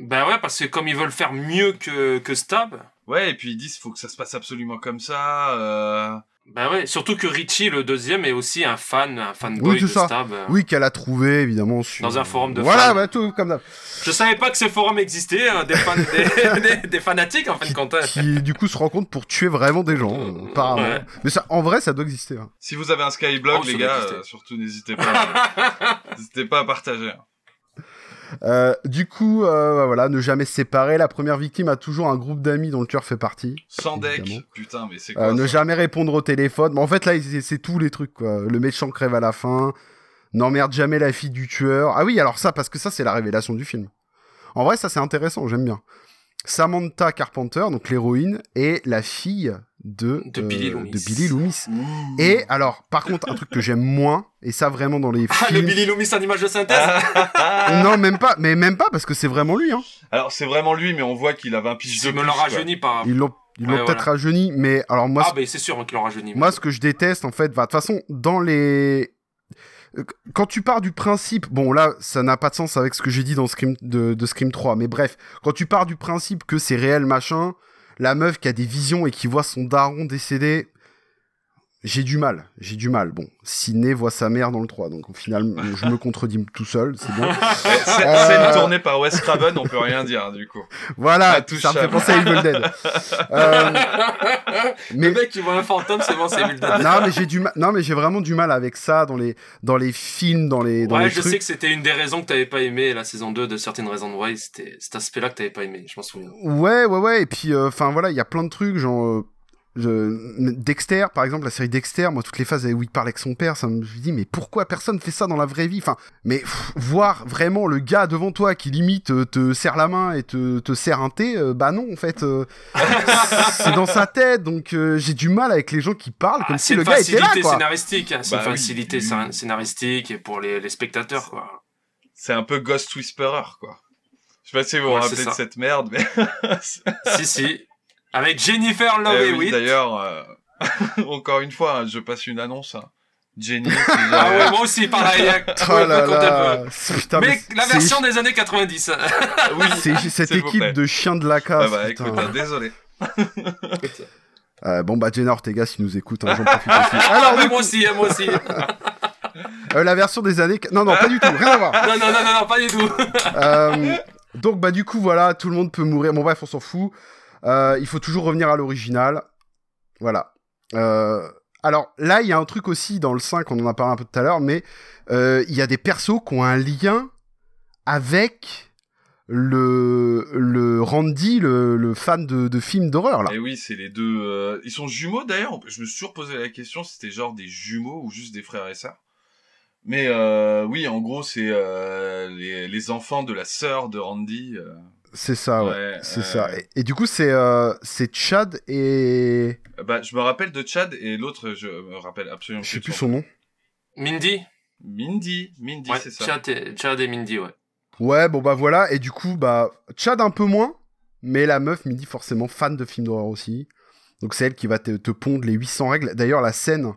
Ben ouais, parce que comme ils veulent faire mieux que, que Stab. Ouais, et puis ils disent faut que ça se passe absolument comme ça. Euh... Ben ouais, surtout que Richie, le deuxième, est aussi un fan, un fanboy Oui, tout de ça. Stab. euh. Oui, qu'elle a trouvé, évidemment. Sur... Dans un forum de Voilà, fans. bah, tout comme ça. Je savais pas que ce forum existait, hein, des, fans, des, des- des fanatiques en fin de compte. hein. Qui, du coup, se rencontre pour tuer vraiment des gens, euh, apparemment. Ouais. Mais ça, en vrai, ça doit exister. hein. Si vous avez un Skyblog, Oh, les gars, euh, surtout n'hésitez pas, n'hésitez pas à partager. Euh, du coup, euh, bah, voilà, ne jamais se séparer. La première victime a toujours un groupe d'amis dont le tueur fait partie. Sans deck, évidemment. putain, mais c'est quoi Euh, ne ça jamais répondre au téléphone. Mais en fait, là, c'est c'est tous les trucs, quoi. Le méchant crève à la fin. N'emmerde jamais la fille du tueur. Ah oui, alors ça, parce que ça, c'est la révélation du film. En vrai, ça, c'est intéressant, j'aime bien. Samantha Carpenter, donc l'héroïne, est la fille de, De Billy Loomis. de Billy Loomis. Et alors, par contre, un truc que j'aime moins, et ça vraiment dans les Ah, le. Billy Loomis en image de synthèse non, même pas, mais même pas, parce que c'est vraiment lui, hein. Alors c'est vraiment lui, mais on voit qu'il avait un pitch de me quoi. rajeuni par. Ils l'ont ils l'ont Ouais, peut-être voilà. rajeuni, mais alors moi, Ah, ce- ben c'est sûr qu'il l'a rajeuni. Moi, ce que je déteste, en fait, bah, de toute façon, dans les. Euh, Quand tu pars du principe, bon là, ça n'a pas de sens avec ce que j'ai dit dans Scream de, de Scream 3, mais bref, quand tu pars du principe que c'est réel machin, la meuf qui a des visions et qui voit son daron décédé, j'ai du mal, j'ai du mal. Bon, Sidney voit sa mère dans le 3, donc au final, je me contredis tout seul, c'est. Eh, scè- Euh, Scène tournée par Wes Craven, on peut rien dire du coup. Voilà, ça me fait penser à Evil Dead. Euh, mais- Le mec qui voit un fantôme, c'est bon, c'est Evil Dead. non mais j'ai du mal non mais j'ai vraiment du mal avec ça dans les dans les films dans les dans Ouais, les je trucs sais que c'était une des raisons que t'avais pas aimé la saison 2 de Certaines Raisons de Why, c'était cet aspect-là que t'avais pas aimé, je m'en souviens. Ouais, ouais, ouais. Et puis, enfin voilà, il y a plein de trucs, genre. Je- Dexter, par exemple, la série Dexter, moi, toutes les phases où il parle avec son père, ça me je me dis, mais pourquoi personne fait ça dans la vraie vie? Enfin, mais pff, voir vraiment le gars devant toi qui limite euh, te serre la main et te, te serre un thé, euh, bah non, en fait, euh, c'est dans sa tête, donc euh, j'ai du mal avec les gens qui parlent comme Ah, si c'est le une gars était là, facilité scénaristique, hein, c'est Bah une oui, facilité oui, scén- oui. scénaristique et pour les, les spectateurs, quoi. C'est un peu Ghost Whisperer, quoi. Je sais pas si vous vous Ouais, rappelez c'est de cette merde, mais... si, si. Avec Jennifer Love Eh oui, Hewitt. d'ailleurs, euh, encore une fois, hein, je passe une annonce. hein. Jenny. Ah ouais, moi aussi, pareil. hein. Oh là là, putain, mais, mais la version des années 90. Oui, C'est cette équipe de chiens de la Ah casse. bah putain. écoute, hein, désolé. Euh, bon bah Jenna Ortega si nous écoute, hein, j'en profite aussi. Alors Mais du moi coup, aussi, moi aussi. euh, la version des années, non non pas du tout, rien à voir. non, non, non, non, non, pas du tout. Euh, donc bah du coup voilà, tout le monde peut mourir. Bon bref, on s'en fout. Euh, il faut toujours revenir à l'original. Voilà. Euh, alors là, il y a un truc aussi dans le 5, on en a parlé un peu tout à l'heure, mais euh, il y a des persos qui ont un lien avec le, le Randy, le, le fan de, de films d'horreur. Et oui, c'est les deux. Ils sont jumeaux d'ailleurs. Je me suis toujours posé la question si c'était genre des jumeaux ou juste des frères et sœurs. Mais oui, en gros, c'est les, enfants de la sœur de Randy. C'est ça, ouais. Ouais, c'est euh, ça. Et, et du coup, c'est euh, c'est Chad et Bah, je me rappelle de Chad et l'autre, je me rappelle absolument je sais plus son nom. Mindy Mindy, Mindy, Ouais, c'est ça. Chad et, Chad et Mindy, ouais. Ouais, bon bah voilà. Et du coup, bah Chad un peu moins, mais la meuf Mindy forcément fan de films d'horreur aussi. Donc c'est elle qui va te, te pondre les 800 règles. D'ailleurs, la scène,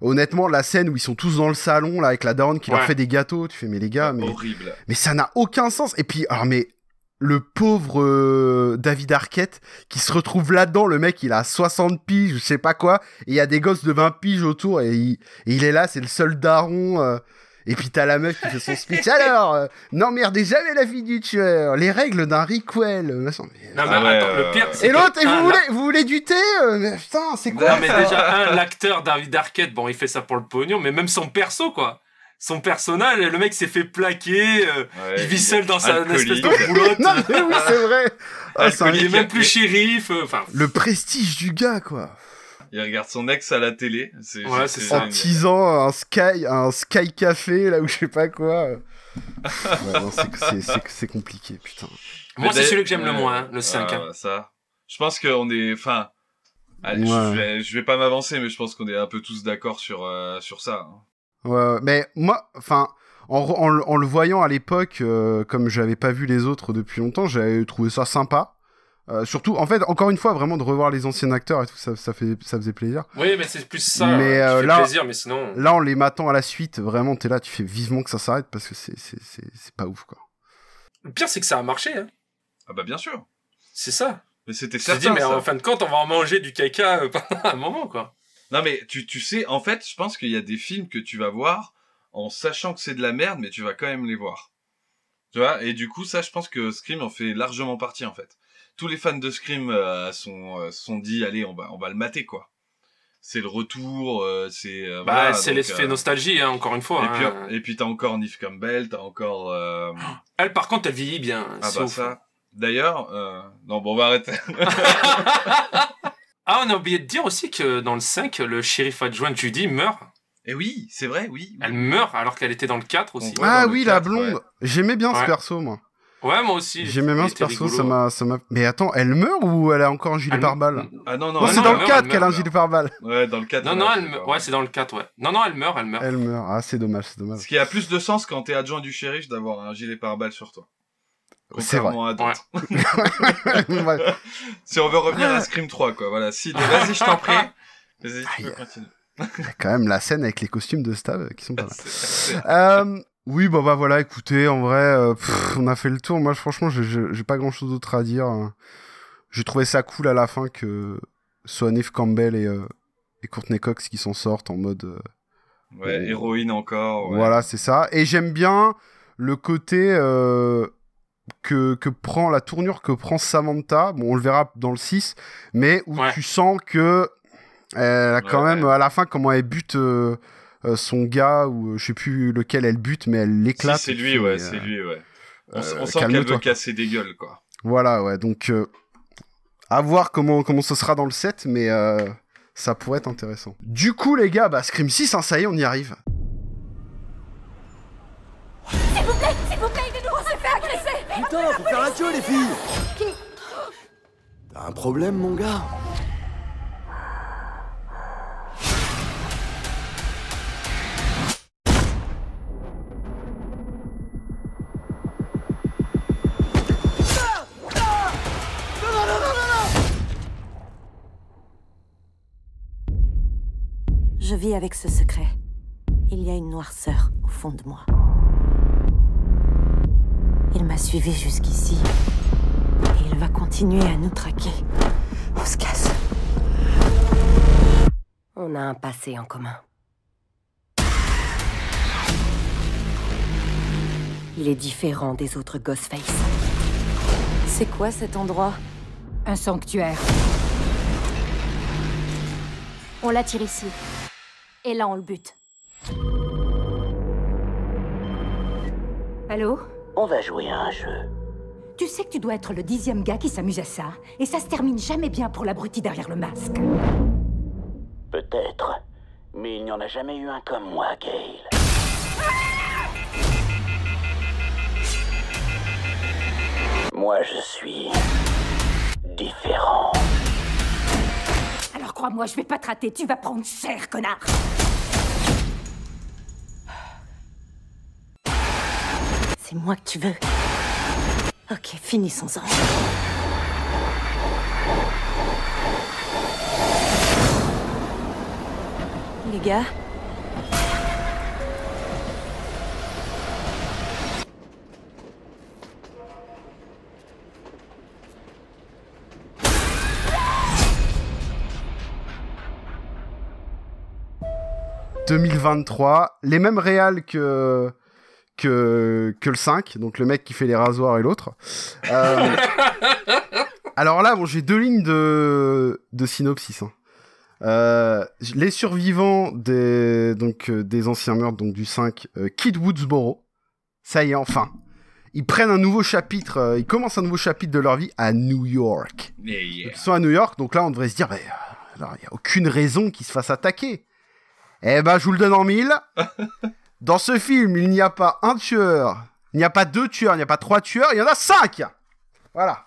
honnêtement, la scène où ils sont tous dans le salon là avec la daronne qui leur Ouais. fait des gâteaux, tu fais mais les gars, mais Horrible. mais ça n'a aucun sens. Et puis, alors, mais le pauvre euh, David Arquette qui se retrouve là-dedans, le mec, il a 60 piges, je sais pas quoi, et il y a des gosses de 20 piges autour, et il, et il est là, c'est le seul daron. euh, et puis t'as la meuf qui fait son speech. Alors, euh, n'emmerdez jamais la fille du tueur, les règles d'un requel. euh, machin. Non, mais Ah ouais, attends, euh, le pire, c'est Et que l'autre, et un, vous voulez, vous voulez du thé euh, mais Putain, c'est quoi Non, mais déjà, un, l'acteur David Arquette, bon, il fait ça pour le pognon, mais même son perso, quoi. Son personnage, le mec s'est fait plaquer, euh, Ouais, il vit seul dans sa espèce de roulotte. Non, mais oui, c'est vrai. Ah, il est même plus shérif, euh, enfin. Le prestige du gars, quoi. Il regarde son ex à la télé. C'est Ouais, c'est ça. En dingue. teasant un Sky, un Sky Café, là où je sais pas quoi. Ouais, c'est- compliqué, putain. Moi, c'est celui que j'aime le moins, hein, le 5. Ah, hein. ça. Je pense qu'on est, enfin, allez, Ouais. je, vais, je vais pas m'avancer, mais je pense qu'on est un peu tous d'accord sur euh, sur ça. hein. Ouais, mais moi, enfin, en, le- en le voyant à l'époque, euh, comme j'avais pas vu les autres depuis longtemps, j'avais trouvé ça sympa. Euh, surtout, en fait, encore une fois, vraiment de revoir les anciens acteurs et tout, ça, ça, fait, ça faisait plaisir. Oui, mais c'est plus ça. Mais, euh, qui euh, fait là- plaisir, mais sinon. Là, en les matant à la suite, vraiment, t'es là, tu fais vivement que ça s'arrête parce que c'est c'est- c'est- c'est pas ouf, quoi. Le pire, c'est que ça a marché, hein. Ah bah bien sûr. C'est ça. Mais c'était Je te dis, certain. mais ça. en fin de compte, on va en manger du caca pendant un moment, quoi. Non mais tu tu sais, en fait, je pense qu'il y a des films que tu vas voir en sachant que c'est de la merde, mais tu vas quand même les voir. Tu vois Et du coup, ça, je pense que Scream en fait largement partie en fait. Tous les fans de Scream euh, sont euh, sont dit, allez, on va on va le mater quoi. C'est le retour, euh, c'est euh, Bah, voilà, c'est l'effet euh, nostalgie, hein, encore une fois. Et puis, hein. et puis t'as encore Neve Campbell, t'as encore. euh, Elle, par contre, elle vieillit bien. Ah c'est bah ça. D'ailleurs, euh... non bon on va arrêter. Ah, on a oublié de dire aussi que dans le 5, le shérif adjoint Judy meurt. Et oui, c'est vrai, oui. Elle meurt alors qu'elle était dans le 4 aussi. Ah oui, la 4, blonde. ouais. J'aimais bien ce perso, moi. Ouais, moi aussi. J'aimais bien ce perso, rigolo. ça m'a, ça m'a. Mais attends, elle meurt ou elle a encore un gilet Elle- pare-balles Ah non non. Non, elle c'est dans meurt, le elle 4 meurt, qu'elle a un gilet pare-balles. Ouais, dans le 4. Non, non, elle meurt. Ouais, c'est dans le 4, ouais. Non, non, elle meurt, elle meurt. Elle meurt. Ah, c'est dommage, c'est dommage. Ce qui a plus de sens quand t'es adjoint du shérif d'avoir un gilet pare-balles sur toi. C'est. Contrairement à d'autres. Ouais. si on veut revenir à Scream 3, quoi. Voilà. Si, vas-y, je t'en prie. Vas-y, tu peux continuer. Il y a quand même la scène avec les costumes de Stab qui sont pas mal. Euh, oui, bah, bah voilà, écoutez, en vrai, euh, pff, on a fait le tour. Moi, franchement, j'ai- pas grand chose d'autre à dire. J'ai trouvé ça cool à la fin que soit Neve Campbell et, euh, et Courtney Cox qui s'en sortent en mode. euh, Ouais, héroïne encore. ouais. Voilà, c'est ça. Et j'aime bien le côté euh, que, que prend la tournure que prend Samantha. Bon, on le verra dans le 6, mais où Ouais. tu sens que elle a quand Ouais, même à la fin comment elle bute euh, euh, son gars ou euh, je sais plus lequel elle bute, mais elle Si, l'éclate. c'est et lui, ouais, c'est lui, ouais. On, euh, on sent qu'elle veut casser des gueules, quoi. Voilà, ouais. Donc euh, À voir comment, comment ce sera dans le set, mais euh, ça pourrait être intéressant. Du coup, les gars, bah, Scream 6, hein, ça y est, on y arrive. S'il vous plaît, Putain, faut faire un queue, les filles T'as un problème, mon gars Je vis avec ce secret. Il y a une noirceur au fond de moi. Il m'a suivi jusqu'ici. Et il va continuer à nous traquer. On se casse. On a un passé en commun. Il est différent des autres Ghostface. C'est quoi cet endroit? Un sanctuaire. On l'attire ici. Et là, on le bute. Allô? On va jouer à un jeu. Tu sais que tu dois être le dixième gars qui s'amuse à ça, et ça se termine jamais bien pour l'abruti derrière le masque. Peut-être. Mais il n'y en a jamais eu un comme moi, Gail. Moi, je suis différent. Alors crois-moi, je vais pas te rater, tu vas prendre cher, connard C'est moi que tu veux. Ok, finissons-en. Les gars « 2023, les mêmes réals que que, que le 5, donc le mec qui fait les rasoirs et l'autre. Euh, alors là, bon, j'ai deux lignes de, de synopsis. hein. Euh, les survivants des, donc, euh, des anciens meurtres donc du 5 euh, quittent Woodsboro. Ça y est, enfin. Ils prennent un nouveau chapitre, ils commencent un nouveau chapitre de leur vie à New York. Yeah, yeah. Donc, ils sont à New York, donc là, on devrait se dire, bah, il n'y a aucune raison qu'ils se fassent attaquer. Eh ben, je vous le donne en mille. Dans ce film, il n'y a pas un tueur, il n'y a pas deux tueurs, il n'y a pas trois tueurs, il y en a cinq Voilà.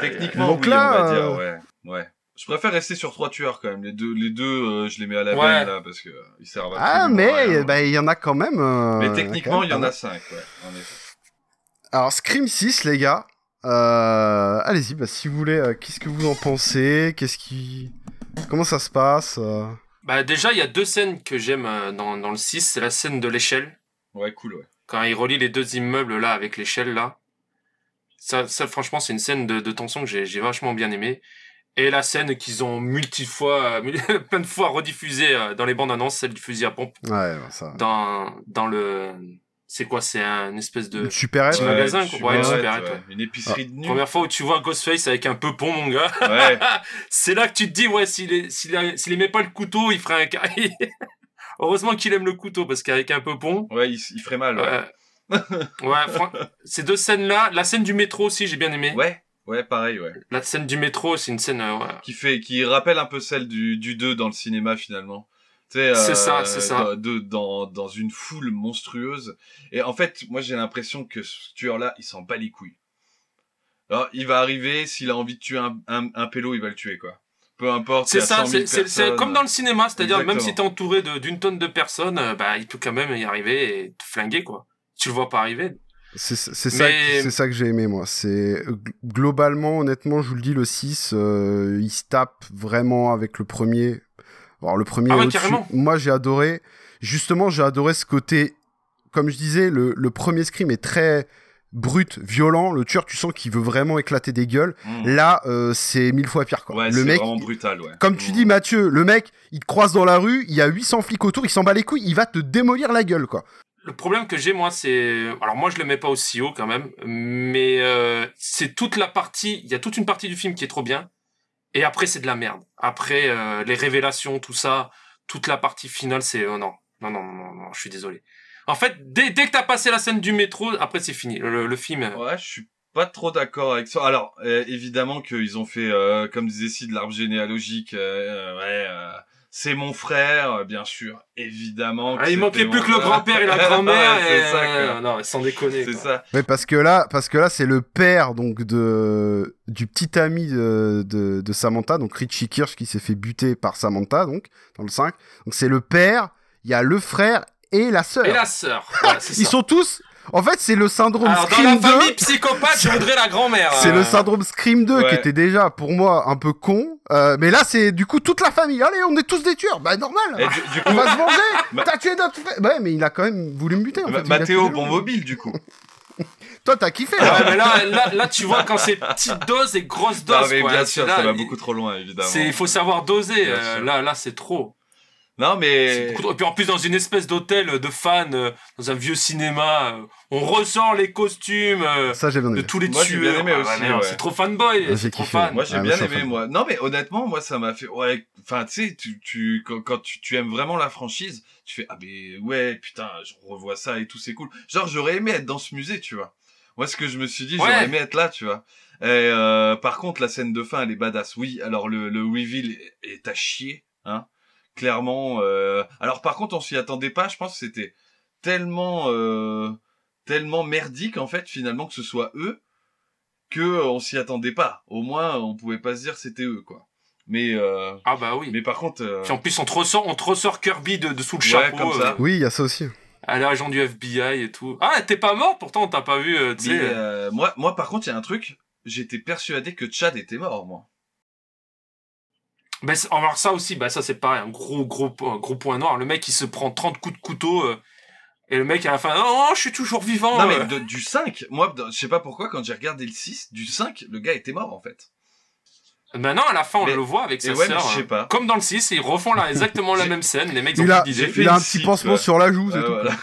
Techniquement, Donc oui, là, on va dire, euh, ouais. ouais. Je préfère rester sur trois tueurs quand même. Les deux, les deux euh, je les mets à la Ouais. veine là parce que euh, ils servent à Ah, mais bah, il y en a quand même. euh, Mais techniquement, il y en a cinq, ouais, en effet. Alors, Scream 6, les gars. Euh, Allez-y, bah, si vous voulez, euh, qu'est-ce que vous en pensez? Qu'est-ce qui. Comment ça se passe euh? Bah déjà, il y a deux scènes que j'aime euh, dans, dans le 6. C'est la scène de l'échelle. Ouais, cool, ouais. Quand il relie les deux immeubles là avec l'échelle là. Ça, ça franchement, c'est une scène de, de tension que j'ai j'ai vachement bien aimé. Et la scène qu'ils ont multifois, euh, plein de fois rediffusée euh, dans les bandes annonces, celle du fusil à pompe. Ouais, bah, ça. Dans, dans le. C'est quoi C'est un espèce de. Une supérette petit Ouais, magasin, quoi. Ouais, ouais. Une épicerie de nuit. Première fois où tu vois un Ghostface avec un peupon, mon gars. Ouais. c'est là que tu te dis, ouais, s'il est- s'il aimait pas le couteau, il ferait un carré. Heureusement qu'il aime le couteau, parce qu'avec un peupon. Ouais, il, il ferait mal, ouais. ouais, fran- ces deux scènes-là, la scène du métro aussi, j'ai bien aimé. Ouais, ouais, pareil, ouais. La scène du métro, c'est une scène. euh, ouais. Qui fait, qui rappelle un peu celle du, du 2 dans le cinéma finalement. C'est euh, ça, c'est ça. Dans, de- dans, dans une foule monstrueuse. Et en fait, moi j'ai l'impression que ce tueur-là, il s'en bat les couilles. Alors, il va arriver, s'il a envie de tuer un, un, un pélo, il va le tuer, quoi. Peu importe. C'est ça, 100 000 c'est- comme dans le cinéma, c'est-à-dire même si t'es entouré de- d'une tonne de personnes, euh, bah il peut quand même y arriver et te flinguer quoi. Tu le vois pas arriver. C'est c'est ça, Mais- ça que j'ai aimé, moi. C'est euh, gl- globalement, honnêtement, je vous le dis, le 6, euh, il se tape vraiment avec le premier. Alors, le premier, Ah ouais, moi, j'ai adoré. Justement, j'ai adoré ce côté. Comme je disais, le, le premier scream est très brut, violent. Le tueur, tu sens qu'il veut vraiment éclater des gueules. Mm. Là, euh, c'est mille fois pire, quoi. Ouais, le c'est mec, vraiment brutal, ouais. comme tu dis, Mathieu, le mec, il te croise dans la rue, il y a 800 flics autour, il s'en bat les couilles, il va te démolir la gueule, quoi. Le problème que j'ai moi, c'est alors moi je le mets pas aussi haut quand même, mais euh, c'est toute la partie, il y a toute une partie du film qui est trop bien, et après c'est de la merde. Après euh, les révélations, tout ça, toute la partie finale, c'est oh non, non, non, non, non, je suis désolé. En fait, dès, dès que t'as passé la scène du métro, après c'est fini. Le, film. Ouais, je suis pas trop d'accord avec ça. Alors, euh, évidemment qu'ils ont fait, euh, comme disait Sid, l'arbre généalogique. euh, ouais, euh, c'est mon frère, euh, bien sûr, évidemment. Ah, il manquait plus que le grand-père et la grand-mère. Et... c'est ça, quoi. euh, Non, sans déconner. C'est quoi. ça. Ouais, parce que là, parce que là, c'est le père donc de du petit ami de, de, de Samantha, donc Richie Kirsch qui s'est fait buter par Samantha, donc dans le 5. Donc c'est le père, il y a le frère et la sœur. Et la sœur. C'est Ils ça. sont tous. En fait, c'est le syndrome Alors, dans Scream la 2. famille psychopathe, je voudrais la grand-mère. C'est euh. le syndrome Scream 2 qui était déjà pour moi un peu con, euh, mais là c'est du coup toute la famille. Allez, on est tous des tueurs, bah normal. Et du, du On va se venger. T'as tué notre frère. Ouais, mais il a quand même voulu me buter. En fait. Mathéo, bon mobile, du coup. Toi, t'as kiffé. Ah ouais, mais là, là, là, tu vois quand c'est petite dose et grosse dose. non, mais quoi. bien sûr, là, ça va beaucoup trop loin, évidemment. Il faut savoir doser. Euh, là, là, c'est trop. Non, mais. trop. Et puis en plus dans une espèce d'hôtel de fans, euh, dans un vieux cinéma, euh, on ressort les costumes euh, Ça j'ai bien de tous les Moi, j'ai tueurs. bien aimé Ah, aussi, ouais. C'est trop fanboy, c'est trop fan. Moi j'ai Ah, bien moi, aimé fan. moi. Non mais honnêtement moi ça m'a fait ouais enfin tu sais tu tu quand, quand tu, tu aimes vraiment la franchise tu fais ah mais ouais putain je revois ça et tout c'est cool. Genre j'aurais aimé être dans ce musée tu vois. Moi ce que je me suis dit Ouais. j'aurais aimé être là tu vois. Et euh, par contre la scène de fin elle est badass. Oui alors le le est, est à chier hein clairement. euh, Alors par contre on s'y attendait pas je pense que c'était tellement euh, tellement merdique en fait finalement que ce soit eux que euh, on s'y attendait pas. Au moins, on pouvait pas se dire c'était eux, quoi. Mais euh, Ah bah oui. mais par contre, euh, Puis en plus on te ressort, on te ressort Kirby de, de sous le Ouais, chapeau. comme ça. euh, Oui, il y a ça aussi. à l'agent du FBI et tout. Ah t'es pas mort pourtant on t'a pas vu. euh, tu mais, sais. moi, moi par contre, il y a un truc. J'étais persuadé que Chad était mort, moi. Ben, c'est- alors ça aussi, bah ça c'est pareil, un gros gros gros point noir. Le mec il se prend 30 coups de couteau euh, et le mec à la fin, oh, je suis toujours vivant. non, euh. mais de- du 5, moi, je sais pas pourquoi, quand j'ai regardé le 6, du 5, le gars était mort, en fait. Ben non, à la fin on Mais- le voit avec sa ouais, sœur. je sais hein. pas. Comme dans le 6, ils refont là, exactement la même scène. Les mecs Il a, fait il a un petit six, pansement ouais. sur la joue, c'est Ouais, tout. voilà.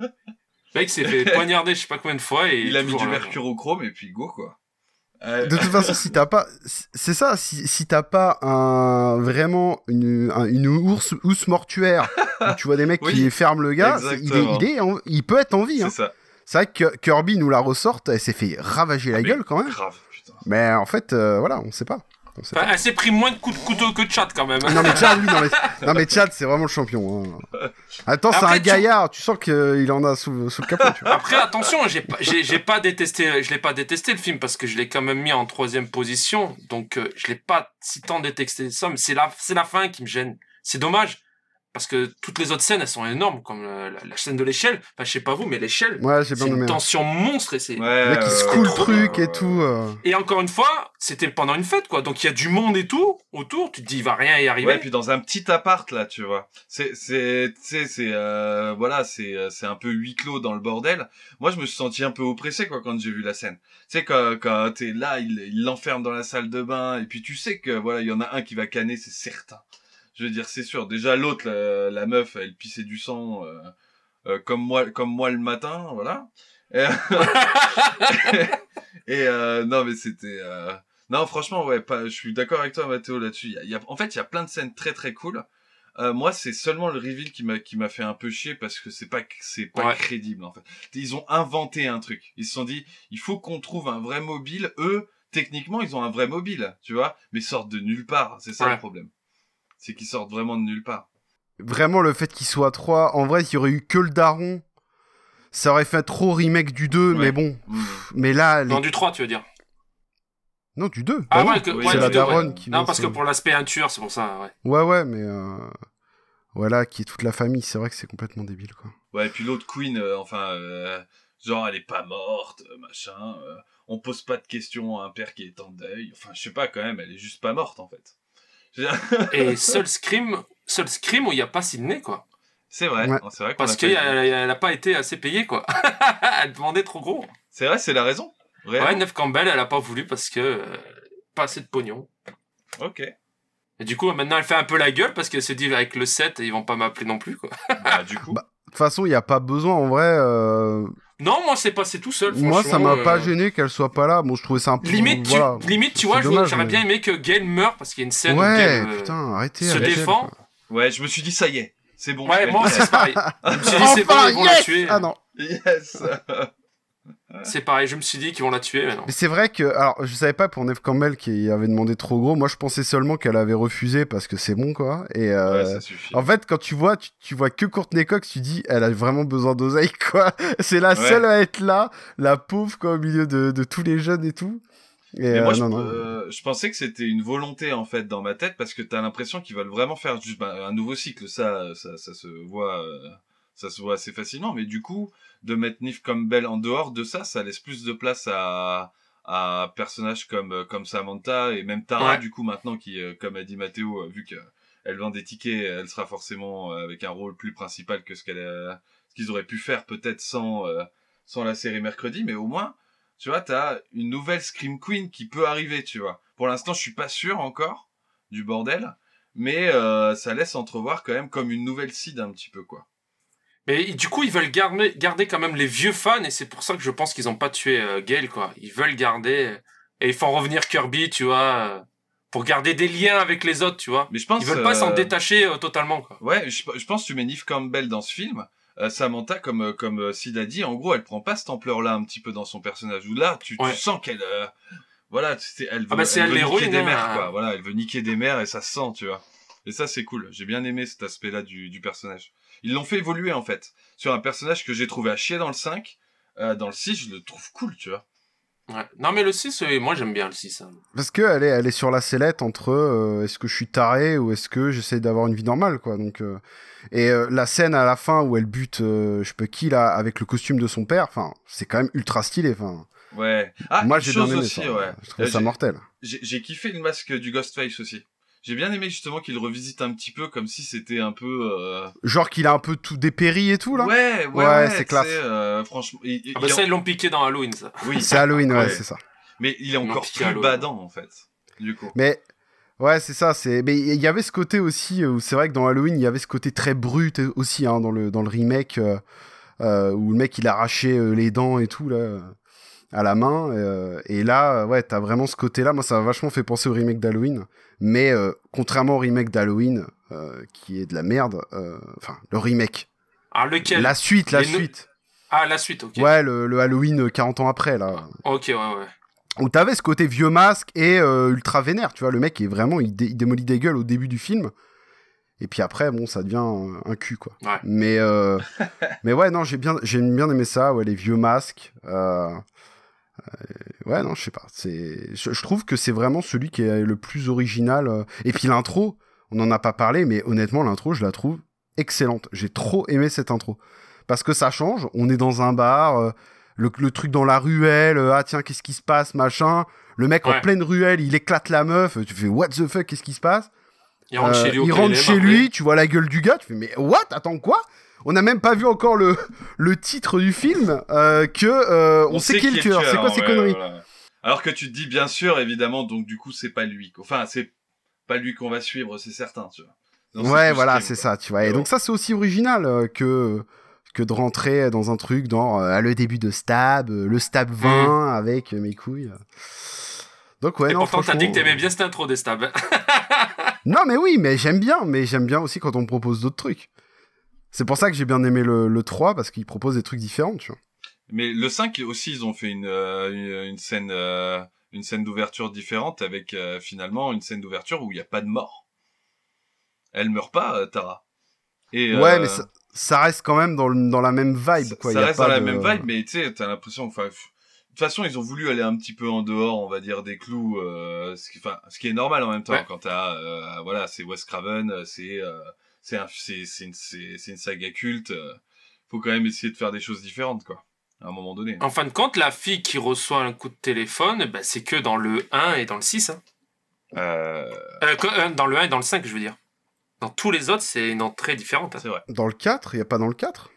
Le mec s'est fait poignarder je sais pas combien de fois et Il a mis du mercurochrome et puis go, quoi. Euh, De toute façon, si t'as pas, c'est ça, si, si t'as pas un vraiment une, un- une ours, housse mortuaire, où tu vois des mecs Oui, qui ferment le gars, il, est, exactement. il, est en- il peut être en vie. c'est Hein. ça. C'est vrai que Kirby nous la ressorte, elle s'est fait ravager la Ah, mais gueule quand même. Grave, putain. Mais en fait, euh, voilà, on sait pas. Enfin, elle s'est pris moins de coups de couteau que de chat quand même. Non mais Chad, oui, non mais, non, mais Chad, c'est vraiment le champion. hein. Attends, c'est un tu- gaillard, tu sens qu'il en a sous, sous le capot. Tu vois. Après, attention, j'ai pas, j'ai, j'ai pas détesté, je l'ai pas détesté le film parce que je l'ai quand même mis en troisième position, donc euh, je l'ai pas si tant détesté c'est la, c'est la fin qui me gêne. C'est dommage parce que toutes les autres scènes elles sont énormes, comme euh, la, la scène de l'échelle. Enfin, je sais pas vous, mais l'échelle, Ouais, j'ai c'est bien une hein. tension monstre et c'est. Ouais, Le mec, il euh, secoue le trop- truc et tout. euh. Et encore une fois, c'était pendant une fête, quoi. Donc il y a du monde et tout autour. Tu te dis, il va rien y arriver. Ouais, puis dans un petit appart là, tu vois. C'est c'est tu sais c'est euh, voilà, c'est euh, c'est un peu huis clos dans le bordel. Moi, je me suis senti un peu oppressé quoi quand j'ai vu la scène. Tu sais quand quand t'es là, il il l'enferme dans la salle de bain et puis tu sais que voilà, il y en a un qui va canner, c'est certain. Je veux dire, c'est sûr. Déjà l'autre la, la meuf, elle pissait du sang euh, euh, comme moi comme moi le matin, voilà. Et, et, euh, non mais c'était euh, non, franchement, ouais, pas, je suis d'accord avec toi, Mathéo, là-dessus. Il y a- il y a- en fait, il y a plein de scènes très très cool. Euh, moi, c'est seulement le reveal qui m'a qui m'a fait un peu chier parce que c'est pas c'est pas Ouais. crédible en fait. Ils ont inventé un truc. Ils se sont dit, il faut qu'on trouve un vrai mobile. Eux, techniquement, ils ont un vrai mobile, tu vois, mais sortent de nulle part. C'est ça Ouais. le problème. C'est qu'ils sortent vraiment de nulle part. Vraiment, le fait qu'il soit 3, en vrai, s'il y aurait eu que le daron, ça aurait fait trop remake du 2, mais bon. Mm. Mais là, les- Non, du 3, tu veux dire. non, du 2. Ah Bah ouais, oui. que, oui, ouais, c'est la deux, ouais. daronne qui Non, parce que pour l'aspect inture, c'est pour ça, ouais. Ouais, ouais, mais euh, voilà, qui est toute la famille, c'est vrai que c'est complètement débile, quoi. Ouais, et puis l'autre Queen, euh, enfin, euh, genre, elle est pas morte, euh, machin. euh, on pose pas de questions à un père qui est en deuil. Enfin, je sais pas quand même, elle est juste pas morte en fait. Et seul Scream, seul Scream où il n'y a pas Sydney, quoi. C'est vrai, Ouais. c'est vrai qu'on Parce qu'elle eu- elle a pas été assez payée, quoi. elle demandait trop gros. C'est vrai, c'est la raison. Réellement. Ouais, Neve Campbell, elle a pas voulu parce que euh, pas assez de pognon. Ok. Et du coup, maintenant, elle fait un peu la gueule parce qu'elle s'est dit avec le 7, ils vont pas m'appeler non plus, quoi. Bah, du coup. Bah, De toute façon, il n'y a pas besoin, en vrai. euh, Non, moi, c'est passé tout seul. Moi, ça m'a pas euh, gêné qu'elle soit pas là. Bon, je trouvais ça un peu. Limite, tu, limite, tu vois, j'aurais mais- bien aimé que Gail meure parce qu'il y a une scène où Gail euh, putain, arrêtez. se elle, défend. Ouais, je me suis dit, ça y est, c'est bon. Ouais, moi c'est pareil. Je me suis dit, c'est bon, ils vont la tuer. Ah non. Yes C'est pareil, je me suis dit qu'ils vont la tuer, mais. Mais c'est vrai que, alors, je savais pas pour Neve Campbell qui avait demandé trop gros. Moi, je pensais seulement qu'elle avait refusé parce que c'est bon, quoi. Et euh, Ouais, ça suffit. en fait, quand tu vois, tu, tu vois que Courtney Cox, tu dis, elle a vraiment besoin d'oseille, quoi. C'est la Ouais. seule à être là, la pauvre, quoi, au milieu de, de tous les jeunes et tout. Et Mais euh, moi, je, non, non. euh, je pensais que c'était une volonté en fait dans ma tête parce que t'as l'impression qu'ils veulent vraiment faire juste bah, un nouveau cycle. Ça, ça, ça se voit, euh, ça se voit assez facilement. Mais du coup, de mettre Nif Campbell en dehors de ça, ça laisse plus de place à à un personnage comme euh, comme Samantha et même Tara Ouais. du coup maintenant qui, euh, comme a dit Mathéo, euh, vu que elle vend des tickets, elle sera forcément avec un rôle plus principal que ce qu'elle qu'ils auraient pu faire peut-être sans euh, sans la série mercredi, mais au moins tu vois, t'as une nouvelle Scream Queen qui peut arriver, tu vois. Pour l'instant, je suis pas sûr encore du bordel, mais euh, ça laisse entrevoir quand même comme une nouvelle seed un petit peu, quoi. Mais du coup, ils veulent garder, garder quand même les vieux fans, et c'est pour ça que je pense qu'ils ont pas tué euh, Gale, quoi. Ils veulent garder, et ils font revenir Kirby, tu vois, euh, pour garder des liens avec les autres, tu vois. Mais je pense, Ils veulent pas euh, s'en détacher euh, totalement, quoi. Ouais, je, je pense que tu mets Neve Campbell dans ce film. Samantha, comme comme Sid a dit, en gros, elle prend pas cette ampleur-là un petit peu dans son personnage. Où là, tu, sens qu'elle, voilà, c'est- elle veut, Ah bah, c'est elle veut niquer des hein. mères, quoi. Voilà, elle veut niquer des mères et ça se sent, tu vois. Et ça, c'est cool. J'ai bien aimé cet aspect-là du, du personnage. Ils l'ont fait évoluer, en fait. Sur un personnage que j'ai trouvé à chier dans le 5. euh, dans le 6, je le trouve cool, tu vois. Ouais. Non, mais le 6, euh, moi j'aime bien le 6. hein. Parce que elle est, elle est sur la sellette entre euh, est-ce que je suis taré ou est-ce que j'essaie d'avoir une vie normale, quoi. Donc, euh, et euh, la scène à la fin où elle bute, euh, je pas qui là, avec le costume de son père, enfin, c'est quand même ultra stylé. Enfin, Ouais. Ah, moi j'ai bien chose aimé aussi, ça. ouais. Je trouve Euh, ça mortel. J'ai j'ai kiffé le masque du Ghostface aussi. J'ai bien aimé justement qu'il revisite un petit peu comme si c'était un peu. euh, Genre qu'il a un peu tout dépéri et tout là? Ouais, ouais, ouais, c'est classe. euh, franchement. il- il- Ah bah il ça, en- ils l'ont piqué dans Halloween, ça. Oui. C'est Halloween, ouais, Ouais. c'est ça. Mais il est encore plus Halloween. badant en fait. Du coup. Mais ouais, c'est ça. C'est mais il y avait ce côté aussi où c'est vrai que dans Halloween, il y avait ce côté très brut aussi hein, dans le dans le remake euh, euh, où le mec il arrachait euh, les dents et tout là euh, à la main. euh, et là, euh, ouais, t'as vraiment ce côté-là. Moi, ça m'a vachement fait penser au remake d'Halloween. Mais euh, contrairement au remake d'Halloween, euh, qui est de la merde, euh, enfin le remake, Ah, lequel la suite, la Les suite. Ah, la suite, ok. Ouais, le, le Halloween euh, 40 ans après là. Ok, ouais, ouais. où t'avais ce côté vieux masque et euh, ultra vénère, tu vois, le mec est vraiment, il, dé- il démolit des gueules au début du film, et puis après, bon, ça devient un, un cul, quoi. Ouais. Mais, euh, mais ouais, non, j'ai bien, j'ai bien aimé ça, ouais, les vieux masques, euh, ouais, non, je sais pas, c'est, je, je trouve que c'est vraiment celui qui est le plus original, euh, et puis l'intro, on en a pas parlé, mais honnêtement, l'intro, je la trouve excellente, j'ai trop aimé cette intro, parce que ça change, on est dans un bar, euh, le, le truc dans la ruelle, euh, ah tiens, qu'est-ce qui se passe, machin. Le mec en pleine ruelle, il éclate la meuf, tu fais what the fuck, qu'est-ce qui se passe? Il rentre Euh, chez lui Il rentre chez lui, tu vois la gueule du gars, tu fais mais what? Attends quoi? On n'a même pas vu encore le, le titre du film euh, que euh, on, sait qui est le tueur. C'est quoi ces ouais, conneries voilà. Alors que tu te dis bien sûr, évidemment, donc du coup c'est pas lui. Enfin, c'est pas lui qu'on va suivre, c'est certain, tu vois. Donc, Ouais, voilà, c'est ça, tu vois. Et donc ça, c'est aussi original euh, que que de rentrer dans un truc dans euh, le début de Stab, euh, le Stab 20 avec euh, mes couilles. Donc ouais, Et non, pourtant, t'as dit que t'aimais bien cette intro des stabs. Non, mais oui, mais j'aime bien, mais j'aime bien aussi quand on me propose d'autres trucs. C'est pour ça que j'ai bien aimé le, le 3, parce qu'il propose des trucs différents, tu vois. Mais le 5 aussi, ils ont fait une, euh, une, scène, euh, une scène d'ouverture différente avec euh, finalement une scène d'ouverture où il n'y a pas de mort. Elle meurt pas, euh, Tara. Et, Ouais, euh, mais ça, ça reste quand même dans, le- dans la même vibe, quoi. ça y a reste pas dans la même vibe, mais tu sais, t'as l'impression, enfin, de toute façon, ils ont voulu aller un petit peu en dehors, on va dire, des clous, euh, ce qui, enfin, ce qui est normal en même temps, Ouais. quand t'as, euh, voilà, c'est Wes Craven, c'est, euh, c'est un, c'est, c'est une, une saga culte, euh, faut quand même essayer de faire des choses différentes, quoi, à un moment donné. En fin de compte, la fille qui reçoit un coup de téléphone, bah, c'est que dans le 1 et dans le 6. hein. Euh, Euh, dans le 1 et dans le 5, je veux dire. Dans tous les autres, c'est une entrée différente. hein. C'est vrai. Dans le 4, il y a pas dans le 4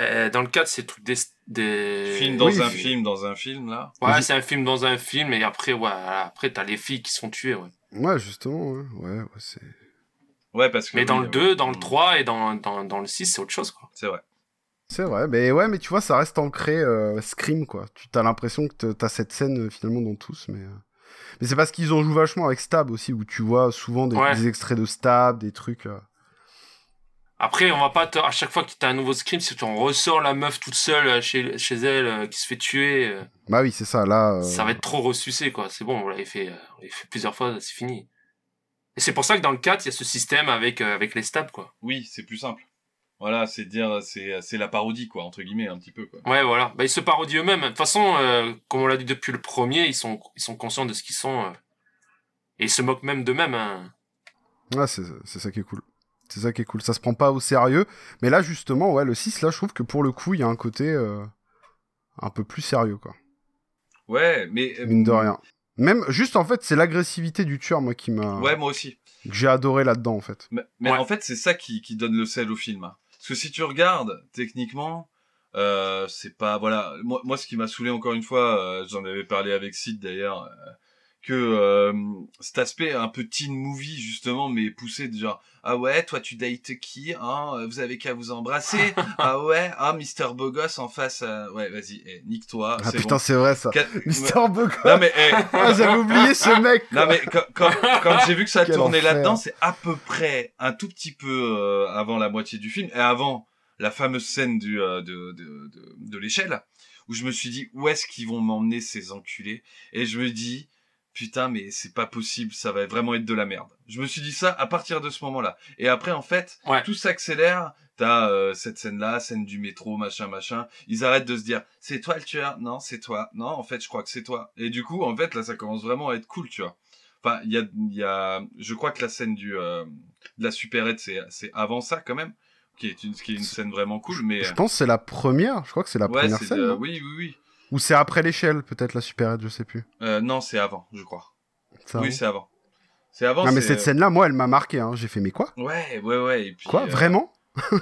Euh, dans le 4, c'est tout des... des... Film dans oui, un fi- film, dans un film, là? Ouais, c'est un film dans un film, et après, ouais, après, t'as les filles qui se font tuer, ouais. Ouais, justement, ouais, ouais, ouais, c'est... Ouais, parce que. Mais dans le 2, dans le 3 et dans, dans, dans le 6, c'est autre chose, quoi. C'est vrai. C'est vrai, mais ouais, mais tu vois, ça reste ancré euh, Scream, quoi. Tu as l'impression que t'as cette scène euh, finalement dans tous, mais... euh, Mais c'est parce qu'ils en jouent vachement avec Stab aussi, où tu vois souvent des, Ouais. des extraits de Stab, des trucs... euh. Après, on va pas te- à chaque fois que t'as un nouveau scream, si on ressort la meuf toute seule euh, chez, chez elle euh, qui se fait tuer, euh, Bah oui, c'est ça, là... euh, ça va être trop ressucé, quoi. C'est bon, on l'avait fait, euh, on l'avait fait plusieurs fois, c'est fini. Et c'est pour ça que dans le 4, il y a ce système avec, euh, avec les stabs, quoi. Oui, c'est plus simple. Voilà, c'est dire, c'est, c'est la parodie, quoi, entre guillemets, un petit peu, quoi. Ouais, voilà. Bah, ils se parodient eux-mêmes. De toute façon, euh, comme on l'a dit depuis le premier, ils sont, ils sont conscients de ce qu'ils sont. euh, et ils se moquent même d'eux-mêmes. Hein. Ouais, c'est c'est ça qui est cool. C'est ça qui est cool. Ça se prend pas au sérieux. Mais là, justement, ouais, le 6, là, je trouve que pour le coup, il y a un côté euh, un peu plus sérieux, quoi. Ouais, mais. euh, Mine de rien. Même, juste, en fait, c'est l'agressivité du tueur, moi, qui m'a... Ouais, moi aussi. Que j'ai adoré là-dedans, en fait. Mais, mais en fait, c'est ça qui, qui donne le sel au film. hein. Parce que si tu regardes, techniquement, euh, c'est pas... Voilà, moi, moi ce qui m'a saoulé encore une fois, euh, j'en avais parlé avec Sid d'ailleurs, euh, que euh, cet aspect un peu teen movie, justement, mais poussé de genre... Ah ouais, toi tu dates qui hein Vous avez qu'à vous embrasser Ah ouais Ah, Mister Bogos en face... euh, Ouais, vas-y, eh, nique-toi. Ah c'est putain, bon. c'est vrai, ça. Mister Bogos. Non mais... eh, Ah, j'avais oublié ce mec, Non mais quand, quand, quand j'ai vu que ça Quel tournait enfer. là-dedans, c'est à peu près un tout petit peu euh, avant la moitié du film et avant la fameuse scène du, euh, de, de, de, de l'échelle où je me suis dit où est-ce qu'ils vont m'emmener ces enculés? Et je me dis putain mais c'est pas possible ça va vraiment être de la merde. Je me suis dit ça à partir de ce moment-là. Et après en fait tout s'accélère. T'as euh, cette scène là scène du métro machin machin. Ils arrêtent de se dire c'est toi le tueur. Non c'est toi. Non en fait je crois que c'est toi. Et du coup en fait là ça commence vraiment à être cool tu vois. Enfin il y a il y a je crois que la scène du euh, de la supérette c'est c'est avant ça quand même. Qui est une qui est une scène vraiment cool mais Je pense que c'est la première. Je crois que c'est la Ouais, première scène. de- oui oui oui Ou c'est après l'échelle, peut-être, la supérette, je sais plus. Euh, non, c'est avant, je crois. Oui, c'est avant. C'est avant. Non, mais cette scène-là, moi, elle m'a marqué. Hein. J'ai fait, mais quoi? Ouais, ouais, ouais. Et puis, Quoi euh, Vraiment?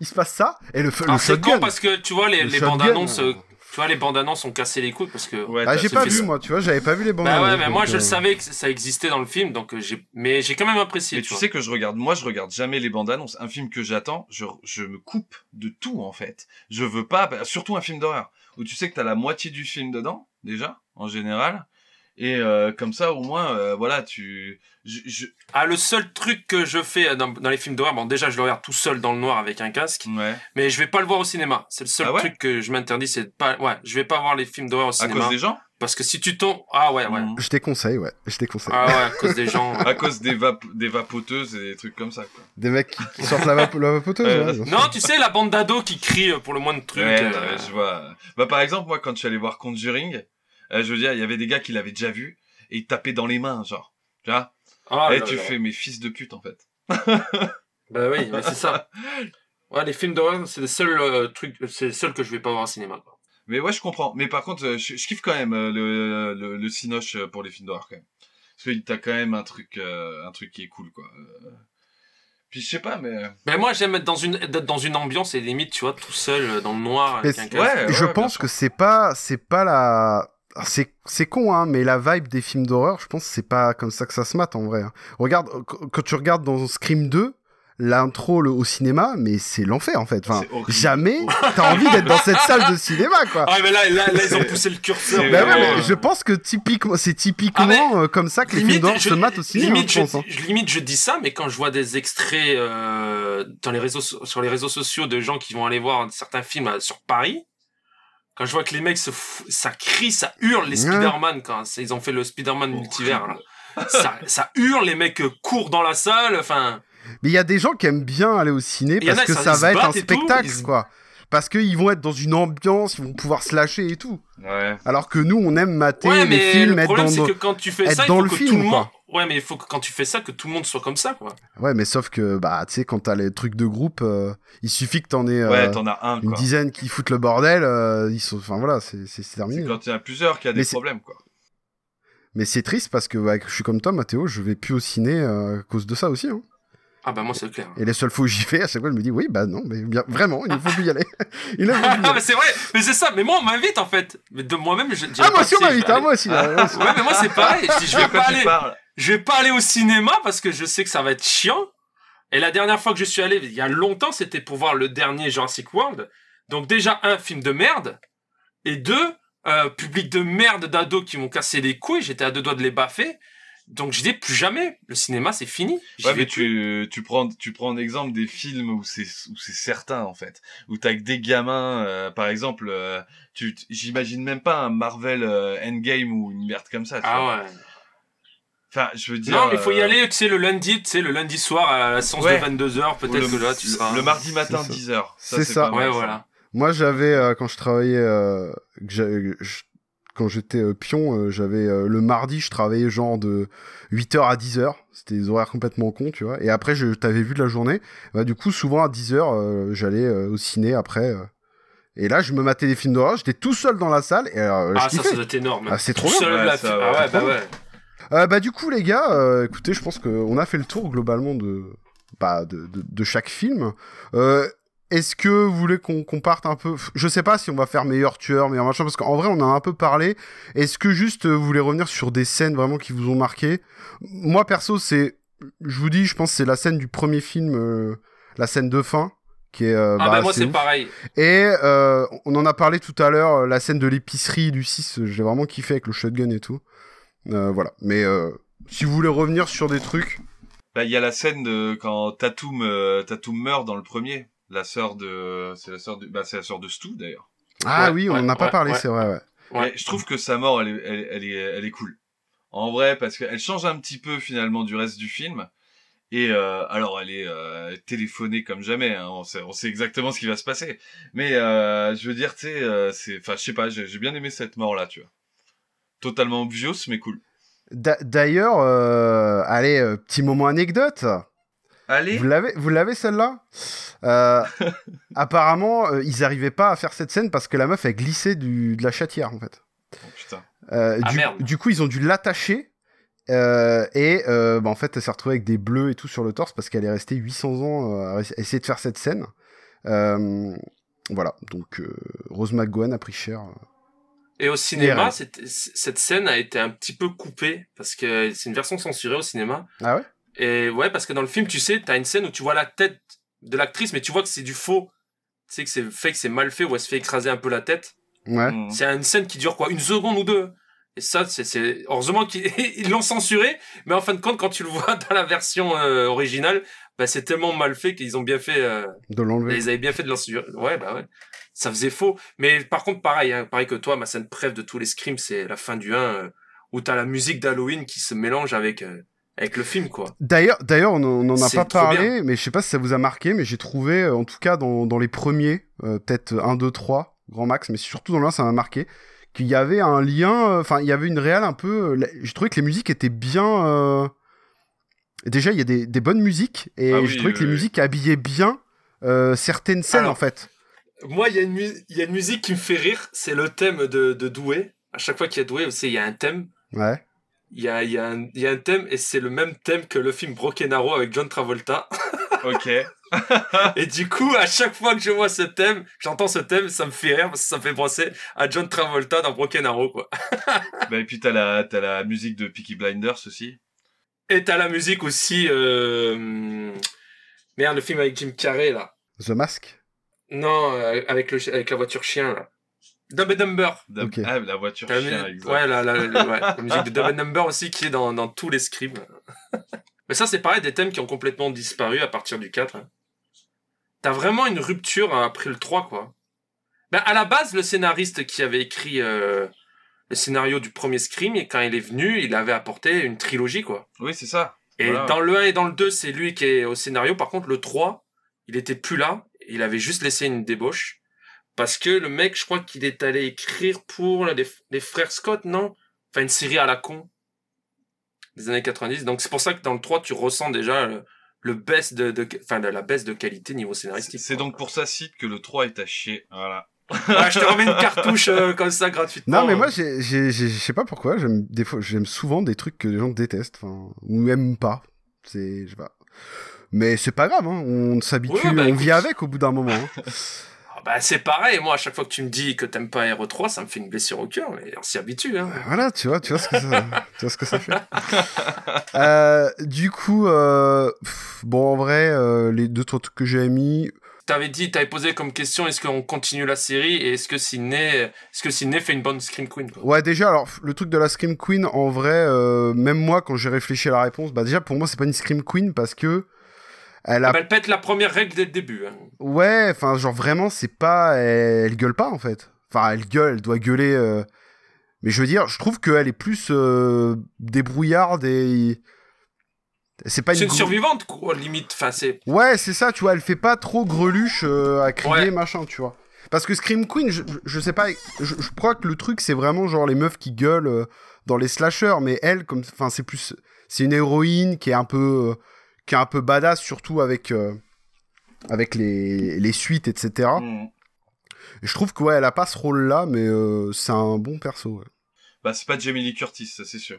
Il se passe ça? Et le, f- le Alors c'est con parce que tu vois les, Le les bandes annonces, euh. tu vois les bandes annonces ont cassé les couilles parce que. Ah, j'ai pas vu, ça. moi, tu vois, j'avais pas vu les bandes Bah ouais, annonces, mais moi je le euh, savais que ça existait dans le film, donc euh, j'ai, mais j'ai quand même apprécié. Mais tu sais que je regarde, moi je regarde jamais les bandes annonces. Un film que j'attends, je, je me coupe de tout en fait. Je veux pas, bah, surtout un film d'horreur où tu sais que t'as la moitié du film dedans déjà en général. Et euh, comme ça au moins, euh, voilà, tu, je, je- Ah, le seul truc que je fais dans, dans les films d'horreur, bon, déjà, je le regarde tout seul dans le noir avec un casque. Mais je vais pas le voir au cinéma. C'est le seul Ah ouais truc que je m'interdis, c'est de pas, ouais, je vais pas voir les films d'horreur au cinéma. cause des gens? Parce que si tu tombes, ah ouais, ouais. Je déconseille, ouais. Je déconseille. Ah ouais, à cause des gens. à cause des, vap des vapoteuses et des trucs comme ça. Quoi. Des mecs qui, qui sortent la, vape- la vapoteuse. Euh, ouais. Non, tu sais, la bande d'ados qui crie pour le moins de trucs. Ouais, euh, ouais, je vois. Bah, par exemple, moi, quand je suis allé voir Conjuring, euh, je veux dire, il y avait des gars qui l'avaient déjà vu et ils tapaient dans les mains, genre. Tu vois? Ah Et là tu là. fais mes fils de pute, en fait. Bah oui, mais c'est ça. Ouais, les films d'horreur, c'est le seul euh, truc, c'est le seul que je vais pas voir au cinéma. Quoi. Mais ouais, je comprends. Mais par contre, euh, je, je kiffe quand même euh, le, le, le cinoche euh, pour les films d'horreur, quand même. Parce que t'as quand même un truc, un truc qui est cool, quoi. Puis je sais pas, mais... Mais moi, j'aime être dans une, être dans une ambiance et limite, tu vois, tout seul dans le noir avec un je pense que c'est pas, c'est pas la. C'est, c'est con, hein, mais la vibe des films d'horreur, je pense que c'est pas comme ça que ça se mate en vrai. hein. Regarde, qu- quand tu regardes dans Scream 2, l'intro au cinéma, mais c'est l'enfer en fait. Enfin, jamais t'as envie d'être dans cette salle de cinéma, quoi. Ah, mais là, là, là, ils ont poussé le curseur. Bah ouais, vraiment, mais euh. je pense que typiquement, c'est typiquement euh, comme ça que les films d'horreur se matent au cinéma, limite, je pense. hein. je, limite, je dis ça, mais quand je vois des extraits euh, dans les réseaux, so- sur les réseaux sociaux de gens qui vont aller voir certains films euh, sur Paris, quand je vois que les mecs se ça crie, ça hurle, les. Spider-Man, quand ils ont fait le Spider-Man multivers, là. Ça, ça hurle, les mecs courent dans la salle, enfin. Mais il y a des gens qui aiment bien aller au ciné en parce a, que ça- va être un tout, spectacle, ils quoi. Parce qu'ils vont être dans une ambiance, ils vont pouvoir se lâcher et tout. Ouais. Alors que nous, on aime mater Ouais, les mais films, le être problème, dans, c'est nos- que quand tu fais être ça, il dans faut le que film, tout le quoi. monde. Ouais, mais il faut que quand tu fais ça, que tout le monde soit comme ça, quoi. Ouais, mais sauf que, bah, tu sais, quand t'as les trucs de groupe, euh, il suffit que t'en aies euh, Ouais, t'en as un, une quoi. dizaine qui foutent le bordel, euh, ils sont, enfin voilà, c'est c'est- c'est terminé. Quand il y en a plusieurs qu'il y a Mais des problèmes, quoi. Mais c'est triste parce que ouais, je suis comme toi, Mathéo, je vais plus au ciné euh, à cause de ça aussi. Hein. Ah bah moi, c'est clair. Et les seules fois où j'y vais, à chaque fois, je me dis, oui, bah non, mais bien, vraiment, il ne faut plus y aller. il ne faut plus y Ah, mais c'est vrai, mais c'est ça, mais moi on m'invite en fait. Mais de moi-même, je Ah, moi aussi, on m'invite, hein, moi aussi. là, moi aussi. Ouais, mais moi c'est pareil. Je dis, je vais pas aller. parles Je vais pas aller au cinéma parce que je sais que ça va être chiant. Et la dernière fois que je suis allé, il y a longtemps, c'était pour voir le dernier Jurassic World. Donc déjà un film de merde et deux euh, public de merde d'ados qui m'ont cassé les couilles. J'étais à deux doigts de les baffer. Donc je dis plus jamais. Le cinéma, c'est fini. Ouais, vais mais tu, tu prends, tu prends en exemple des films où c'est, où c'est certain, en fait. Où t'as que des gamins, euh, par exemple, euh, tu, j'imagine même pas un Marvel euh, Endgame ou une merde comme ça, tu Ah vois. ouais. Enfin, je veux dire. Non, mais il faut y euh, aller, tu sais, le lundi, tu sais, le lundi soir à la séance Ouais. de 22h, Ou peut-être le- que là, tu seras. le mardi matin, C'est ça. 10 heures. Ça, C'est c'est ça. pas mal, Ouais, ça. voilà. Moi, j'avais, euh, quand je travaillais, euh, que j'ai- je- quand j'étais euh, pion, euh, j'avais euh, le mardi, je travaillais genre de 8h à 10h. C'était des horaires complètement cons, tu vois. Et après, je t'avais vu de la journée. Bah, du coup, souvent à 10h, euh, j'allais euh, au ciné après. euh. Et là, je me matais des films d'horreur. J'étais tout seul dans la salle. Et alors, Ah, je ça, kiffais. ça doit être énorme. Ah, c'est Tout trop bien. seul, Ouais, la ça, fi- ouais, Ah ouais, c'est bah trop ouais. Euh, bah du coup les gars, euh, écoutez, je pense qu'on a fait le tour globalement de bah, de, de, de chaque film. Est-ce que vous voulez qu'on parte un peu Je sais pas si on va faire meilleur tueur, meilleur machin, parce qu'en vrai on en a un peu parlé. Est-ce que juste euh, vous voulez revenir sur des scènes vraiment qui vous ont marqué? Moi perso, c'est, je vous dis, je pense que c'est la scène du premier film, euh, la scène de fin, qui est. euh, Ah, bah, moi, assez c'est pareil. Et euh, on en a parlé tout à l'heure, la scène de l'épicerie du 6, euh, j'ai vraiment kiffé avec le shotgun et tout. Euh, voilà. Mais euh, si vous voulez revenir sur des trucs. Bah, il y a la scène de quand Tatum, euh, Tatum meurt dans le premier. La sœur de, c'est la sœur de, bah, c'est la sœur de Stu d'ailleurs. Ah Ouais, oui, on en a pas parlé, ouais. c'est vrai, ouais. Je trouve que sa mort, elle est, elle, elle est, elle est cool. En vrai, parce qu'elle change un petit peu finalement du reste du film. Et euh, alors, elle est euh, téléphonée comme jamais. hein. On, sait, on sait exactement ce qui va se passer. Mais euh, je veux dire, tu sais, euh, c'est, enfin, je sais pas, j'ai j'ai bien aimé cette mort là, tu vois. Totalement obvious, mais cool. D'a- D'ailleurs, euh, allez, euh, petit moment anecdote. Allez. Vous l'avez, vous l'avez celle-là? Euh, Apparemment, euh, ils arrivaient pas à faire cette scène parce que la meuf a glissé du, de la chatière en fait. Oh, putain. Euh, Ah, du, merde. du coup, ils ont dû l'attacher. euh, et euh, bah, en fait, elle s'est retrouvée avec des bleus et tout sur le torse parce qu'elle est restée 800 ans euh, à essayer de faire cette scène. Voilà, donc Rose McGowan a pris cher. Et au cinéma, cette scène a été un petit peu coupée parce que c'est une version censurée au cinéma. Ah ouais? Et ouais, parce que dans le film, tu sais, t'as une scène où tu vois la tête de l'actrice, mais tu vois que c'est du faux. Tu sais que c'est fait que c'est mal fait, où elle se fait écraser un peu la tête. Ouais. Mm. C'est une scène qui dure quoi Une seconde ou deux Et ça, c'est- c'est heureusement qu'ils ils l'ont censuré, mais en fin de compte, quand tu le vois dans la version euh, originale, bah, c'est tellement mal fait qu'ils ont bien fait. euh, De l'enlever. ils avaient bien fait de l'censurer. Ouais, bah ouais. Ça faisait faux. Mais par contre, pareil, hein, pareil que toi, ma scène préf de tous les scrims, c'est la fin du 1, euh, où t'as la musique d'Halloween qui se mélange avec, euh, avec le film, quoi. D'ailleurs, d'ailleurs, on en- on n'en a pas parlé, mais je sais pas si ça vous a marqué, mais j'ai trouvé, euh, en tout cas dans, dans les premiers, euh, peut-être 1, 2, 3, grand max, mais surtout dans le 1, ça m'a marqué, qu'il y avait un lien, euh, enfin, il y avait une réelle un peu. euh, J'ai trouvé que les musiques étaient bien. Déjà, il y a des, des bonnes musiques, et Ah je oui, trouvais que les musiques habillaient bien certaines scènes, Alors, en fait. Moi, il y, y a une musique qui me fait rire, c'est le thème de, de Doué. À chaque fois qu'il y a savez, il y a un thème. Ouais. Il y a, il y, a un- il y a un thème, et c'est le même thème que le film Broken Arrow avec John Travolta. Ok. Et du coup, à chaque fois que je vois ce thème, j'entends ce thème, ça me fait rire parce que ça me fait penser à John Travolta dans Broken Arrow, quoi. bah, et puis t'as la, t'as la musique de Peaky Blinders aussi. Et t'as la musique aussi, euh... merde, le film avec Jim Carrey, là. The Mask? Non, euh, avec, le, avec la voiture chien, là. Dumb and Dumber. Ah, la voiture la chien, exact. Ouais, la, la, la- ouais, la musique de Dumb and Dumber aussi qui est dans, dans tous les scripts. Mais ça, c'est pareil, des thèmes qui ont complètement disparu à partir du 4. hein. T'as vraiment une rupture hein, après le 3, quoi. Ben, à la base, le scénariste qui avait écrit euh, le scénario du premier Scream, et quand il est venu, il avait apporté une trilogie, quoi. Oui, c'est ça. Et Voilà. dans le 1 et dans le 2, c'est lui qui est au scénario. Par contre, le 3, il était plus là. Il avait juste laissé une débauche. Parce que le mec, je crois qu'il est allé écrire pour les, les frères Scott, non? Enfin, une série à la con. Des années 90. Donc, c'est pour ça que dans le 3, tu ressens déjà le, le baisse de, de, enfin, la baisse de qualité niveau scénaristique. C'est donc pour ça, Sid, que le 3 est à chier. Voilà. Ouais, je te remets une cartouche euh, comme ça gratuitement. Non, mais moi, je sais pas pourquoi, j'aime des fois, j'aime souvent des trucs que les gens détestent, enfin, ou même pas. C'est, je sais pas. Mais c'est pas grave, hein, on s'habitue, Ouais, bah, on écoute. vit avec au bout d'un moment. hein. Ah Bah, c'est pareil, moi, à chaque fois que tu me dis que t'aimes pas Hero 3, ça me fait une blessure au cœur, mais on s'y habitue, hein. Voilà, tu vois, tu vois ce que ça, tu vois ce que ça fait. Euh, du coup, euh, pff, bon, en vrai, euh, les deux trucs que j'ai mis, T'avais dit, t'avais posé comme question, est-ce qu'on continue la série et est-ce que Sydney, est-ce que Sydney fait une bonne Scream Queen, quoi? Ouais, déjà, alors, le truc de la Scream Queen, en vrai, même moi, quand j'ai réfléchi à la réponse, bah déjà, pour moi, c'est pas une Scream Queen parce que elle a... Ah bah, elle pète la première règle dès le début. hein. Ouais, enfin, genre, vraiment, c'est pas... Elle, elle gueule pas, en fait. Enfin, elle gueule, elle doit gueuler... euh, Mais je veux dire, je trouve qu'elle est plus euh, débrouillarde et... C'est pas C'est une grou- survivante, quoi, limite. Enfin, c'est. Ouais, c'est ça, tu vois, elle fait pas trop greluche euh, à crier, Ouais. machin, tu vois. Parce que Scream Queen, je, sais pas, je, je crois que le truc, c'est vraiment genre les meufs qui gueulent dans les slashers, mais elle, comme, enfin, c'est plus, c'est une héroïne qui est un peu, qui est un peu badass, surtout avec, euh, avec les, les suites, etc. Mm. Et je trouve que, ouais, elle a pas ce rôle-là, mais euh, c'est un bon perso, ouais. Bah, c'est pas Jamie Lee Curtis, ça c'est sûr.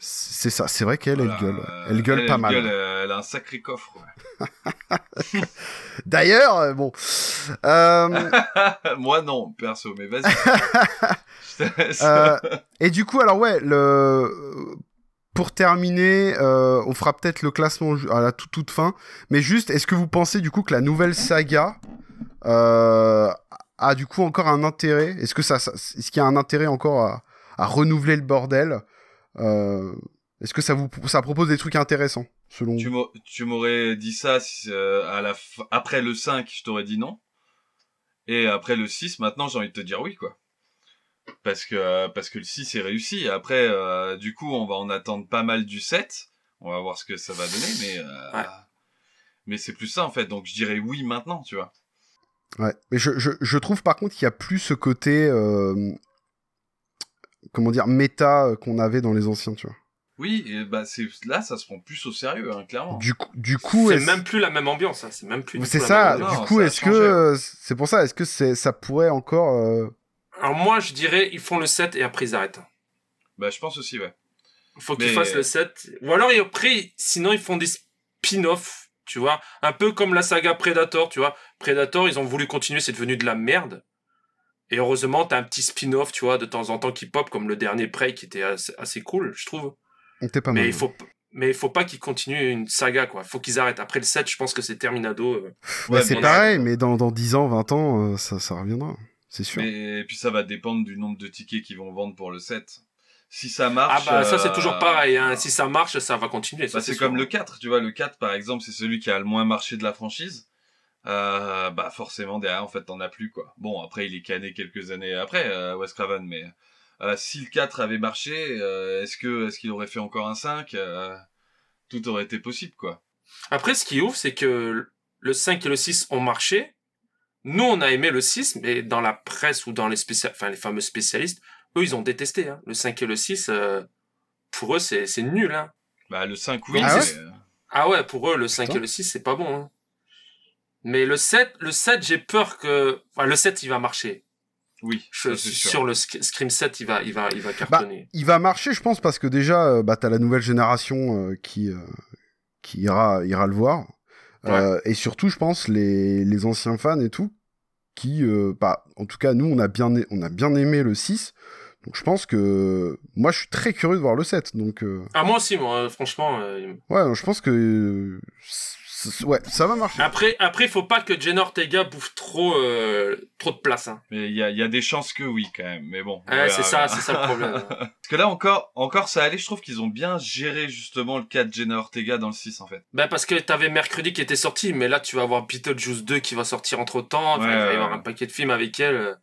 C'est ça, c'est vrai qu'elle, Voilà, elle gueule. euh, Elle gueule pas mal. gueule, euh, elle a un sacré coffre. ouais. D'ailleurs, bon. Euh, Moi non, perso, mais vas-y. Et du coup, alors ouais, le... pour terminer, euh, on fera peut-être le classement à la toute, toute fin. Mais juste, est-ce que vous pensez du coup que la nouvelle saga euh, a du coup encore un intérêt? Est-ce que ça, est-ce qu'il y a un intérêt encore à, renouveler le bordel? Euh, Est-ce que ça vous ça propose des trucs intéressants selon Tu m'aurais dit ça à la après le 5, je t'aurais dit non. Et après le 6, maintenant j'ai envie de te dire oui, quoi. Parce que, euh, parce que le 6 est réussi. Après, euh, du coup, on va en attendre pas mal du 7. On va voir ce que ça va donner, mais, euh, mais c'est plus ça en fait. Donc je dirais oui maintenant, tu vois. Ouais, mais je, je, je trouve par contre qu'il y a plus ce côté, euh, comment dire, méta qu'on avait dans les anciens, tu vois. Oui, et bah c'est là, ça se prend plus au sérieux, hein, clairement. Du coup, du coup, C'est même plus la même ambiance, hein, c'est même plus. c'est ça. Du coup, est-ce que c'est pour ça Est-ce que c'est ça pourrait encore euh, Alors moi, je dirais, ils font le 7 et après ils arrêtent. Bah je pense aussi, ouais. Faut qu'ils Mais- fassent le 7. Ou alors, et après, sinon, ils font des spin-offs, tu vois. Un peu comme la saga Predator, tu vois. Predator, ils ont voulu continuer, c'est devenu de la merde. Et heureusement, t'as un petit spin-off, tu vois, de temps en temps qui pop, comme le dernier Prey, qui était assez, assez cool, je trouve. Mais il faut, mais il faut pas qu'ils continuent une saga, quoi. Faut qu'ils arrêtent. Après le 7, je pense que c'est terminado. euh. Bah, c'est pareil, mais dans, dans 10 ans, 20 ans, euh, ça, ça reviendra. C'est sûr. Mais et puis ça va dépendre du nombre de tickets qu'ils vont vendre pour le 7. Si ça marche. Ah bah ça c'est euh, toujours pareil, hein. si ça marche ça va continuer. ça, Bah, c'est sûr. comme le 4, tu vois, le 4 par exemple, c'est celui qui a le moins marché de la franchise. Euh, bah forcément derrière en fait t'en as plus quoi. Bon après il est cané quelques années après euh, Wes Craven mais euh, si le 4 avait marché, euh, est-ce que est-ce qu'il aurait fait encore un 5 Euh, Tout aurait été possible quoi. Après, ce qui est ouf, c'est que le 5 et le 6 ont marché. Nous, on a aimé le 6, mais dans la presse ou dans les spécial... enfin, les fameux spécialistes, eux, ils ont détesté. Hein. Le 5 et le 6, euh, pour eux, c'est c'est nul. Hein. Bah le 5 oui. Ah ouais euh, Ah ouais, pour eux, le 5 et le 6, c'est pas bon. Hein. Mais le 7, le 7, j'ai peur que... Enfin, le 7, il va marcher. Oui, Je, sûr. sur le Sc- Scream 7, il va, il va, il va Bah, cartonner. il va marcher, je pense, parce que déjà, euh, bah, t'as la nouvelle génération euh, qui, euh, qui ira, ira le voir. Euh, et surtout, je pense, les, les anciens fans et tout, qui, euh, bah, en tout cas, nous, on a bien, on a bien aimé le 6. Donc, je pense que moi, je suis très curieux de voir le 7. Donc, euh, Ah, moi aussi, moi, franchement. euh, ouais, je pense que euh, ouais, ça va marcher. Après, après, faut pas que Jenna Ortega bouffe trop, euh, trop de place. Hein. Mais il y a, il y a des chances que oui quand même. Mais bon. Ouais, c'est ça, c'est ça le problème. Parce que là encore, encore ça allait. Je trouve qu'ils ont bien géré justement le cas de Jenna Ortega dans le 6 en fait. Ben parce que t'avais mercredi qui était sorti, mais là tu vas avoir Beetlejuice 2 qui va sortir entre temps. Ouais, il va y avoir un paquet de films avec elle euh,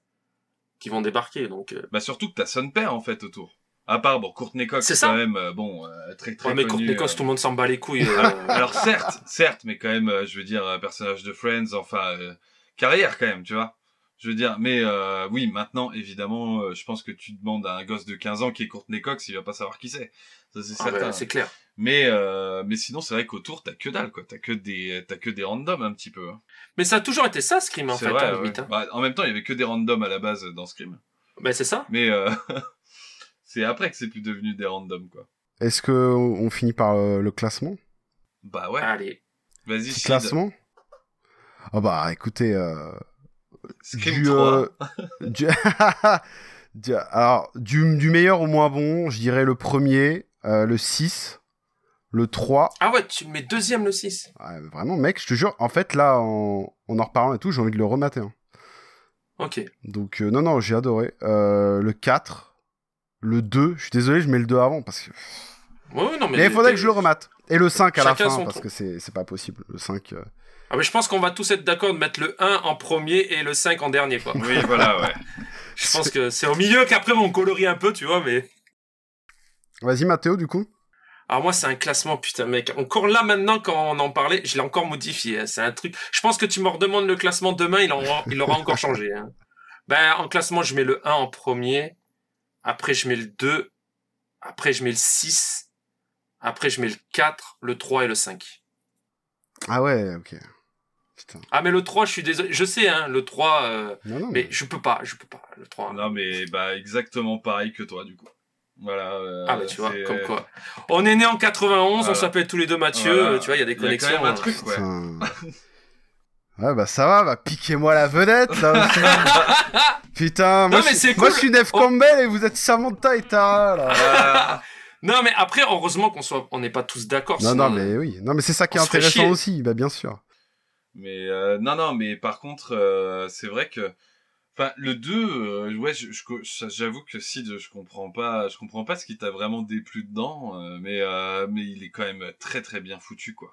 qui vont débarquer. Donc, euh. Bah surtout que t'as son père en fait autour. À part bon Courtney Cox C'est quand même euh, bon euh, très très Ouais, mais connu. Courtney Cox, euh. tout le monde s'en bat les couilles. euh. alors, alors, certes, certes, mais quand même, euh, je veux dire euh, personnage de Friends, enfin euh, carrière quand même, tu vois. Je veux dire, mais euh, oui, maintenant évidemment, euh, je pense que tu demandes à un gosse de 15 ans qui est Courtney Cox, il va pas savoir qui c'est. Ça c'est Ah, certain. ben, c'est clair. Mais euh, mais sinon c'est vrai qu'autour t'as que dalle quoi, t'as que des t'as que des randoms un petit peu. hein. Mais ça a toujours été ça, Scream, en C'est fait, vrai, à la ouais. limite, hein. Bah, en même temps, il y avait que des randoms à la base dans Scream. Ben c'est ça. Mais euh, c'est après que c'est plus devenu des randoms quoi. Est-ce que on finit par euh, le classement? Bah ouais. Allez. Vas-y. Classement? Ah bah écoutez, euh, Scream du, 3. euh, du... du- alors, du, du meilleur au moins bon, je dirais le premier, euh, le 6, le 3. Ah ouais, tu mets deuxième le 6. Ouais, vraiment, mec, je te jure, en fait, là, en, en en reparlant et tout, j'ai envie de le remater. hein. Ok. Donc, euh, non, non, j'ai adoré. Euh, le 4, le 2, je suis désolé, je mets le 2 avant parce que. Ouais, ouais, non, mais. Mais il faudrait que je le remate. Et le 5 à la fin, parce que c'est c'est pas possible. Le 5. euh, Ah mais je pense qu'on va tous être d'accord de mettre le 1 en premier et le 5 en dernier, quoi. Oui, voilà, ouais. je pense que c'est au milieu qu'après on colorie un peu, tu vois, mais... Vas-y, Mathéo, du coup. Alors moi, c'est un classement, putain, mec. Encore là, maintenant, quand on en parlait, je l'ai encore modifié. hein. C'est un truc... Je pense que tu me redemandes le classement demain, il, aura, il aura encore changé. hein. Ben, en classement, je mets le 1 en premier. Après, je mets le 2. Après, je mets le 6. Après, je mets le 4, le 3 et le 5. Ah ouais, ok. Ah, mais le 3, je suis désolé. Je sais, hein, le 3... euh, Non, non, mais je peux pas, je peux pas, le 3. Non, mais bah, exactement pareil que toi, du coup. Voilà. euh, Ah bah tu vois, comme quoi. On est né en 91, on s'appelle tous les deux Mathieu, Voilà. euh, tu vois, il y a des Il y a quand connexions. même un hein. truc, ouais. Ouais, bah ça va, bah piquez-moi la vedette, là. Putain, moi, Non, mais je, c'est moi cool. je suis Neve Campbell et vous êtes Samantha et Tara, là. Non mais après, heureusement qu'on soit, on n'est pas tous d'accord. non, sinon, non, mais oui. Non, mais c'est ça qui est intéressant aussi, bah bien sûr. Mais euh, non, non, mais par contre, euh, c'est vrai que, enfin, le 2, euh, ouais, je- je- je- j'avoue que Sid, je comprends pas, je comprends pas ce qui t'a vraiment déplu dedans, euh, mais euh, mais il est quand même très très bien foutu, quoi.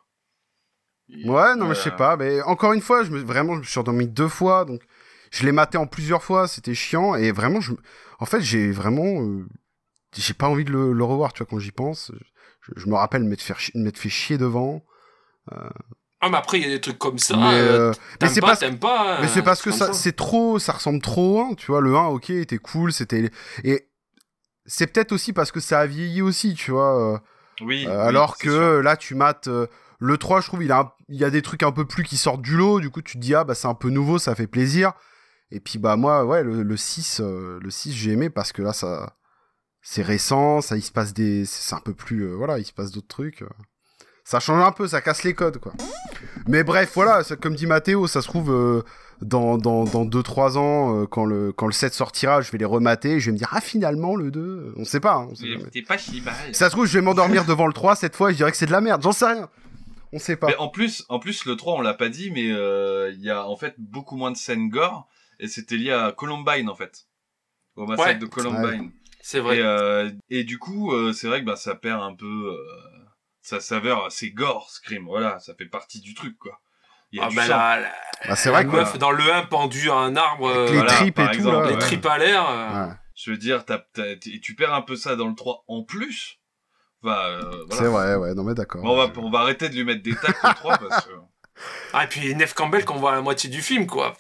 Ouais, non, mais je sais pas. Mais encore une fois, je me, vraiment, je me suis endormi deux fois, donc je l'ai maté en plusieurs fois, c'était chiant. Et vraiment, je, en fait, j'ai vraiment, euh, j'ai pas envie de le, le revoir, tu vois, quand j'y pense. Je, je me rappelle m'être fait, m'être fait chier devant. Euh, Ah mais après, il y a des trucs comme ça. mais euh, mais c'est pas, pas. mais c'est parce que ça, c'est trop, ça ressemble trop au 1, tu vois. Le 1, ok, était cool, c'était. Et c'est peut-être aussi parce que ça a vieilli aussi, tu vois. Oui. oui, alors que sûr. là, tu mates le 3, je trouve, il, a un- il y a des trucs un peu plus qui sortent du lot. Du coup, tu te dis, ah, bah, c'est un peu nouveau, ça fait plaisir. Et puis, bah, moi, ouais, le, le 6, euh, le 6 j'ai aimé parce que là, ça. C'est récent, ça, il se passe des. C'est un peu plus. euh, voilà, il se passe d'autres trucs. euh. Ça change un peu, ça casse les codes, quoi. Mais bref, voilà, comme dit Mathéo, ça se trouve. euh, dans 2-3 dans, dans deux, trois ans, euh, quand, le, quand le 7 sortira, je vais les remater, je vais me dire, ah finalement, le 2, on sait pas. hein, on sait pas. Si ça se trouve, je vais m'endormir devant le 3 cette fois et je dirais que c'est de la merde. J'en sais rien. On sait pas. Mais en plus, en plus, le 3, on l'a pas dit, mais euh, il y a en fait beaucoup moins de scènes gore, et c'était lié à Columbine, en fait. Au massacre Ouais. de Columbine. C'est vrai. Et, euh, et du coup, euh, c'est vrai que bah, ça perd un peu euh, sa saveur. C'est gore, Scream, voilà, ça fait partie du truc, quoi. Il y a Ah du bah sang. là, la, Bah, c'est la vrai que- meuf dans le 1 pendue à un arbre, euh, les Voilà, tripes par et tout, là. les ouais. tripes à l'air. euh, Ouais. Je veux dire, t'as- t'as- tu tu perds un peu ça dans le 3 en plus. Enfin, euh, voilà. C'est vrai, ouais, non mais d'accord. Bon, on, va, on va arrêter de lui mettre des tacs le 3 parce que... Ah et puis Neve Campbell qu'on voit à la moitié du film, quoi.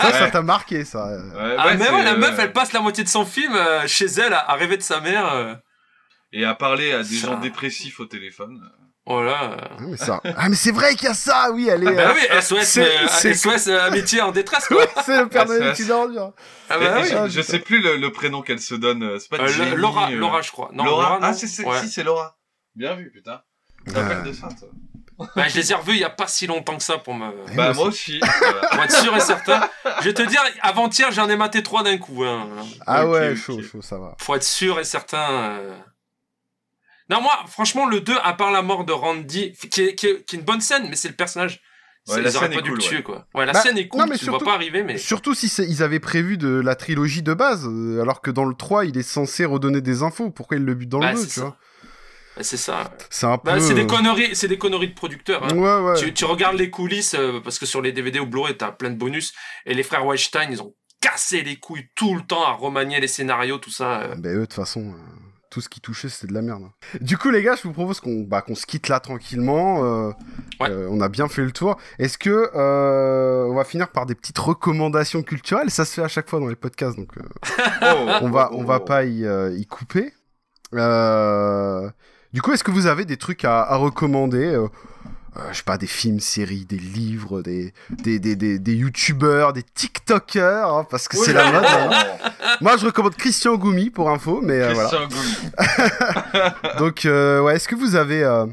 Ça, ça t'a marqué, ça. Ouais, ah ouais, mais ouais, la meuf, elle passe la moitié de son film euh, chez elle à, à rêver de sa mère. euh, Et à parler à des Ça- gens dépressifs au téléphone. Voilà. euh. Ah, mais, ça... ah, mais c'est vrai qu'il y a ça, oui, elle est. Ah bah euh, oui, SOS, c'est- euh, c'est- SOS euh, amitié en détresse, quoi. c'est le père de SOS. l'étude ordure. Ah Et- bah et oui. je, je sais plus le, le prénom qu'elle se donne. euh, C'est pas Euh, Jamie, Laura, euh, Laura, je crois. Non, Laura, Laura, non. Ah, c'est, c'est, Ouais. si, c'est Laura. Bien vu, putain. T'appelles de ça, toi. Bah, je les ai revus il y a pas si longtemps que ça pour me. Bah, moi aussi. Voilà. Pour être sûr et certain. Je vais te dire, avant-hier, j'en ai maté trois d'un coup. Hein. Ah ouais, chaud, chaud, ça va. Faut être sûr et certain. Non, moi, franchement, le 2, à part la mort de Randy, qui est, qui est- qui est une bonne scène, mais c'est le personnage. Ouais, ils auraient scène pas est dû cool, le tuer, ouais. quoi. Ouais, la Bah, scène est cool, non, mais tu le vois surtout- pas arriver, mais. Surtout si ils avaient prévu de la trilogie de base, euh, alors que dans le 3, il est censé redonner des infos. Pourquoi il le bute dans Bah, le 2, c'est tu ça. vois? Bah, c'est ça. C'est un Bah, peu. c'est des euh, conneries, c'est des conneries de producteurs. hein. Ouais, ouais. Tu, tu regardes les coulisses, euh, parce que sur les DVD ou Blu-ray, t'as plein de bonus, et les frères Weinstein, ils ont cassé les couilles tout le temps à remanier les scénarios, tout ça. euh. Ben eux, de toute façon, euh, tout ce qui touchait, c'était de la merde. Du coup, les gars, je vous propose qu'on bah, qu'on se quitte là tranquillement. euh, Ouais. euh, on a bien fait le tour. Est-ce que euh, on va finir par des petites recommandations culturelles? Ça se fait à chaque fois dans les podcasts, donc Oh, on va on va pas y, y couper. Du coup, est-ce que vous avez des trucs à, à recommander euh, je sais pas, des films, séries, des livres, des, des, des, des, des youtubeurs, des tiktokers, hein, parce que c'est la mode. hein. Moi, je recommande Christian Goumi pour info, mais euh, voilà. Christian Goumi. Donc, euh, ouais, est-ce que vous avez euh,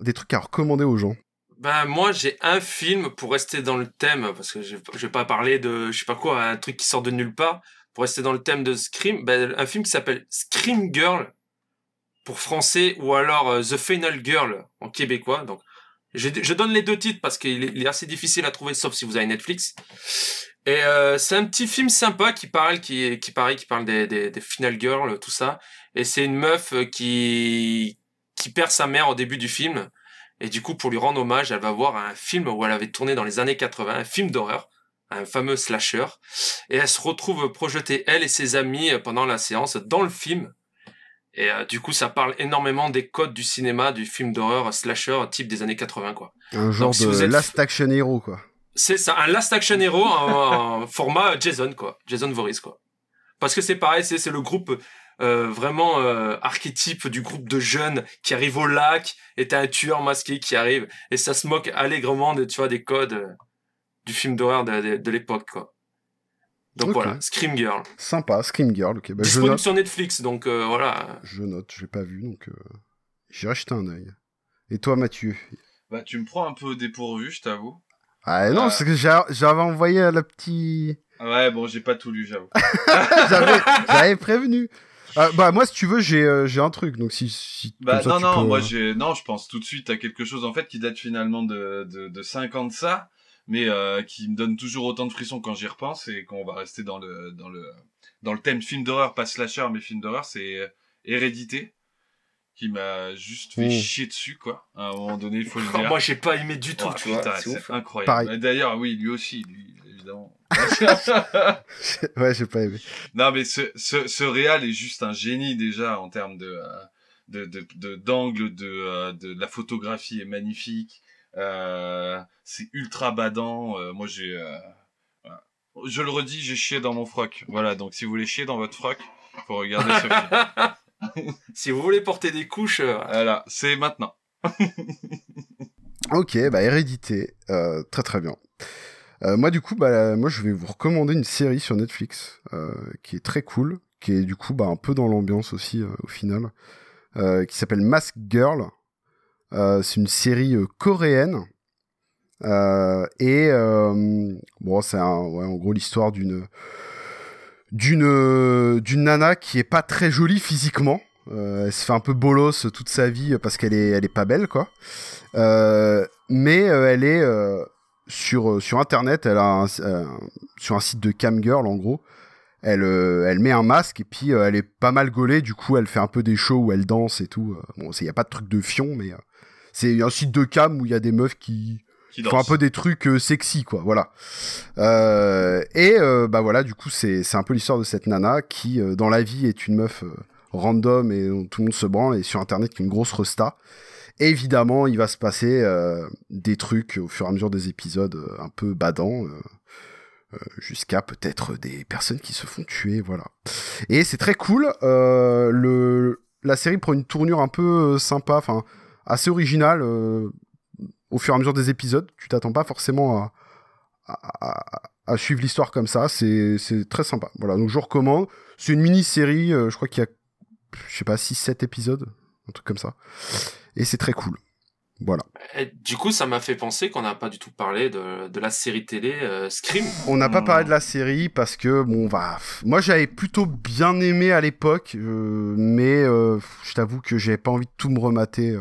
des trucs à recommander aux gens? Ben moi j'ai un film pour rester dans le thème parce que je, je vais pas parler de je sais pas quoi un truc qui sort de nulle part pour rester dans le thème de Scream ben, un film qui s'appelle Scream Girl pour français ou alors The Final Girl en québécois donc je, je donne les deux titres parce qu'il est, est assez difficile à trouver sauf si vous avez Netflix et euh, c'est un petit film sympa qui parle qui qui qui parle des, des, des Final Girls tout ça et c'est une meuf euh, qui qui perd sa mère au début du film et du coup, pour lui rendre hommage, elle va voir un film où elle avait tourné dans les années 80, un film d'horreur, un fameux slasher. Et elle se retrouve projetée, elle et ses amis, pendant la séance, dans le film. Et euh, du coup, ça parle énormément des codes du cinéma, du film d'horreur slasher type des années 80, quoi. Un genre Donc, si de vous êtes- Last Action Hero, quoi. C'est ça, un Last Action Hero en, en format Jason, quoi. Jason Voorhees, quoi. Parce que c'est pareil, c'est le groupe euh, vraiment euh, archétype du groupe de jeunes qui arrivent au lac et t'as un tueur masqué qui arrive et ça se moque allègrement de, tu vois, des codes euh, du film d'horreur de, de, de l'époque, quoi. Donc voilà, Scream Girl. Sympa, Scream Girl, ok. Bah, je Disponible note. sur Netflix, donc euh, voilà. Je note, je l'ai pas vu, donc euh, j'irai jeter un œil. Et toi, Mathieu? Bah, tu me prends un peu au dépourvu, je t'avoue. Ah non, Euh. c'est que j'avais envoyé à la petite... Ouais, bon, j'ai pas tout lu, j'avoue. j'avais j'avais prévenu. Ah, bah moi, si tu veux, j'ai euh, j'ai un truc, donc si... si Bah comme ça, non tu non peux, moi euh, j'ai non je pense tout de suite à quelque chose en fait qui date finalement de de, de 5 ans de ça mais euh, qui me donne toujours autant de frissons quand j'y repense et qu'on va rester dans le dans le dans le thème film d'horreur pas slasher mais film d'horreur c'est euh, Hérédité qui m'a juste fait Mm. chier dessus quoi. À un moment donné il faut le dire. Moi, j'ai pas aimé du tout, Oh, tu putain, C'est incroyable. D'ailleurs oui lui aussi lui évidemment. Ouais, j'ai pas aimé. non, mais ce, ce, ce réal est juste un génie déjà en termes de euh, de de de- d'angle, de, euh, de la photographie est magnifique. Euh, c'est ultra badant. Euh, moi, j'ai, euh, voilà. je le redis, j'ai chié dans mon froc. Voilà, donc si vous voulez chier dans votre froc, faut regarder ce film. si vous voulez porter des couches, euh, Voilà, c'est maintenant. Ok, bah hérédité, euh, très très bien. Euh, moi du coup, bah moi je vais vous recommander une série sur Netflix euh, qui est très cool, qui est du coup bah un peu dans l'ambiance aussi euh, au final, euh, qui s'appelle Mask Girl. Euh, c'est une série euh, coréenne euh, et bon c'est en gros l'histoire d'une d'une d'une nana qui est pas très jolie physiquement. Elle se fait un peu bolos toute sa vie parce qu'elle est elle est pas belle quoi. Mais elle est sur sur internet, elle a sur un site de camgirl en gros. Elle elle met un masque et puis elle est pas mal gaulée. Du coup, elle fait un peu des shows où elle danse et tout. Bon, il y a pas de truc de fion, mais c'est un site de cam où il y a des meufs qui Qui font un peu des trucs euh, sexy quoi voilà. Euh, et euh, bah voilà du coup c'est un peu l'histoire de cette nana qui dans la vie est une meuf random et dont tout le monde se branle et sur internet qui est une grosse resta. Évidemment il va se passer euh, des trucs au fur et à mesure des épisodes euh, un peu badants euh, jusqu'à peut-être des personnes qui se font tuer voilà. Et c'est très cool le la série prend une tournure un peu sympa enfin assez originale euh, au fur et à mesure des épisodes. Tu t'attends pas forcément à, à, à- à suivre l'histoire comme ça. C'est c'est très sympa. Voilà, donc je vous recommande. C'est une mini-série, euh, je crois qu'il y a, je sais pas, 6-7 épisodes, un truc comme ça. Et c'est très cool. Voilà. et du coup, ça m'a fait penser qu'on n'a pas du tout parlé de, de la série télé euh, Scream. On n'a pas parlé de la série parce que, bon, bah, moi j'avais plutôt bien aimé à l'époque, euh, mais euh, je t'avoue que j'avais pas envie de tout me remater.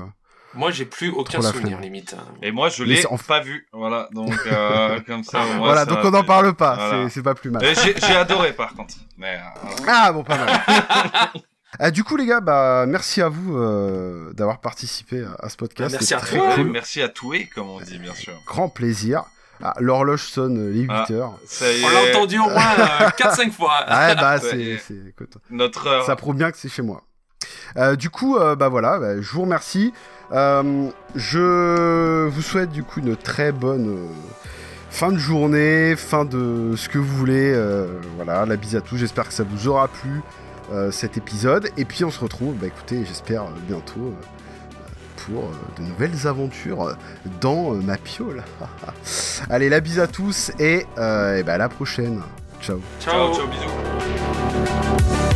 Euh. Moi, j'ai plus aucun Trop souvenir, flemme. limite. Et moi, je l'ai en- pas vu. Voilà, donc euh, comme ça. au moins, voilà, ça donc va on n'en parle pas, Voilà. c'est- pas plus mal. Et J'ai adoré par contre. Mais, euh, Ah bon, pas mal. Ah, du coup, les gars, bah, merci à vous euh, d'avoir participé à, à ce podcast. merci C'est à très toi. cool. Merci à toi, comme on dit, bien sûr. Grand plaisir. Ah, L'horloge sonne euh, les 8 Ah, heures. On l'a entendu au moins euh, 4-5 fois. Ah, bah, c'est. est. c'est- écoute, Notre heure. Ça prouve bien que c'est chez moi. Euh, du coup, euh, bah voilà, bah, je vous remercie. Euh, je vous souhaite du coup une très bonne euh, fin de journée, fin de ce que vous voulez. euh, voilà, la bise à tous. J'espère que ça vous aura plu euh, cet épisode. Et puis on se retrouve, bah écoutez, j'espère bientôt euh, pour euh, de nouvelles aventures dans euh, ma piole. Allez, la bise à tous et, euh, et bah, à la prochaine. Ciao. Ciao, ciao, bisous.